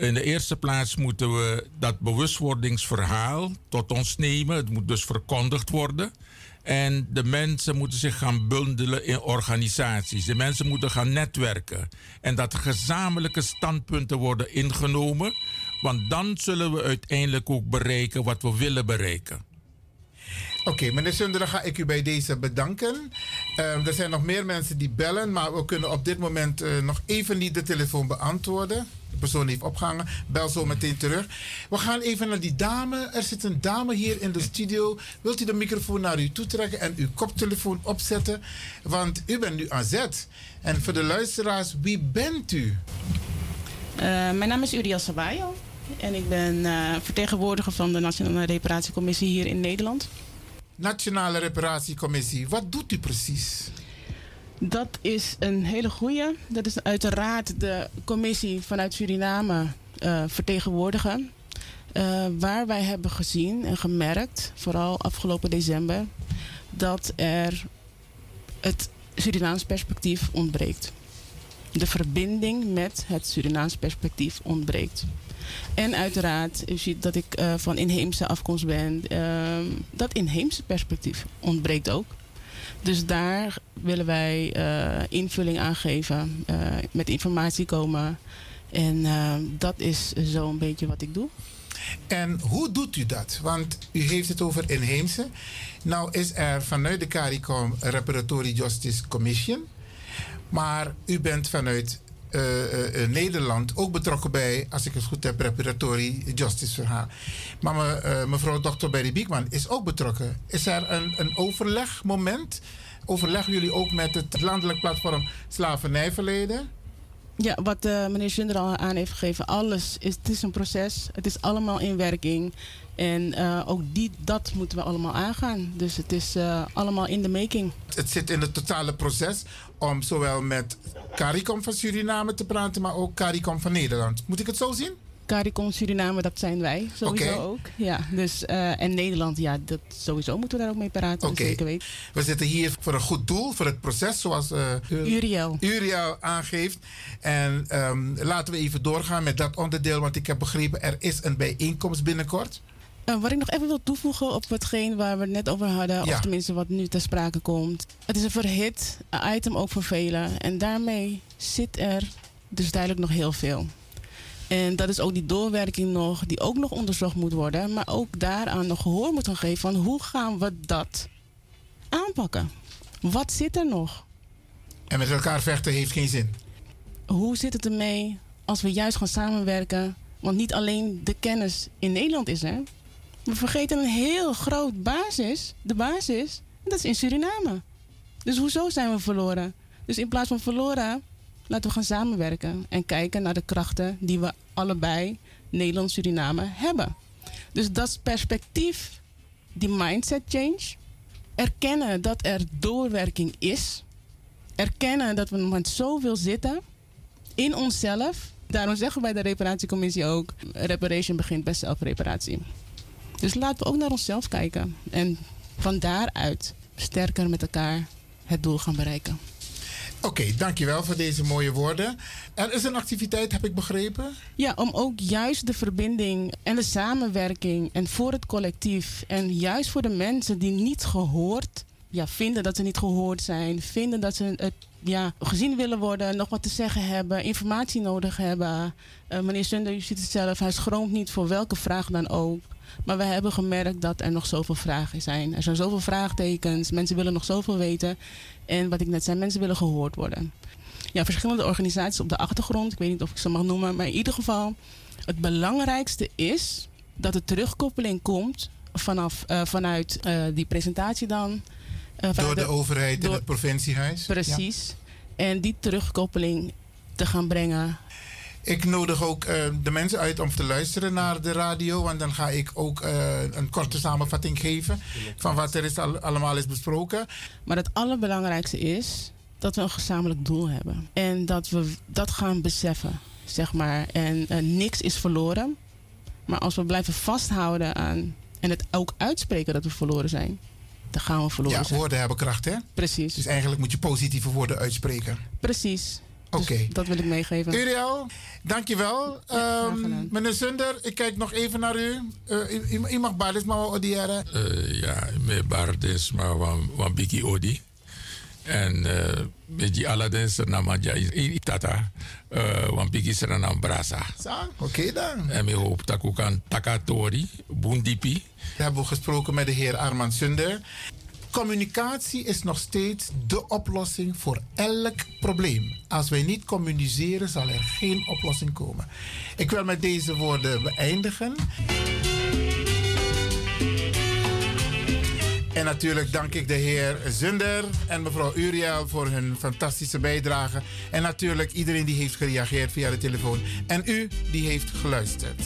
In de eerste plaats moeten we dat bewustwordingsverhaal tot ons nemen. Het moet dus verkondigd worden. En de mensen moeten zich gaan bundelen in organisaties. De mensen moeten gaan netwerken. En dat gezamenlijke standpunten worden ingenomen. Want dan zullen we uiteindelijk ook bereiken wat we willen bereiken. Oké, meneer Sunder, dan ga ik u bij deze bedanken. Ehm, er zijn nog meer mensen die bellen, maar we kunnen op dit moment eh, nog even niet de telefoon beantwoorden. De persoon heeft opgehangen. Bel zo meteen terug. We gaan even naar die dame. Er zit een dame hier in de studio. Wilt u de microfoon naar u toe trekken en uw koptelefoon opzetten? Want u bent nu aan zet. En voor de luisteraars, wie bent u? Eh, mijn naam is Uriel Sabayo en ik ben eh, vertegenwoordiger van de Nationale Reparatiecommissie hier in Nederland. Nationale Reparatiecommissie. Wat doet u precies? Dat is een hele goede. Dat is uiteraard de commissie vanuit Suriname eh, vertegenwoordigen. Eh, waar wij hebben gezien en gemerkt, vooral afgelopen december, dat er het Surinaams perspectief ontbreekt. De verbinding met het Surinaams perspectief ontbreekt. En uiteraard, u ziet dat ik eh, van inheemse afkomst ben. Ehm, dat inheemse perspectief ontbreekt ook. Dus daar willen wij eh, invulling aan geven, eh, met informatie komen. En eh, dat is zo'n beetje wat ik doe. En hoe doet u dat? Want u heeft het over inheemse. Nou is er vanuit de CARICOM Reparatory Justice Commission. Maar u bent vanuit eh, Nederland ook betrokken bij, als ik het goed heb, Reparatory Justice verhaal. Maar me, mevrouw Dr. Berry Biekman is ook betrokken. Is er een, een overlegmoment? Overleggen jullie ook met het landelijk platform Slavernijverleden? Ja, wat meneer Schunder al aan heeft gegeven, alles is, het is een proces. Het is allemaal in werking. En ook die, dat moeten we allemaal aangaan. Dus het is allemaal in de making. Het zit in het totale proces om zowel met CARICOM van Suriname te praten, maar ook CARICOM van Nederland. Moet ik het zo zien? CARICOM Suriname, dat zijn wij sowieso ook. Ja, dus, eh, en Nederland, ja, dat, sowieso moeten we daar ook mee praten. Oké. Zeker weten. We zitten hier voor een goed doel, voor het proces, zoals Uriel. Uriel aangeeft. En ehm, laten we even doorgaan met dat onderdeel, want ik heb begrepen er is een bijeenkomst binnenkort. Eh, wat ik nog even wil toevoegen op hetgeen waar we het net over hadden, Ja. of tenminste wat nu ter sprake komt. Het is een verhit item ook voor velen. En daarmee zit er dus duidelijk nog heel veel. En dat is ook die doorwerking nog, die ook nog onderzocht moet worden. Maar ook daaraan nog gehoor moet gaan geven van hoe gaan we dat aanpakken? Wat zit er nog? En met elkaar vechten heeft geen zin. Hoe zit het ermee als we juist gaan samenwerken? Want niet alleen de kennis in Nederland is er. We vergeten een heel groot basis. De basis, en dat is in Suriname. Dus hoezo zijn we verloren? Dus in plaats van verloren, laten we gaan samenwerken. En kijken naar de krachten die we allebei, Nederland, Suriname, hebben. Dus dat perspectief, die mindset change. Erkennen dat er doorwerking is. Erkennen dat we met zoveel zitten in onszelf. Daarom zeggen wij bij de reparatiecommissie ook: reparation begint bij zelfreparatie. Dus laten we ook naar onszelf kijken. En van daaruit sterker met elkaar het doel gaan bereiken. Oké, dankjewel voor deze mooie woorden. Er is een activiteit, heb ik begrepen. Ja, om ook juist de verbinding en de samenwerking en voor het collectief en juist voor de mensen die niet gehoord ja, vinden dat ze niet gehoord zijn, vinden dat ze het, ja, gezien willen worden, nog wat te zeggen hebben, informatie nodig hebben. Eh, meneer Sunder, u ziet het zelf, hij schroomt niet voor welke vraag dan ook. Maar we hebben gemerkt dat er nog zoveel vragen zijn. Er zijn zoveel vraagtekens, mensen willen nog zoveel weten. En wat ik net zei, mensen willen gehoord worden. Ja, verschillende organisaties op de achtergrond, ik weet niet of ik ze mag noemen, maar in ieder geval, het belangrijkste is dat er terugkoppeling komt vanaf, eh, vanuit eh, die presentatie dan. eh, Door de overheid en door- het provinciehuis. Precies. En die terugkoppeling te gaan brengen. Ik nodig ook eh, de mensen uit om te luisteren naar de radio. Want dan ga ik ook eh, een korte samenvatting geven van wat er is al, allemaal is besproken. Maar het allerbelangrijkste is dat we een gezamenlijk doel hebben. En dat we dat gaan beseffen, zeg maar. En eh, niks is verloren. Maar als we blijven vasthouden aan en het ook uitspreken dat we verloren zijn, dan gaan we verloren Ja, zijn. woorden hebben kracht, hè? Precies. Dus eigenlijk moet je positieve woorden uitspreken. Precies. Oké. Dus dat wil ik meegeven. Uriel, dankjewel. Ehm meneer Zunder, ik kijk nog even naar u. Eh, u, mag balis maar odiëren. Eh, ja, me bardes maar wan biki odi. En uh, met die Aladdin nama ja i tata uh, wan biki seranam brasa. Sa, Oké dan. En me hoop dat ik kan takatori, bundipi. We hebben gesproken met de heer Armand Sunder. Communicatie is nog steeds de oplossing voor elk probleem. Als wij niet communiceren, zal er geen oplossing komen. Ik wil met deze woorden beëindigen. En natuurlijk dank ik de heer Zunder en mevrouw Uriel voor hun fantastische bijdrage. En natuurlijk iedereen die heeft gereageerd via de telefoon. En u die heeft geluisterd.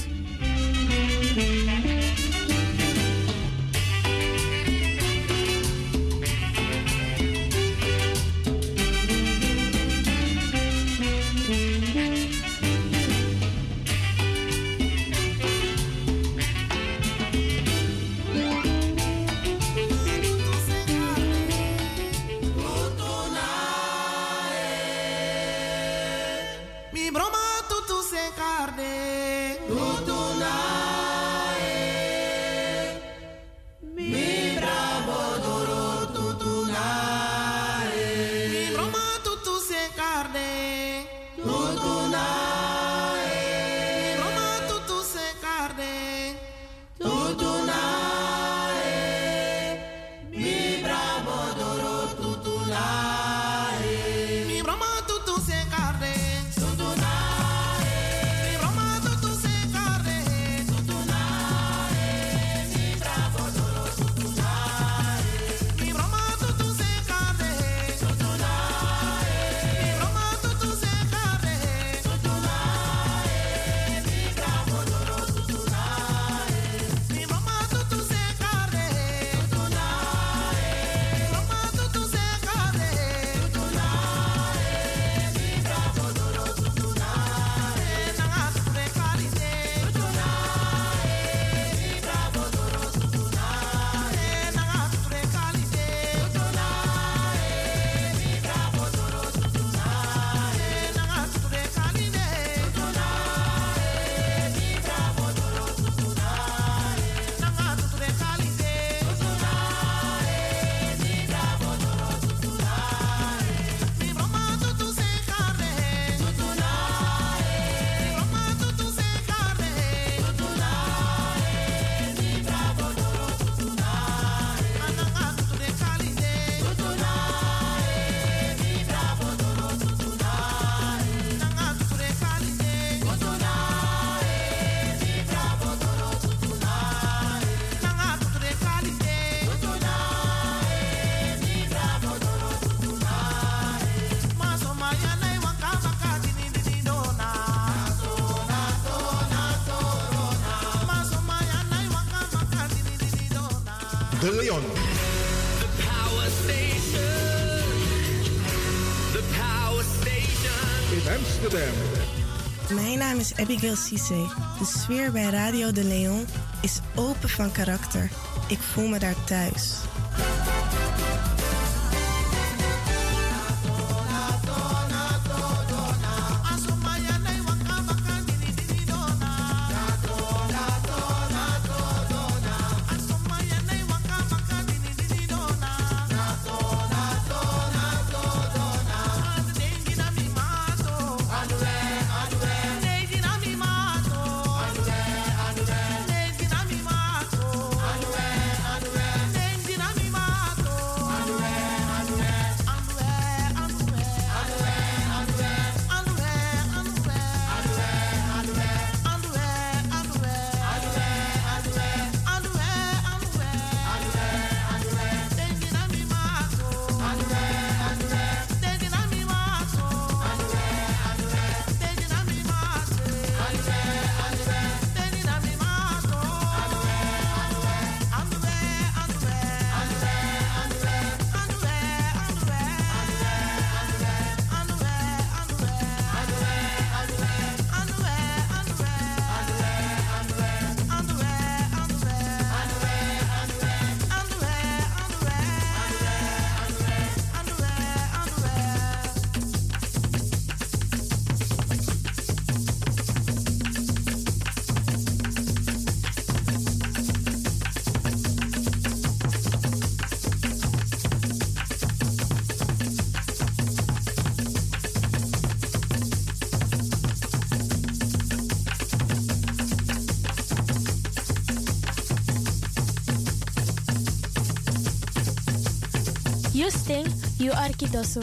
naam is Abigail Cisse. De sfeer bij Radio de Leon is open van karakter. Ik voel me daar thuis. Orquidoso.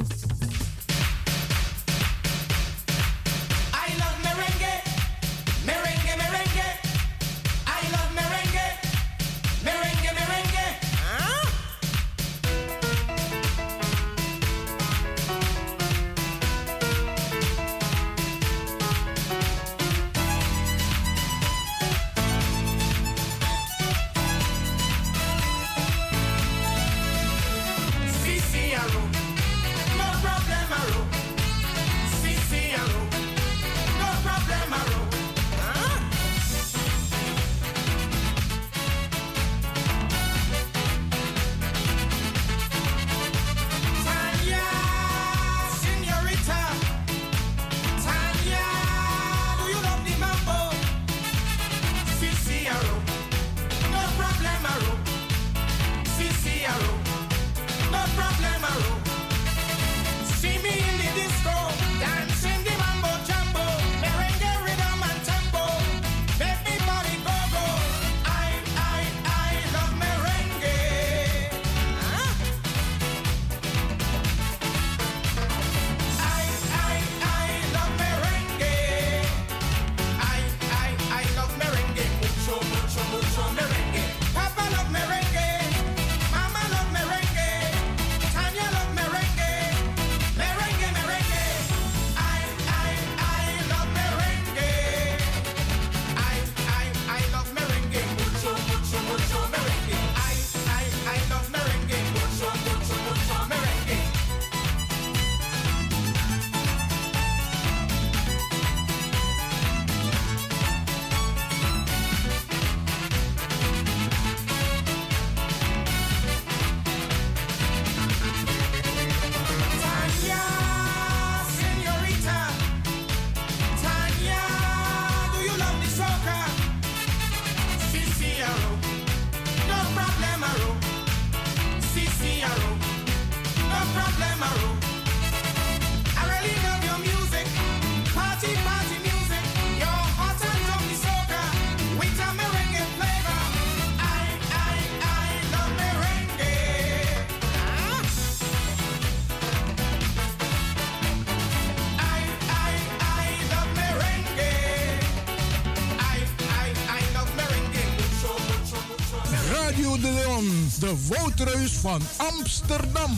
De Leon, de woudreus van Amsterdam.